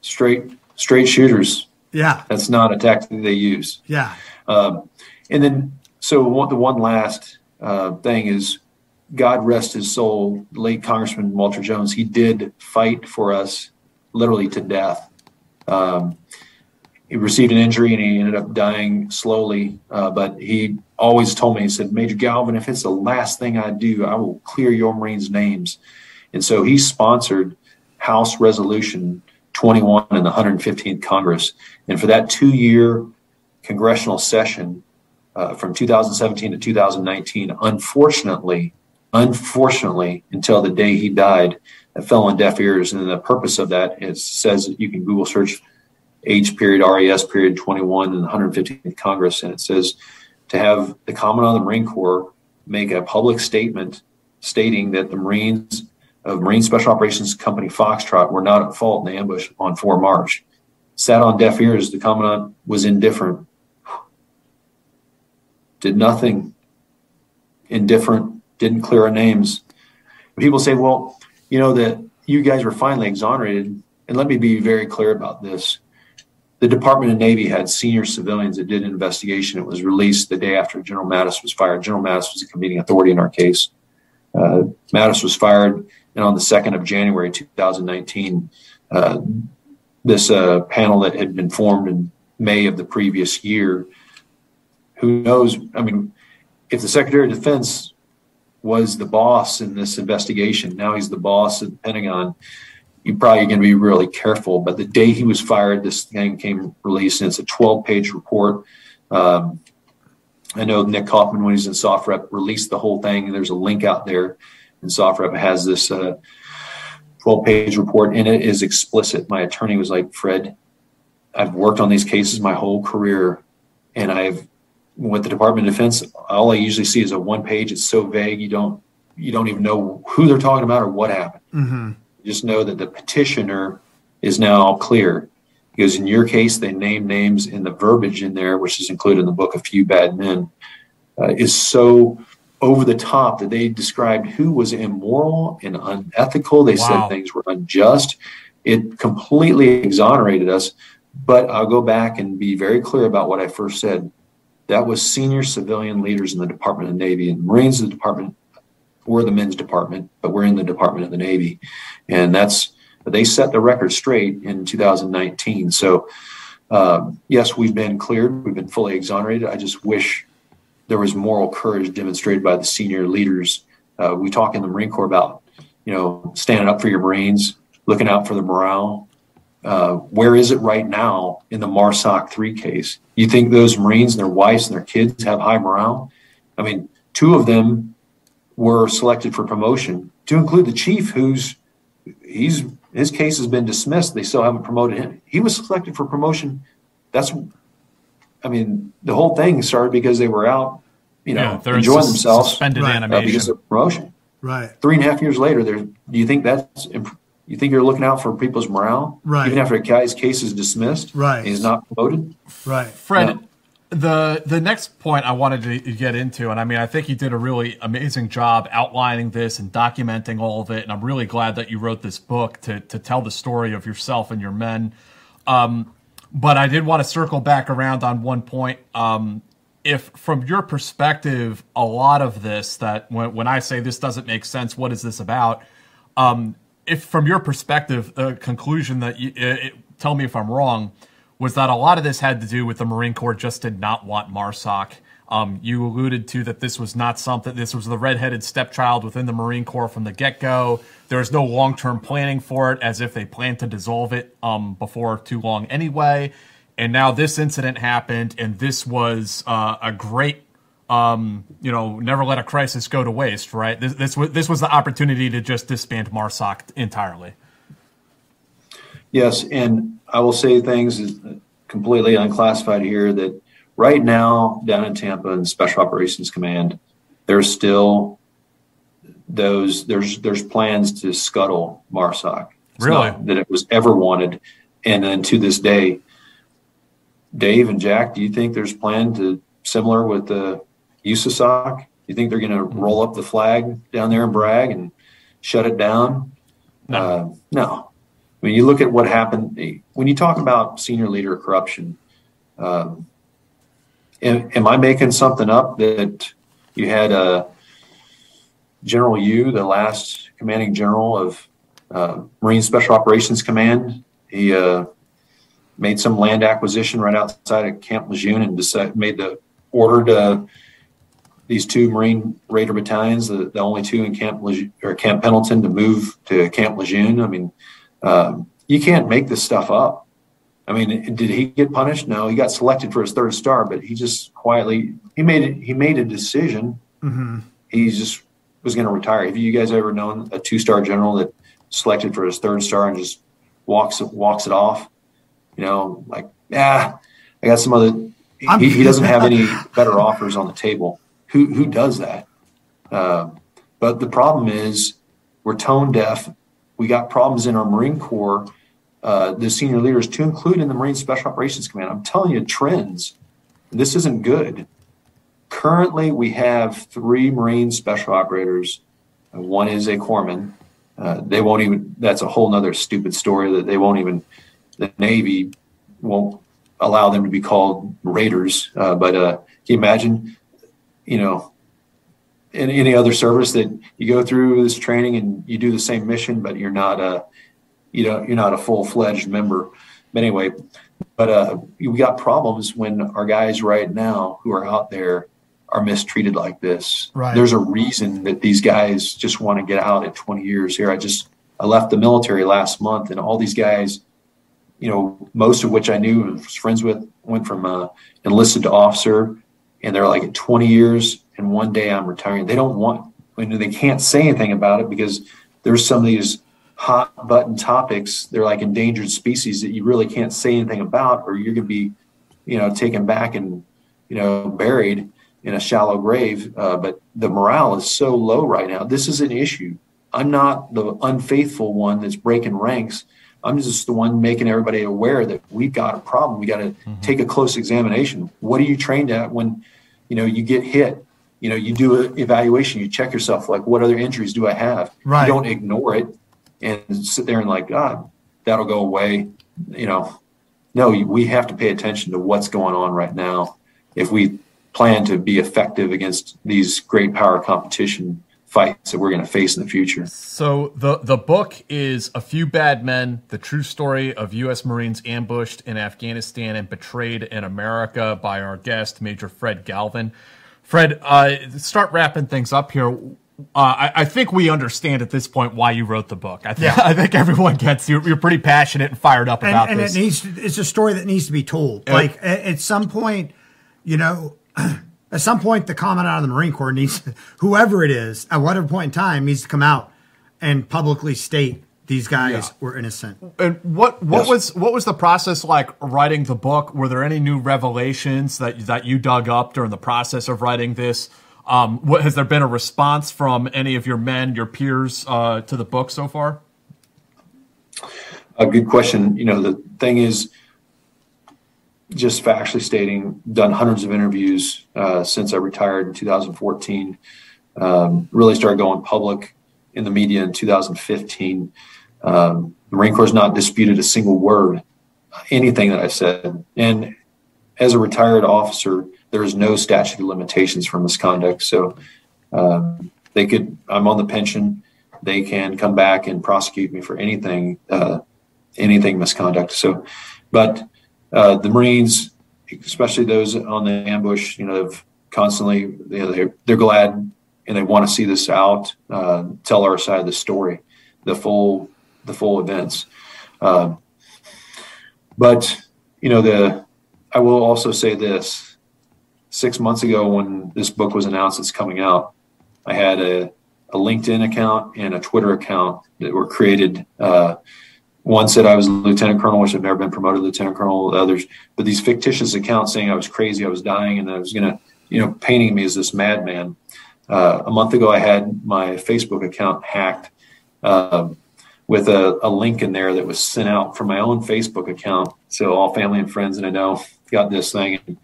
[SPEAKER 4] straight straight shooters.
[SPEAKER 2] Yeah,
[SPEAKER 4] That's not a tactic they use.
[SPEAKER 2] yeah,
[SPEAKER 4] Um, and then, so one, the one last uh, thing is, God rest his soul, late Congressman Walter Jones. He did fight for us, literally to death. Um, he received an injury and he ended up dying slowly. Uh, but he always told me, he said, Major Galvin, if it's the last thing I do, I will clear your Marines' names. And so he sponsored House Resolution 21 in the 115th Congress. And for that two year congressional session uh, from 2017 to 2019, unfortunately, unfortunately, until the day he died, it fell on deaf ears. And the purpose of that is says that you can Google search H period RES period 21 in the 115th Congress, and it says to have the Commandant of the Marine Corps make a public statement stating that the Marines of Marine Special Operations Company Foxtrot were not at fault in the ambush on 4 March. Sat on deaf ears. The Commandant was indifferent. did nothing, indifferent, didn't clear our names. People say, well, you know, that you guys were finally exonerated. And let me be very clear about this. The Department of Navy had senior civilians that did an investigation. It was released the day after General Mattis was fired. General Mattis was the convening authority in our case. Uh, Mattis was fired, and on the 2nd of January 2019, uh, this uh, panel that had been formed in May of the previous year, who knows? I mean, if the Secretary of Defense was the boss in this investigation, now he's the boss at the Pentagon you're probably going to be really careful. But the day he was fired, this thing came released, and it's a 12 page report. Um, I know Nick Kaufman, when he's in SOFREP, released the whole thing. There's a link out there, and SOFREP has this uh, 12 page report, and it is explicit. My attorney was like, Fred, I've worked on these cases my whole career, and I've with the Department of Defense, all I usually see is a one page. It's so vague, you don't you don't even know who they're talking about or what happened.
[SPEAKER 2] Mm-hmm
[SPEAKER 4] just know that the petitioner is now all clear because in your case they name names in the verbiage in there which is included in the book a few bad men uh, is so over the top that they described who was immoral and unethical. They wow. said things were unjust. It completely exonerated us but i'll go back and be very clear about what i first said. That was senior civilian leaders in the department of navy and marines the department we're the men's department, but we're in the Department of the Navy, and that's they set the record straight in 2019. So, um, yes, we've been cleared, we've been fully exonerated. I just wish there was moral courage demonstrated by the senior leaders. Uh, we talk in the Marine Corps about, you know, standing up for your Marines, looking out for the morale. Uh, where is it right now in the MARSOC 3 case? You think those Marines and their wives and their kids have high morale? I mean, two of them were selected for promotion, to include the chief, who's he's his case has been dismissed. They still haven't promoted him. He was selected for promotion. That's, I mean, the whole thing started because they were out, you know, yeah, enjoying sus- themselves
[SPEAKER 1] suspended right. animation.
[SPEAKER 4] Uh, because of promotion.
[SPEAKER 2] Right.
[SPEAKER 4] Three and a half years later, there. Do you think that's? You think you're looking out for people's morale?
[SPEAKER 2] Right.
[SPEAKER 4] Even after a guy's case is dismissed.
[SPEAKER 2] Right.
[SPEAKER 4] he's not promoted.
[SPEAKER 2] Right.
[SPEAKER 1] Fred. No the the next point I wanted to get into, and I mean, I think you did a really amazing job outlining this and documenting all of it, and I'm really glad that you wrote this book to to tell the story of yourself and your men. Um, but I did want to circle back around on one point. Um, if from your perspective, a lot of this that when when I say this doesn't make sense, what is this about? Um, if from your perspective, the conclusion that you it, tell me if I'm wrong was that a lot of this had to do with the Marine Corps just did not want MARSOC. Um, you alluded to that this was not something, this was the redheaded stepchild within the Marine Corps from the get go. There was no long term planning for it, as if they planned to dissolve it um, before too long anyway. And now this incident happened, and this was uh, a great, um, you know, never let a crisis go to waste, right? This, this, was, this was the opportunity to just disband MARSOC entirely.
[SPEAKER 4] Yes, and I will say things completely unclassified here that right now down in Tampa in Special Operations Command, there's still those there's there's plans to scuttle MARSOC.
[SPEAKER 1] It's really?
[SPEAKER 4] that it was ever wanted, and then to this day, Dave and Jack, do you think there's plan to similar with the USASOC? Do you think they're going to roll up the flag down there and brag and shut it down?
[SPEAKER 1] No.
[SPEAKER 4] Uh, no. Mean, you look at what happened when you talk about senior leader corruption. Um, am, am, I making something up that you had uh, General Yoo, the last commanding general of uh, Marine Special Operations Command? He uh, made some land acquisition right outside of Camp Lejeune and decided, made the ordered uh, these two Marine Raider battalions, the, the only two in Camp Lejeune, or Camp Pendleton, to move to Camp Lejeune. I mean um, you can't make this stuff up. I mean, did he get punished? No, he got selected for his third star, but he just quietly he made it. He made a decision.
[SPEAKER 2] Mm-hmm.
[SPEAKER 4] He just was going to retire. Have you guys ever known a two star general that selected for his third star and just walks walks it off? You know, like yeah, I got some other. He, he doesn't have any better offers on the table. Who who does that? Uh, but the problem is we're tone deaf we got problems in our Marine Corps, uh, the senior leaders, to include in the Marine Special Operations Command. I'm telling you, trends. This isn't good. currently we have three Marine special operators. One is a corpsman. Uh, they won't even. That's a whole nother stupid story that they won't even. The Navy won't allow them to be called raiders. Uh, but uh, can you imagine? You know, in any other service that you go through this training and you do the same mission, but you're not a, you know, you're not a full fledged member. But anyway, but uh, we got problems when our guys right now who are out there are mistreated like this.
[SPEAKER 2] Right.
[SPEAKER 4] There's a reason that these guys just want to get out at 20 years here. I just I left the military last month, and all these guys, you know, most of which I knew and was friends with, went from uh, enlisted to officer, and they're like at 20 years, and one day I'm retiring. They don't want, and they can't say anything about it because there's some of these hot button topics. They're like endangered species that you really can't say anything about, or you're going to be, you know, taken back and, you know, buried in a shallow grave. Uh, but the morale is so low right now. This is an issue. I'm not the unfaithful one that's breaking ranks. I'm just the one making everybody aware that we've got a problem. We got to mm-hmm. take a close examination. What are you trained at when, you know, you get hit? You know, you do an evaluation. You check yourself. Like, what other injuries do I have?
[SPEAKER 2] Right.
[SPEAKER 4] You don't ignore it and sit there and like, God, that'll go away. You know, no, we have to pay attention to what's going on right now if we plan to be effective against these great power competition fights that we're going to face in the future.
[SPEAKER 1] So the the book is A Few Bad Men: The True Story of U.S. Marines Ambushed in Afghanistan and Betrayed in America by our guest Major Fred Galvin. Fred, uh, start wrapping things up here. Uh, I, I, think we understand at this point why you wrote the book. I, th- yeah. I think everyone gets you. You're pretty passionate and fired up
[SPEAKER 2] and,
[SPEAKER 1] about
[SPEAKER 2] and
[SPEAKER 1] this.
[SPEAKER 2] And it needs. To, it's a story that needs to be told. like at, at, some point, you know, at some point, the commandant of the Marine Corps needs, whoever it is, at whatever point in time, needs to come out and publicly state these guys yeah. were innocent.
[SPEAKER 1] And what what yes. was what was the process like writing the book? Were there any new revelations that that you dug up during the process of writing this? Um, what, has there been a response from any of your men, your peers, uh, to the book so far?
[SPEAKER 4] A good question. You know, the thing is, just factually stating, done hundreds of interviews uh, since I retired in 2014. Um, really started going public in the media in 2015. Um, the Marine Corps has not disputed a single word, anything that I said. And as a retired officer, there is no statute of limitations for misconduct. So um, they could, I'm on the pension. They can come back and prosecute me for anything, uh, anything misconduct. So, but uh, the Marines, especially those on the ambush, you know, have constantly, you know, they're, they're glad and they want to see this out, uh, tell our side of the story, the full, the full events. Uh, but, you know, the, I will also say this six months ago when this book was announced it's coming out, I had a, a LinkedIn account and a Twitter account that were created. Uh, one said I was lieutenant colonel, which I've never been promoted lieutenant colonel. Others, but these fictitious accounts saying I was crazy, I was dying, and I was going to, you know, painting me as this madman. Uh, a month ago, I had my Facebook account hacked uh, with a, a, link in there that was sent out from my own Facebook account. So all family and friends that I know got this thing. And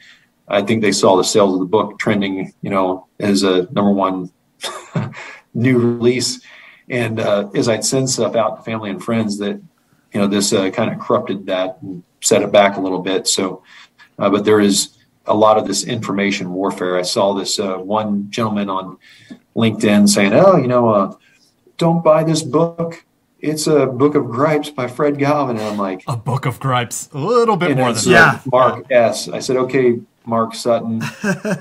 [SPEAKER 4] I think they saw the sales of the book trending, you know, as a number one new release. And uh, as I'd send stuff out to family and friends, that you know, this uh, kind of corrupted that and set it back a little bit. So, uh, but there is a lot of this information warfare. I saw this uh, one gentleman on LinkedIn saying, "Oh, you know, uh, don't buy this book." It's a book of gripes by Fred Galvin, and I'm like,
[SPEAKER 1] a book of gripes, a little bit more than
[SPEAKER 2] yeah.
[SPEAKER 4] Mark S. I said, okay, Mark Sutton.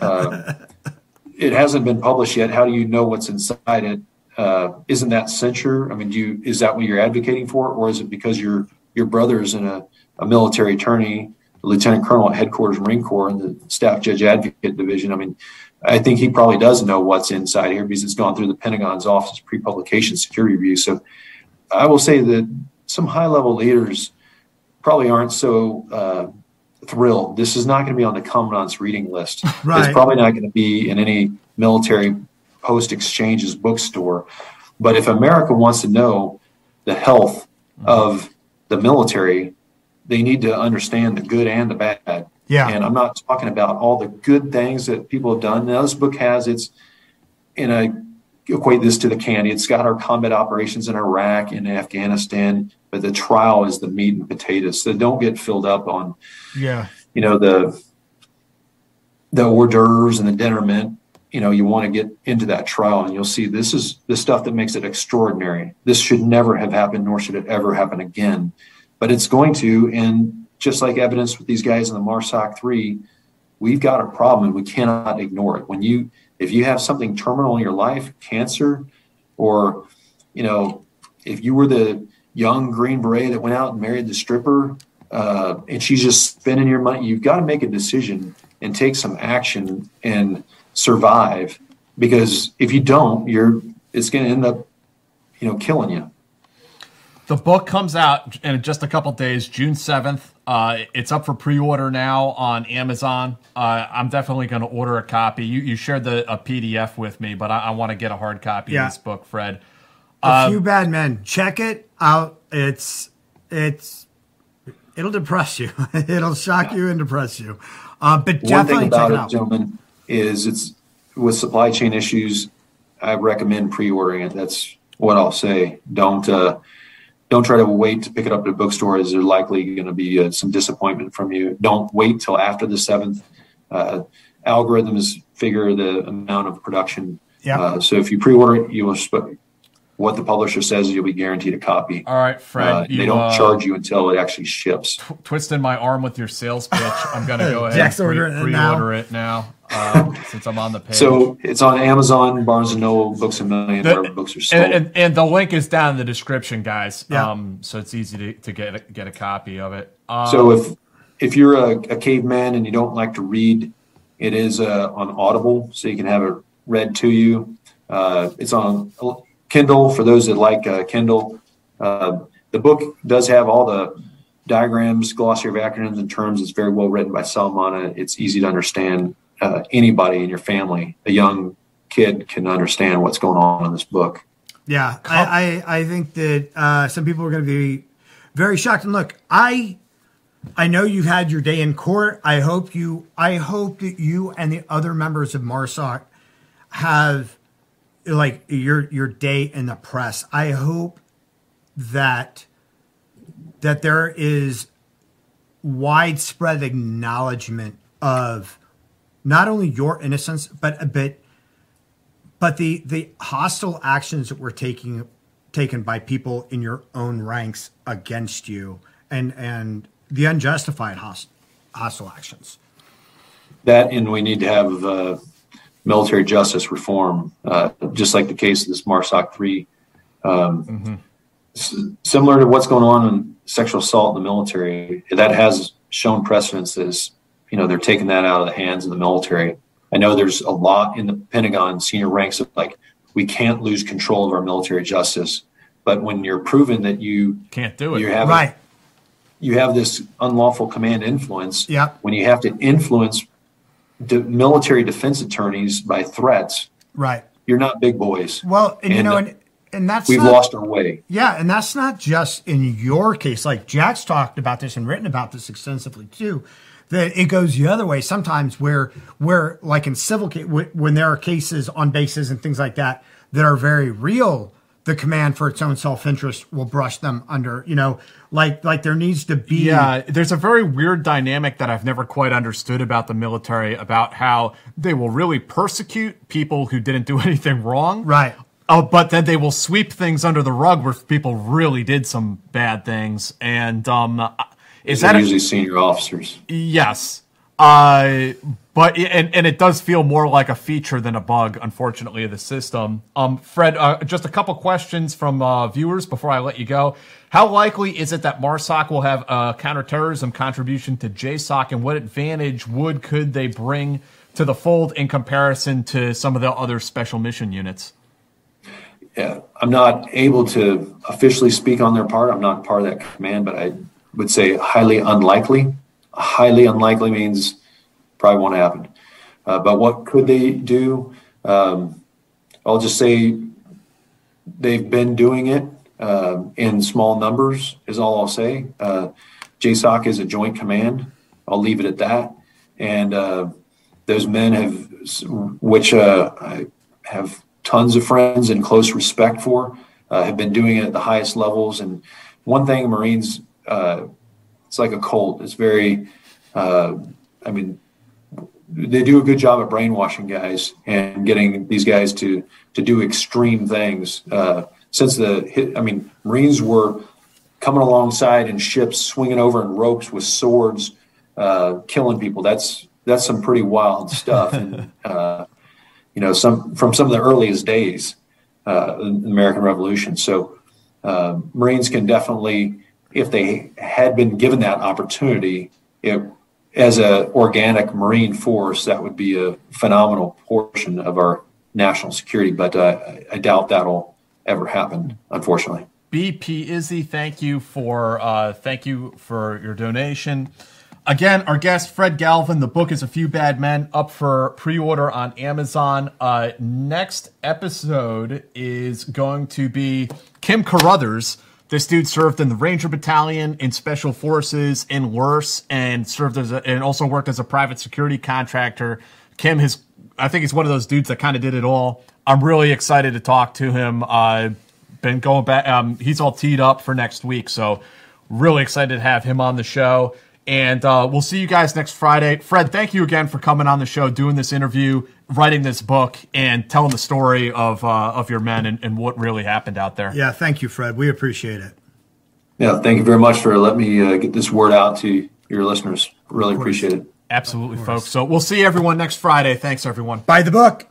[SPEAKER 4] Uh, it hasn't been published yet. How do you know what's inside it? Uh, not that censure? I mean, do you is that what you're advocating for, or is it because your your brother is in a, a military attorney, a lieutenant colonel at headquarters Marine Corps in the staff judge advocate division? I mean, I think he probably does know what's inside here because it's gone through the Pentagon's office pre-publication security review. So, I will say that some high-level leaders probably aren't so uh, thrilled. This is not going to be on the commandant's reading list.
[SPEAKER 2] Right.
[SPEAKER 4] It's probably not going to be in any military post exchanges bookstore. But if America wants to know the health of the military, they need to understand the good and the bad.
[SPEAKER 2] Yeah.
[SPEAKER 4] And I'm not talking about all the good things that people have done. Now, this book has its, and I equate this to the candy. It's got our combat operations in Iraq and Afghanistan, but the trial is the meat and potatoes. So don't get filled up on,
[SPEAKER 2] Yeah.
[SPEAKER 4] you know, the the hors d'oeuvres and the dinner mint. You know, you want to get into that trial, and you'll see this is the stuff that makes it extraordinary. This should never have happened, nor should it ever happen again. But it's going to, and just like evidence with these guys in the MARSOC three, we've got a problem, and we cannot ignore it. When you, if you have something terminal in your life, cancer, or you know, if you were the young Green Beret that went out and married the stripper, uh, and she's just spending your money, you've got to make a decision and take some action and survive. Because if you don't, you're it's going to end up, you know, killing you.
[SPEAKER 1] The book comes out in just a couple days, June 7th. Uh, it's up for pre-order now on Amazon. Uh, I'm definitely going to order a copy. You, you shared the a PDF with me, but I, I want to get a hard copy
[SPEAKER 2] Yeah.
[SPEAKER 1] of this book, Fred.
[SPEAKER 2] A
[SPEAKER 1] Um,
[SPEAKER 2] few bad men. Check it out. It's it's it'll depress you. it'll shock you and depress you. Uh, but
[SPEAKER 4] One thing
[SPEAKER 2] definitely check
[SPEAKER 4] about
[SPEAKER 2] it
[SPEAKER 4] it,
[SPEAKER 2] out.
[SPEAKER 4] gentlemen, is it's with supply chain issues. I recommend pre-ordering it. That's what I'll say. Don't uh, don't try to wait to pick it up at a bookstore, as there's likely going to be uh, some disappointment from you. Don't wait till after the seventh. Uh, algorithms figure the amount of production.
[SPEAKER 2] Yeah.
[SPEAKER 4] Uh, so if you pre-order it, you will. Sp- what the publisher says, you'll be guaranteed a copy.
[SPEAKER 1] All right, Fred.
[SPEAKER 4] Uh,
[SPEAKER 1] you,
[SPEAKER 4] they don't
[SPEAKER 1] uh,
[SPEAKER 4] charge you until it actually ships.
[SPEAKER 1] twisting my arm with your sales pitch. I'm going to go ahead
[SPEAKER 2] Jack's
[SPEAKER 1] and pre-
[SPEAKER 2] ordering it now.
[SPEAKER 1] pre-order it now uh, since I'm on the page.
[SPEAKER 4] So it's on Amazon, Barnes and Noble, Books a Million,
[SPEAKER 1] The-
[SPEAKER 4] wherever books are sold.
[SPEAKER 1] and, and, and the link is down in the description, guys.
[SPEAKER 2] Yeah.
[SPEAKER 1] Um, so it's easy to, to get a, get a copy of it. Um,
[SPEAKER 4] So if if you're a, a caveman and you don't like to read, it is uh, on Audible, so you can have it read to you. Uh, it's on Kindle for those that like uh, Kindle. Uh, the book does have all the diagrams, glossary of acronyms and terms. It's very well written by Sal Manna. It's easy to understand. Uh, anybody in your family, a young kid, can understand what's going on in this book.
[SPEAKER 2] Yeah, I, I, I think that uh, some people are going to be very shocked. And look, I I know you've had your day in court. I hope you I hope that you and the other members of MARSOC have like your your day in the press. I hope that that there is widespread acknowledgement of not only your innocence, but but but the the hostile actions that were taking taken by people in your own ranks against you, and and the unjustified host, hostile actions.
[SPEAKER 4] that and we need to have uh, military justice reform, uh, just like the case of this MARSOC 3. Um, s- similar to what's going on in sexual assault in the military, that has shown precedence as, you know, they're taking that out of the hands of the military. I know there's a lot in the Pentagon senior ranks of like, we can't lose control of our military justice. But when you're proven that you
[SPEAKER 1] can't do it.
[SPEAKER 4] you have
[SPEAKER 2] Right.
[SPEAKER 4] you have this unlawful command influence.
[SPEAKER 2] Yep.
[SPEAKER 4] When you have to influence de- military defense attorneys by threats,
[SPEAKER 2] Right.
[SPEAKER 4] you're not big boys.
[SPEAKER 2] Well, and, you know,
[SPEAKER 4] uh,
[SPEAKER 2] and and that's
[SPEAKER 4] We've
[SPEAKER 2] not-
[SPEAKER 4] lost our way.
[SPEAKER 2] Yeah, and that's not just in your case. Like Jack's talked about this and written about this extensively too. That it goes the other way sometimes, where where like in civil case, when there are cases on bases and things like that that are very real, the command for its own self interest will brush them under. You know, like like there needs to be.
[SPEAKER 1] Yeah, there's a very weird dynamic that I've never quite understood about the military about how they will really persecute people who didn't do anything wrong.
[SPEAKER 2] Right.
[SPEAKER 1] Oh, but then they will sweep things under the rug where people really did some bad things. And um, is
[SPEAKER 4] They're
[SPEAKER 1] that a-
[SPEAKER 4] usually senior officers?
[SPEAKER 1] Yes. Uh, but and and it does feel more like a feature than a bug, unfortunately, of the system. Um, Fred, uh, just a couple questions from uh, viewers before I let you go. How likely is it that MARSOC will have a counterterrorism contribution to JSOC, and what advantage would could they bring to the fold in comparison to some of the other special mission units?
[SPEAKER 4] Yeah, I'm not able to officially speak on their part. I'm not part of that command, but I would say highly unlikely. Highly unlikely means probably won't happen. Uh, but what could they do? Um, I'll just say they've been doing it in small numbers, is all I'll say. Uh, JSOC is a joint command. I'll leave it at that. and uh, those men have, which uh, I have tons of friends and close respect for, have been doing it at the highest levels. And one thing, Marines, it's like a cult. It's very, I mean, they do a good job at brainwashing guys and getting these guys to to do extreme things. Uh, since the, I mean, Marines were coming alongside in ships, swinging over in ropes with swords, uh, killing people. That's that's some pretty wild stuff. and, uh, you know, some from some of the earliest days, uh, the American Revolution. So uh, Marines can definitely, if they had been given that opportunity, it, as a organic Marine force, that would be a phenomenal portion of our national security. But uh, I doubt that'll ever happen, unfortunately.
[SPEAKER 1] BP Izzy, thank you for uh, thank you for your donation. Again, our guest Fred Galvin. The book is A Few Bad Men up for pre-order on Amazon. Uh, next episode is going to be Kim Carruthers. This dude served in the Ranger Battalion, in Special Forces, in Worse, and served as a, and also worked as a private security contractor. Kim has, I think he's one of those dudes that kind of did it all. I'm really excited to talk to him. Uh, been going back. Um, he's all teed up for next week, so really excited to have him on the show. And uh, we'll see you guys next Friday. Fred, thank you again for coming on the show, doing this interview, writing this book, and telling the story of uh, of your men and, and, what really happened out there.
[SPEAKER 2] Yeah, thank you, Fred. We appreciate it.
[SPEAKER 4] Yeah, thank you very much for letting me uh, get this word out to your listeners. Really appreciate it.
[SPEAKER 1] Absolutely, folks. So we'll see everyone next Friday. Thanks, everyone.
[SPEAKER 2] Buy the book.